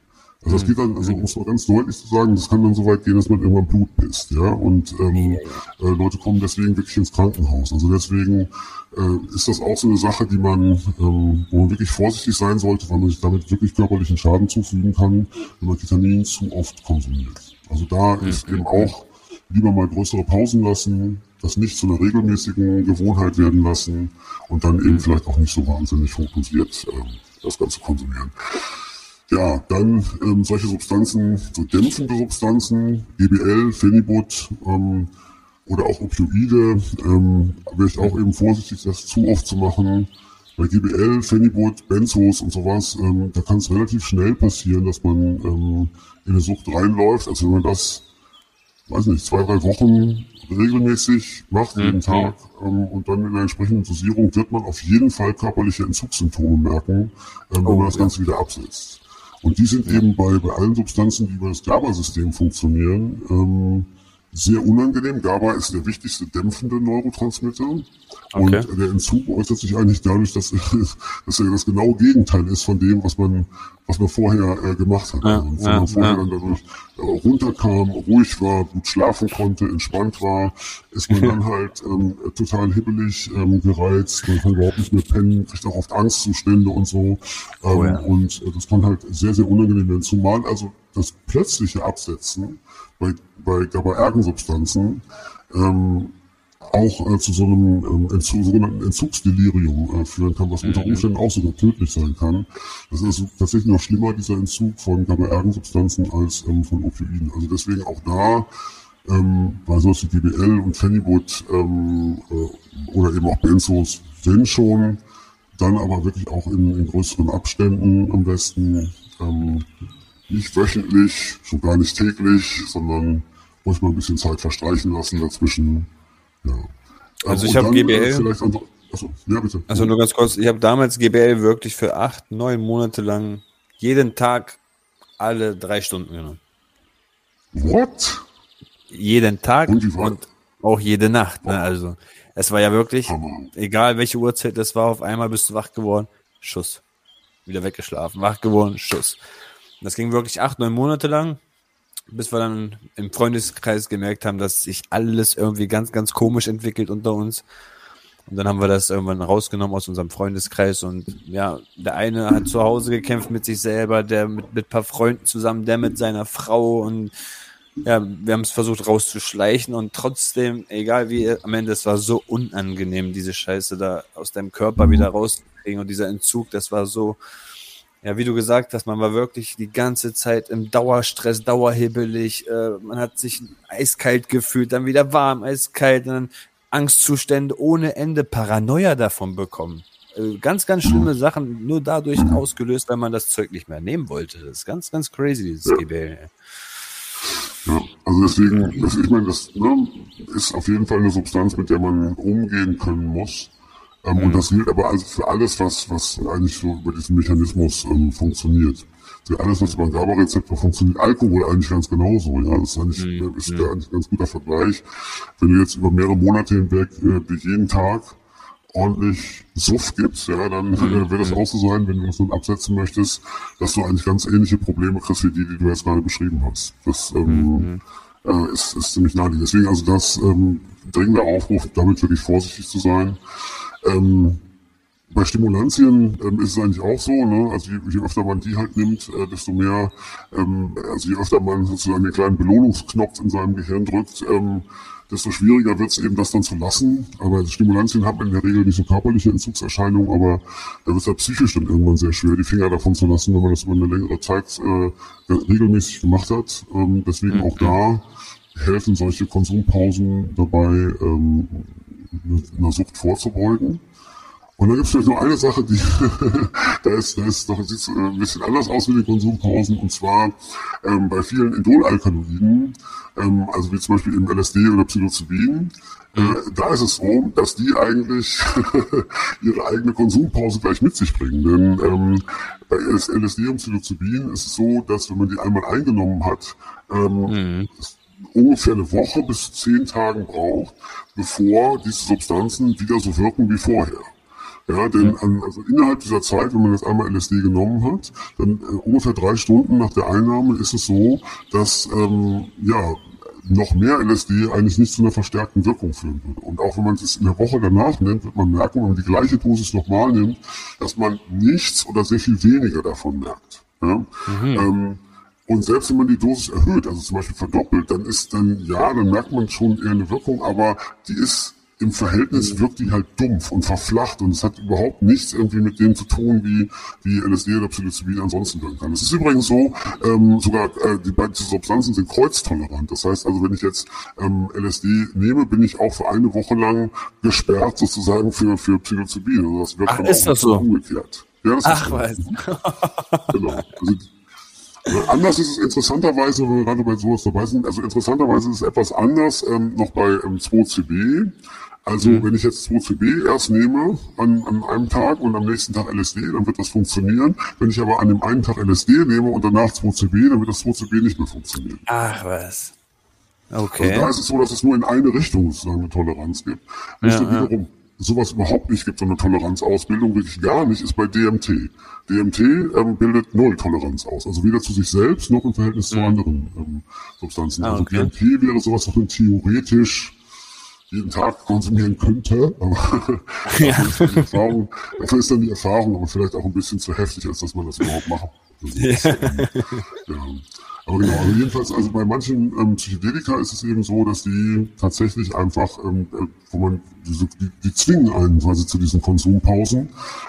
Also das geht dann, also um es mal ganz deutlich zu sagen, das kann dann so weit gehen, dass man irgendwann Blut pisst, ja. Und ähm, äh, Leute kommen deswegen wirklich ins Krankenhaus. Also deswegen äh, ist das auch so eine Sache, die man, ähm, wo man wirklich vorsichtig sein sollte, weil man sich damit wirklich körperlichen Schaden zufügen kann, wenn man Ketamin zu oft konsumiert. Also da ist eben auch lieber mal größere Pausen lassen, das nicht zu einer regelmäßigen Gewohnheit werden lassen und dann eben vielleicht auch nicht so wahnsinnig fokussiert ähm, das Ganze konsumieren. Ja, dann ähm, solche Substanzen, so dämpfende Substanzen, GBL, Phenibut ähm, oder auch Opioide, ähm, wäre ich auch eben vorsichtig, das zu oft zu machen. Bei GBL, Phenibut, Benzos und sowas, ähm, da kann es relativ schnell passieren, dass man ähm, in eine Sucht reinläuft. Also wenn man das, weiß nicht, zwei, drei Wochen regelmäßig macht, jeden mhm. Tag, ähm, und dann in der entsprechenden Dosierung wird man auf jeden Fall körperliche Entzugssymptome merken, ähm, wenn oh, man das ja. Ganze wieder absetzt. Und die sind ja. eben bei, bei allen Substanzen, die über das GABA-System funktionieren, ähm, sehr unangenehm. GABA ist der wichtigste dämpfende Neurotransmitter. Okay. Und der Entzug äußert sich eigentlich dadurch, dass, dass er das genaue Gegenteil ist von dem, was man, was man vorher äh, gemacht hat. Ja, also, wenn ja, man vorher ja. dann dadurch äh, runterkam, ruhig war, gut schlafen konnte, entspannt war, ist man dann halt ähm, total hibbelig, ähm, gereizt, man kann überhaupt nicht mehr pennen, kriegt auch oft Angstzustände und so. Ähm, oh. Und äh, das kann halt sehr, sehr unangenehm werden. Zumal also das plötzliche Absetzen bei, bei GABA-Ergensubstanzen ähm, auch äh, zu so einem ähm, Entzug, sogenannten Entzugsdelirium äh, führen kann, was unter mhm. Umständen auch sogar tödlich sein kann. Das ist tatsächlich noch schlimmer, dieser Entzug von GABA-Ergensubstanzen als ähm, von Opioiden. Also deswegen auch da ähm, bei wie DBL und Phenibut ähm, äh, oder eben auch Benzos, wenn schon, dann aber wirklich auch in, in größeren Abständen am besten. Ähm, nicht wöchentlich, schon gar nicht täglich, sondern muss man ein bisschen Zeit verstreichen lassen dazwischen. Ja. Also ich habe GBL. achso, ja. Also nur ganz kurz, ich habe damals GBL wirklich für acht, neun Monate lang jeden Tag alle drei Stunden genommen. What? Jeden Tag und, und auch jede Nacht. Ne? Also es war ja wirklich, egal welche Uhrzeit es war, auf einmal bist du wach geworden, Schuss. Wieder weggeschlafen, wach geworden, Schuss. Das ging wirklich acht, neun Monate lang, bis wir dann im Freundeskreis gemerkt haben, dass sich alles irgendwie ganz, ganz komisch entwickelt unter uns. Und dann haben wir das irgendwann rausgenommen aus unserem Freundeskreis. Und ja, der eine hat zu Hause gekämpft mit sich selber, der mit, mit paar Freunden zusammen, der mit seiner Frau. Und ja, wir haben es versucht rauszuschleichen. Und trotzdem, egal wie, am Ende, es war so unangenehm, diese Scheiße da aus deinem Körper wieder rauszukriegen. Und dieser Entzug, das war so, ja, wie du gesagt hast, man war wirklich die ganze Zeit im Dauerstress, dauerhebelig, äh, man hat sich eiskalt gefühlt, dann wieder warm, eiskalt, dann Angstzustände ohne Ende, Paranoia davon bekommen. Äh, ganz, ganz schlimme Sachen nur dadurch ausgelöst, weil man das Zeug nicht mehr nehmen wollte. Das ist ganz, ganz crazy, dieses Ja. GBL. Ja, also deswegen, das, ich meine, das ne, ist auf jeden Fall eine Substanz, mit der man umgehen können muss. Ähm, Und das gilt aber also für alles, was, was eigentlich so über diesen Mechanismus ähm, funktioniert. Für alles, was über ein GABA-Rezeptor funktioniert, Alkohol eigentlich ganz genauso. Ja, das ist eigentlich, äh, ist da eigentlich ein ganz guter Vergleich. Wenn du jetzt über mehrere Monate hinweg äh, dir jeden Tag ordentlich Suff gibst, ja, dann äh, wird es auch so sein, wenn du das nun absetzen möchtest, dass du eigentlich ganz ähnliche Probleme kriegst wie die, die du jetzt gerade beschrieben hast. Das ähm, äh, ist, ist ziemlich naheliegend. Deswegen also das ähm, dringende Aufruf, damit wirklich vorsichtig zu sein. Ähm, bei Stimulantien ähm, ist es eigentlich auch so, ne? also je, je öfter man die halt nimmt, äh, desto mehr, ähm, also je öfter man sozusagen den kleinen Belohnungsknopf in seinem Gehirn drückt, ähm, desto schwieriger wird es eben, das dann zu lassen. Aber Stimulantien hat man in der Regel nicht so körperliche Entzugserscheinungen, aber da wird es halt psychisch dann irgendwann sehr schwer, die Finger davon zu lassen, wenn man das über eine längere Zeit äh, regelmäßig gemacht hat. Ähm, deswegen auch da helfen solche Konsumpausen dabei, ähm, einer Sucht vorzubeugen. Und dann gibt es vielleicht noch eine Sache, die da ist, da ist doch sieht's, äh, ein bisschen anders aus mit den Konsumpausen und zwar ähm, bei vielen Indolalkaloiden, ähm, also wie zum Beispiel eben LSD oder Psilocybin, äh, da ist es so, dass die eigentlich ihre eigene Konsumpause gleich mit sich bringen. Denn ähm, bei LSD und Psilocybin ist es so, dass wenn man die einmal eingenommen hat, ähm, es ungefähr eine Woche bis zehn Tagen braucht, bevor diese Substanzen wieder so wirken wie vorher. Ja, denn an, also innerhalb dieser Zeit, wenn man jetzt einmal LSD genommen hat, dann äh, ungefähr drei Stunden nach der Einnahme ist es so, dass ähm, ja noch mehr LSD eigentlich nicht zu einer verstärkten Wirkung führen würde. Und auch wenn man es in der Woche danach nimmt, wird man merken, wenn man die gleiche Dosis nochmal nimmt, dass man nichts oder sehr viel weniger davon merkt. Ja? Ähm, und selbst wenn man die Dosis erhöht, also zum Beispiel verdoppelt, dann ist dann, ja, dann merkt man schon eher eine Wirkung, aber die ist im Verhältnis wirkt die halt dumpf und verflacht und es hat überhaupt nichts irgendwie mit dem zu tun, wie, wie LSD oder Psilocybin ansonsten wirken kann. Es ist übrigens so, ähm, sogar äh, die beiden Substanzen sind kreuztolerant. Das heißt also, wenn ich jetzt ähm, LSD nehme, bin ich auch für eine Woche lang gesperrt sozusagen für, für Psilocybin. Also das wirkt Ach, dann ist auch das so? umgekehrt. Ja, das Ach, ist so. was. Genau. Also, Anders ist es interessanterweise, wenn wir gerade bei sowas dabei sind, also interessanterweise ist es etwas anders ähm, noch bei ähm, 2CB. Also wenn ich jetzt 2CB erst nehme an, an einem Tag und am nächsten Tag LSD, dann wird das funktionieren. Wenn ich aber an dem einen Tag LSD nehme und danach 2CB, dann wird das 2CB nicht mehr funktionieren. Ach, was. Also Okay. da ist es so, dass es nur in eine Richtung sozusagen eine Toleranz gibt. Nicht Ja, ja, ja. Sowas überhaupt nicht gibt, so eine Toleranzausbildung wirklich gar nicht, ist bei DMT. DMT ähm, bildet Null Toleranz aus, also weder zu sich selbst noch im Verhältnis zu anderen ähm, Substanzen. Ah, also okay. DMT wäre sowas, was man theoretisch jeden Tag konsumieren könnte, aber Ja. dafür, ist dann die Erfahrung, dafür ist dann die Erfahrung aber vielleicht auch ein bisschen zu heftig, als dass man das überhaupt machen. Also das, ähm, ja. Aber genau, also jedenfalls, also bei manchen ähm, Psychedelika ist es eben so, dass die tatsächlich einfach, ähm, äh, wo man diese, die, die zwingen einen quasi zu diesen Konsumpausen.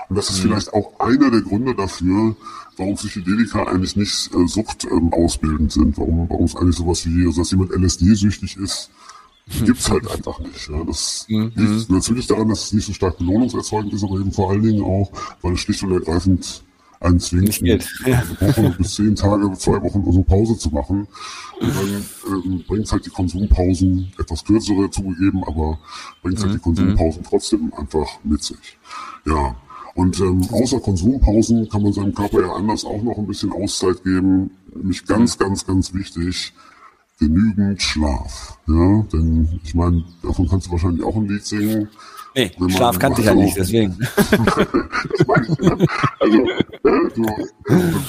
Und das ist vielleicht auch einer der Gründe dafür, warum Psychedelika eigentlich nicht äh, Sucht ähm, ausbildend sind, warum, warum es eigentlich sowas wie, also dass jemand LSD-süchtig ist, gibt's halt einfach nicht. Ja. Das liegt natürlich daran, dass es nicht so stark belohnungserzeugend ist, aber eben vor allen Dingen auch, weil es schlicht und ergreifend Nicht geht. Ja. Woche bis zehn Tage, zwei Wochen oder so Pause zu machen. Und dann ähm, bringt halt die Konsumpausen, etwas kürzere zugegeben, aber bringt halt die Konsumpausen trotzdem einfach mit sich. Ja. Und ähm, außer Konsumpausen kann man seinem Körper ja anders auch noch ein bisschen Auszeit geben. Nämlich ganz, ganz, ganz wichtig, genügend Schlaf. Ja, denn ich meine, davon kannst du wahrscheinlich auch ein Lied singen. Nee, Wenn Schlaf kannte ich ja nicht, deswegen. Ne? Also, ne, du,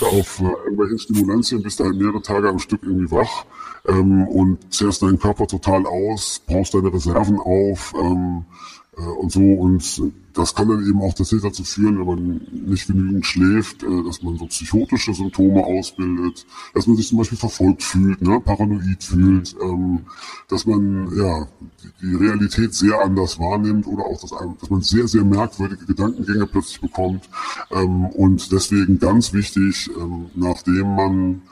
du auf äh, irgendwelchen Stimulantien bist du halt mehrere Tage am Stück irgendwie wach ähm, und zehrst deinen Körper total aus, baust deine Reserven auf, ähm, Äh, und so. Und das kann dann eben auch tatsächlich dazu führen, wenn man nicht genügend schläft, äh, dass man so psychotische Symptome ausbildet, dass man sich zum Beispiel verfolgt fühlt, ne, paranoid fühlt, ähm, dass man ja die Realität sehr anders wahrnimmt oder auch, dass, dass man sehr, sehr merkwürdige Gedankengänge plötzlich bekommt. Ähm, und deswegen ganz wichtig, ähm, nachdem man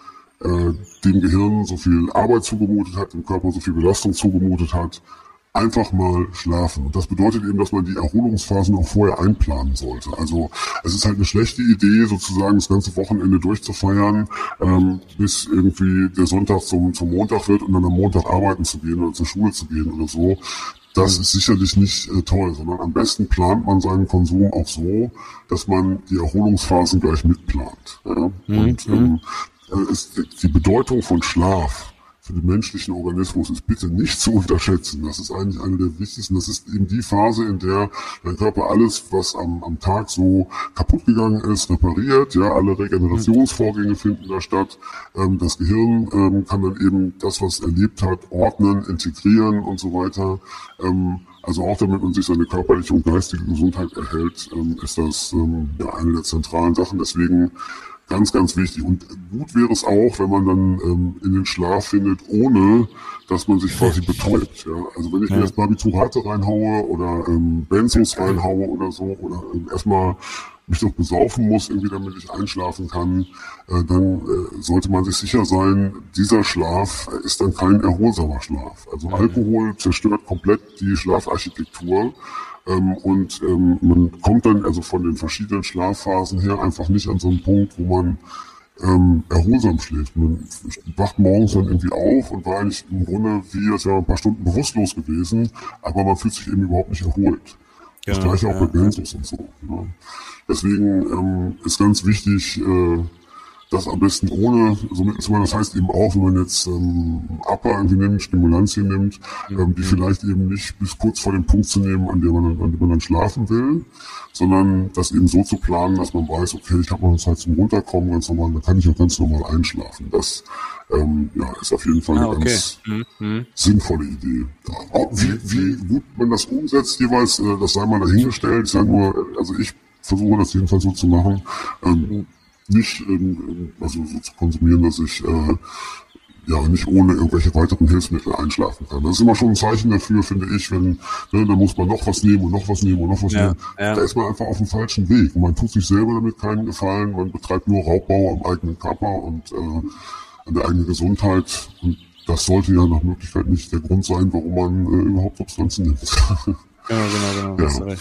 äh, dem Gehirn so viel Arbeit zugemutet hat, dem Körper so viel Belastung zugemutet hat, einfach mal schlafen. Und das bedeutet eben, dass man die Erholungsphasen auch vorher einplanen sollte. Also es ist halt eine schlechte Idee, sozusagen das ganze Wochenende durchzufeiern, ähm, bis irgendwie der Sonntag zum, zum Montag wird und dann am Montag arbeiten zu gehen oder zur Schule zu gehen oder so. Das ist sicherlich nicht äh, toll, sondern am besten plant man seinen Konsum auch so, dass man die Erholungsphasen gleich mitplant. Ja? Mhm. Und ähm, ist die Bedeutung von Schlaf für den menschlichen Organismus ist bitte nicht zu unterschätzen. Das ist eigentlich eine der wichtigsten. Das ist eben die Phase, in der dein Körper alles, was am, am Tag so kaputt gegangen ist, repariert. Ja, alle Regenerationsvorgänge finden da statt. Ähm, das Gehirn ähm, kann dann eben das, was erlebt hat, ordnen, integrieren und so weiter. Ähm, also auch damit man sich seine körperliche und geistige Gesundheit erhält, ähm, ist das ähm, ja, eine der zentralen Sachen. Deswegen Ganz, ganz wichtig. Und gut wäre es auch, wenn man dann ähm, in den Schlaf findet, ohne dass man sich quasi betäubt. Ja? Also wenn ich ja. mir jetzt Barbiturate reinhaue oder ähm, Benzos reinhaue oder so, oder ähm, erstmal mich doch besaufen muss, irgendwie damit ich einschlafen kann, äh, dann äh, sollte man sich sicher sein, dieser Schlaf ist dann kein erholsamer Schlaf. Also Alkohol zerstört komplett die Schlafarchitektur ähm, und ähm, man kommt dann also von den verschiedenen Schlafphasen her einfach nicht an so einen Punkt, wo man ähm, erholsam schläft. Man wacht morgens dann irgendwie auf und war eigentlich im Grunde wie als wäre ein paar Stunden bewusstlos gewesen, aber man fühlt sich eben überhaupt nicht erholt. Ja, das gleiche ja, auch mit Benzos und so. Ja. Deswegen ähm, ist ganz wichtig, äh, das am besten ohne, so, das heißt eben auch, wenn man jetzt ähm, Upper irgendwie nimmt, Stimulantien nimmt, ähm, die vielleicht eben nicht bis kurz vor dem Punkt zu nehmen, an dem man, an dem man dann schlafen will, sondern das eben so zu planen, dass man weiß, okay, ich habe mal Zeit zum Runterkommen, ganz normal, dann kann ich auch ganz normal einschlafen. Das ähm, ja, ist auf jeden Fall eine ah, okay. ganz mhm. mhm. sinnvolle Idee. Auch wie, wie gut man das umsetzt, jeweils, äh, das sei mal dahingestellt. Ich sage nur, also ich versuche das jedenfalls so zu machen. Ähm, mhm nicht ähm, also so zu konsumieren, dass ich äh, ja nicht ohne irgendwelche weiteren Hilfsmittel einschlafen kann. Das ist immer schon ein Zeichen dafür, finde ich, wenn, ne, da muss man noch was nehmen und noch was nehmen und noch was ja, nehmen. Ja. Da ist man einfach auf dem falschen Weg und man tut sich selber damit keinen Gefallen, man betreibt nur Raubbau am eigenen Körper und äh, an der eigenen Gesundheit und das sollte ja nach Möglichkeit nicht der Grund sein, warum man äh, überhaupt Substanzen nimmt. genau, genau, genau. Ja.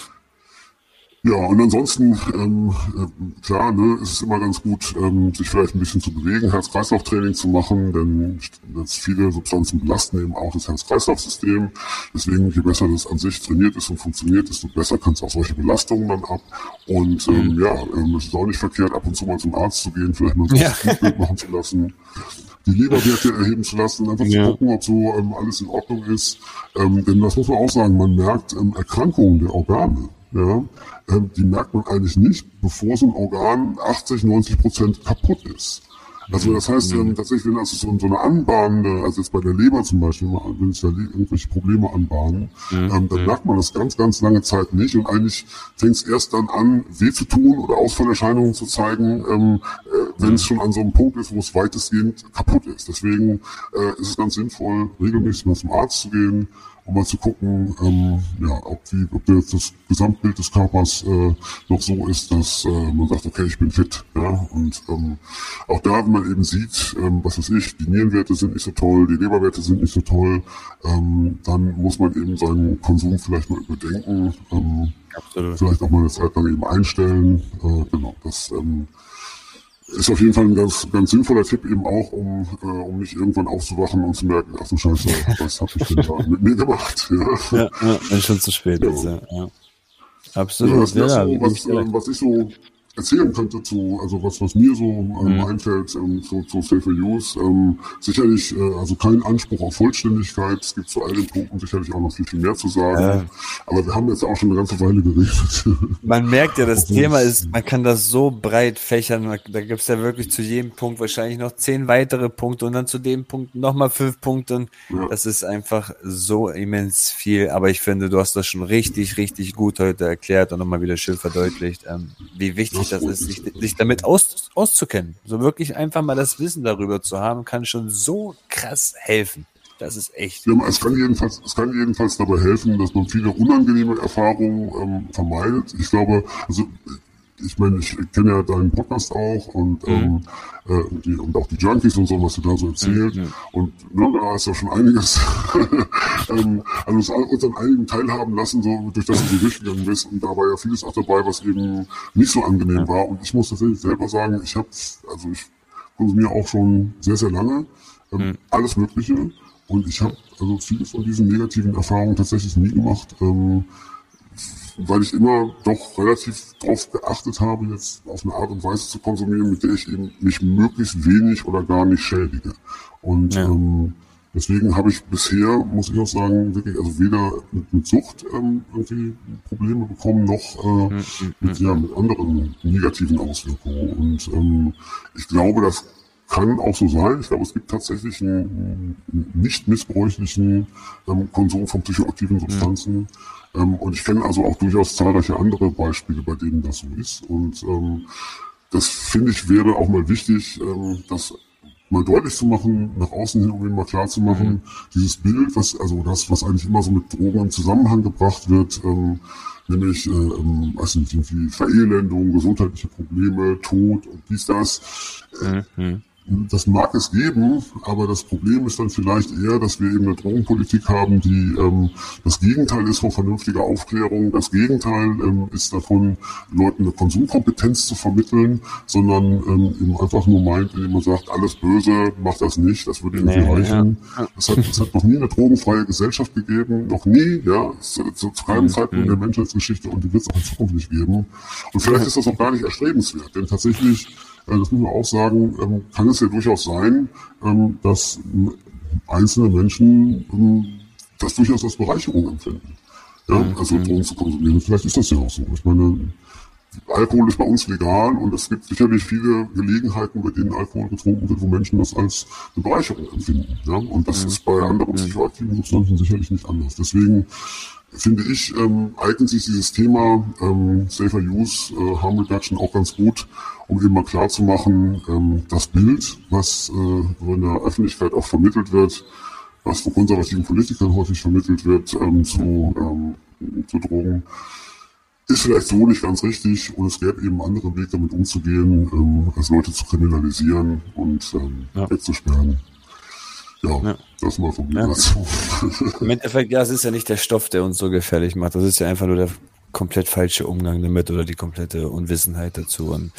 Ja, und ansonsten, ähm, äh, klar, ne, ist es immer ganz gut, ähm, sich vielleicht ein bisschen zu bewegen, Herz-Kreislauf-Training zu machen, denn jetzt viele Substanzen belasten eben auch das Herz-Kreislauf-System. Deswegen, je besser das an sich trainiert ist und funktioniert, desto besser kannst du auch solche Belastungen dann ab. Und ähm, mhm. ja, ähm, es ist auch nicht verkehrt, ab und zu mal zum Arzt zu gehen, vielleicht mal so ja. ein Blutbild machen zu lassen die Leberwerte erheben zu lassen, einfach ja. zu gucken, ob so ähm, alles in Ordnung ist. Ähm, denn das muss man auch sagen, man merkt ähm, Erkrankungen der Organe ja, ähm, die merkt man eigentlich nicht, bevor so ein Organ 80, 90 Prozent kaputt ist. Also das heißt ähm, tatsächlich, wenn also so, so eine anbahnende, also jetzt bei der Leber zum Beispiel, wenn sich da irgendwelche Probleme anbahnen, mhm. ähm, dann merkt man das ganz, ganz lange Zeit nicht und eigentlich fängt es erst dann an, weh zu tun oder Ausfallerscheinungen zu zeigen, ähm, äh, wenn es schon an so einem Punkt ist, wo es weitestgehend kaputt ist. Deswegen äh, ist es ganz sinnvoll, regelmäßig mal zum Arzt zu gehen, um mal zu gucken, ähm, ja, ob, die, ob der, das Gesamtbild des Körpers äh, noch so ist, dass äh, man sagt, okay, ich bin fit. Ja? Und ähm, auch da, wenn man eben sieht, ähm, was weiß ich, die Nierenwerte sind nicht so toll, die Leberwerte sind nicht so toll, ähm, dann muss man eben seinen Konsum vielleicht mal überdenken, ähm, Absolut. vielleicht auch mal eine Zeit lang eben einstellen. Äh, genau, das ähm, ist auf jeden Fall ein ganz, ganz sinnvoller Tipp eben auch, um, äh, um nicht irgendwann aufzuwachen und zu merken, ach du Scheiße, was habe ich denn da mit mir gemacht? Ja, ja, ja wenn schon zu spät ja. ist, ja. ja. Absolut, ja, ja, so, was, äh, was ich so erzählen könnte zu, also was, was mir so ähm, mhm. einfällt ähm, zu, zu Safer Use, ähm, sicherlich, äh, also kein Anspruch auf Vollständigkeit. Es gibt zu all den Punkten sicherlich auch noch viel, viel mehr zu sagen. Ja. Aber wir haben jetzt auch schon eine ganze Weile geredet. Man merkt ja, das Thema ist, man kann das so breit fächern. Da gibt es ja wirklich zu jedem Punkt wahrscheinlich noch zehn weitere Punkte und dann zu dem Punkt nochmal fünf Punkte. Und ja. das ist einfach so immens viel. Aber ich finde, du hast das schon richtig, richtig gut heute erklärt und nochmal wieder schön verdeutlicht, ähm, wie wichtig das ist, sich, sich damit aus, auszukennen. So wirklich einfach mal das Wissen darüber zu haben, kann schon so krass helfen. Das ist echt. Ja, es, kann jedenfalls, es kann jedenfalls dabei helfen, dass man viele unangenehme Erfahrungen ähm, vermeidet. Ich glaube, also ich meine, ich kenne ja deinen Podcast auch und, mhm. ähm, äh, die, und auch die Junkies und so, was du da so erzählt. Mhm. Und ne, da ist ja schon einiges, ähm, also uns an einigen teilhaben lassen, so durch das du durchgegangen bist. Und da war ja vieles auch dabei, was eben nicht so angenehm war. Und ich muss tatsächlich selber sagen, ich habe, also ich konsumiere auch schon sehr, sehr lange ähm, mhm. alles Mögliche. Und ich habe also viele von diesen negativen Erfahrungen tatsächlich nie gemacht. Ähm, weil ich immer doch relativ darauf geachtet habe, jetzt auf eine Art und Weise zu konsumieren, mit der ich eben mich möglichst wenig oder gar nicht schädige. Und ja. ähm, deswegen habe ich bisher, muss ich auch sagen, wirklich also weder mit, mit Sucht ähm, irgendwie Probleme bekommen, noch äh, mhm. mit, ja, mit anderen negativen Auswirkungen. Und ähm, ich glaube, das kann auch so sein. Ich glaube, es gibt tatsächlich einen, einen nicht missbräuchlichen ähm, Konsum von psychoaktiven Substanzen. Mhm. Ähm, und ich kenne also auch durchaus zahlreiche andere Beispiele, bei denen das so ist. Und ähm, das finde ich wäre auch mal wichtig, ähm, das mal deutlich zu machen, nach außen hin, um ihm mal klar zu machen, mhm. dieses Bild, was, also das, was eigentlich immer so mit Drogen im Zusammenhang gebracht wird, ähm, nämlich, äh, ähm, weiß nicht, irgendwie Verelendung, gesundheitliche Probleme, Tod und dies, das. Äh, mhm. Das mag es geben, aber das Problem ist dann vielleicht eher, dass wir eben eine Drogenpolitik haben, die ähm, das Gegenteil ist von vernünftiger Aufklärung. Das Gegenteil ähm, ist davon, Leuten eine Konsumkompetenz zu vermitteln, sondern ähm, eben einfach nur meint, indem man sagt, alles böse, macht das nicht, das würde irgendwie nee, reichen. Ja. Es, hat, es hat noch nie eine drogenfreie Gesellschaft gegeben, noch nie, ja, zu, zu keinem mhm. Zeitpunkt der Menschheitsgeschichte und die wird es auch in Zukunft nicht geben. Und vielleicht ist das auch gar nicht erstrebenswert, denn tatsächlich das muss man auch sagen, ähm, kann es ja durchaus sein, ähm, dass einzelne Menschen ähm, das durchaus als Bereicherung empfinden. Ja, mhm. also Drogen zu konsumieren. Vielleicht ist das ja auch so. Ich meine, Alkohol ist bei uns legal und es gibt sicherlich viele Gelegenheiten, bei denen Alkohol getrunken wird, wo Menschen das als eine Bereicherung empfinden. Ja? Und das mhm. ist bei anderen psychoaktiven Substanzen sicherlich nicht anders. Deswegen finde ich, ähm, eignet sich dieses Thema ähm, Safer Use, äh, Harm Reduction auch ganz gut, um eben mal klarzumachen, ähm, das Bild, was äh, in der Öffentlichkeit auch vermittelt wird, was von konservativen Politikern häufig vermittelt wird ähm, zu, ähm, zu Drogen, ist vielleicht so nicht ganz richtig und es gäbe eben andere Wege damit umzugehen, ähm, als Leute zu kriminalisieren und ähm, ja. wegzusperren. Ja, ja, das mal von mir ja. dazu. Im Endeffekt, ja, es ist ja nicht der Stoff, der uns so gefährlich macht. Das ist ja einfach nur der komplett falsche Umgang damit oder die komplette Unwissenheit dazu. Und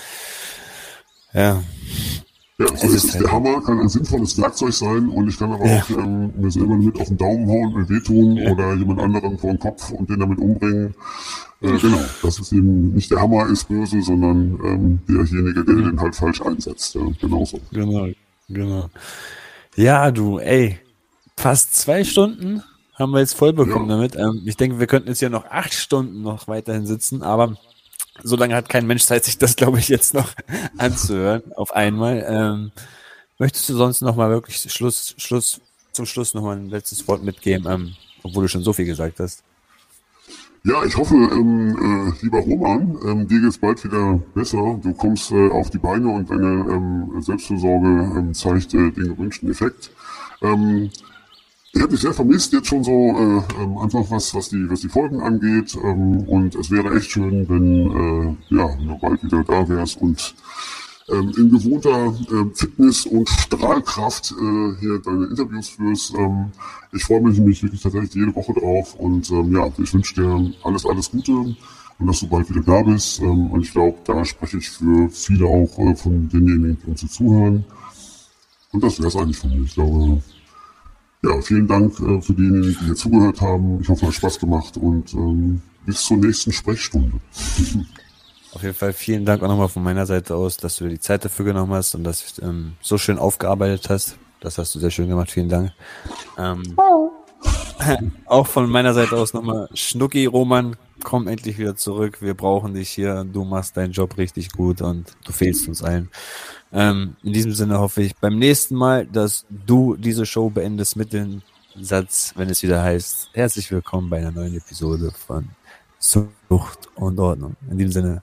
ja. Ja, so ist es. Halt der Hammer kann ein sinnvolles Werkzeug sein und ich kann aber ja. auch ähm, mir selber mit auf den Daumen hauen, mir wehtun ja. oder jemand anderen vor den Kopf und den damit umbringen. Äh, genau, das ist eben nicht der Hammer ist böse, sondern ähm, derjenige, der den halt falsch einsetzt. Ja, genauso. Genau, genau. Ja, du, ey, fast zwei Stunden haben wir jetzt voll bekommen ja. damit. Ähm, ich denke, wir könnten jetzt ja noch acht Stunden noch weiterhin sitzen, aber so lange hat kein Mensch Zeit, sich das, glaube ich, jetzt noch anzuhören auf einmal. Ähm, möchtest du sonst noch mal wirklich Schluss, Schluss, zum Schluss noch mal ein letztes Wort mitgeben, ähm, obwohl du schon so viel gesagt hast? Ja, ich hoffe, ähm, äh, lieber Roman, ähm, dir geht's bald wieder besser. Du kommst äh, auf die Beine und deine ähm, Selbstversorge ähm, zeigt äh, den gewünschten Effekt. Ähm, ich habe dich sehr vermisst jetzt schon so äh, ähm, einfach was was die was die Folgen angeht ähm, und es wäre echt schön, wenn äh, ja du bald wieder da wärst und ähm, in gewohnter äh, Fitness und Strahlkraft äh, hier deine Interviews führst. Ähm, ich freue mich nämlich wirklich tatsächlich jede Woche drauf und ähm, ja, ich wünsche dir alles alles Gute und dass du bald wieder da bist. Ähm, und ich glaube, da spreche ich für viele auch äh, von denjenigen, die uns hier zuhören. Und das wäre es eigentlich von mir. Ich glaube, ja, vielen Dank äh, für diejenigen, die hier zugehört haben. Ich hoffe, es hat Spaß gemacht und ähm, bis zur nächsten Sprechstunde. Auf jeden Fall vielen Dank auch nochmal von meiner Seite aus, dass du dir die Zeit dafür genommen hast und das ähm, so schön aufgearbeitet hast. Das hast du sehr schön gemacht. Vielen Dank. Ähm, auch von meiner Seite aus nochmal Schnucki, Roman, komm endlich wieder zurück. Wir brauchen dich hier. Du machst deinen Job richtig gut und du fehlst uns allen. Ähm, in diesem Sinne hoffe ich beim nächsten Mal, dass du diese Show beendest mit dem Satz, wenn es wieder heißt, herzlich willkommen bei einer neuen Episode von Sucht und Ordnung. In diesem Sinne,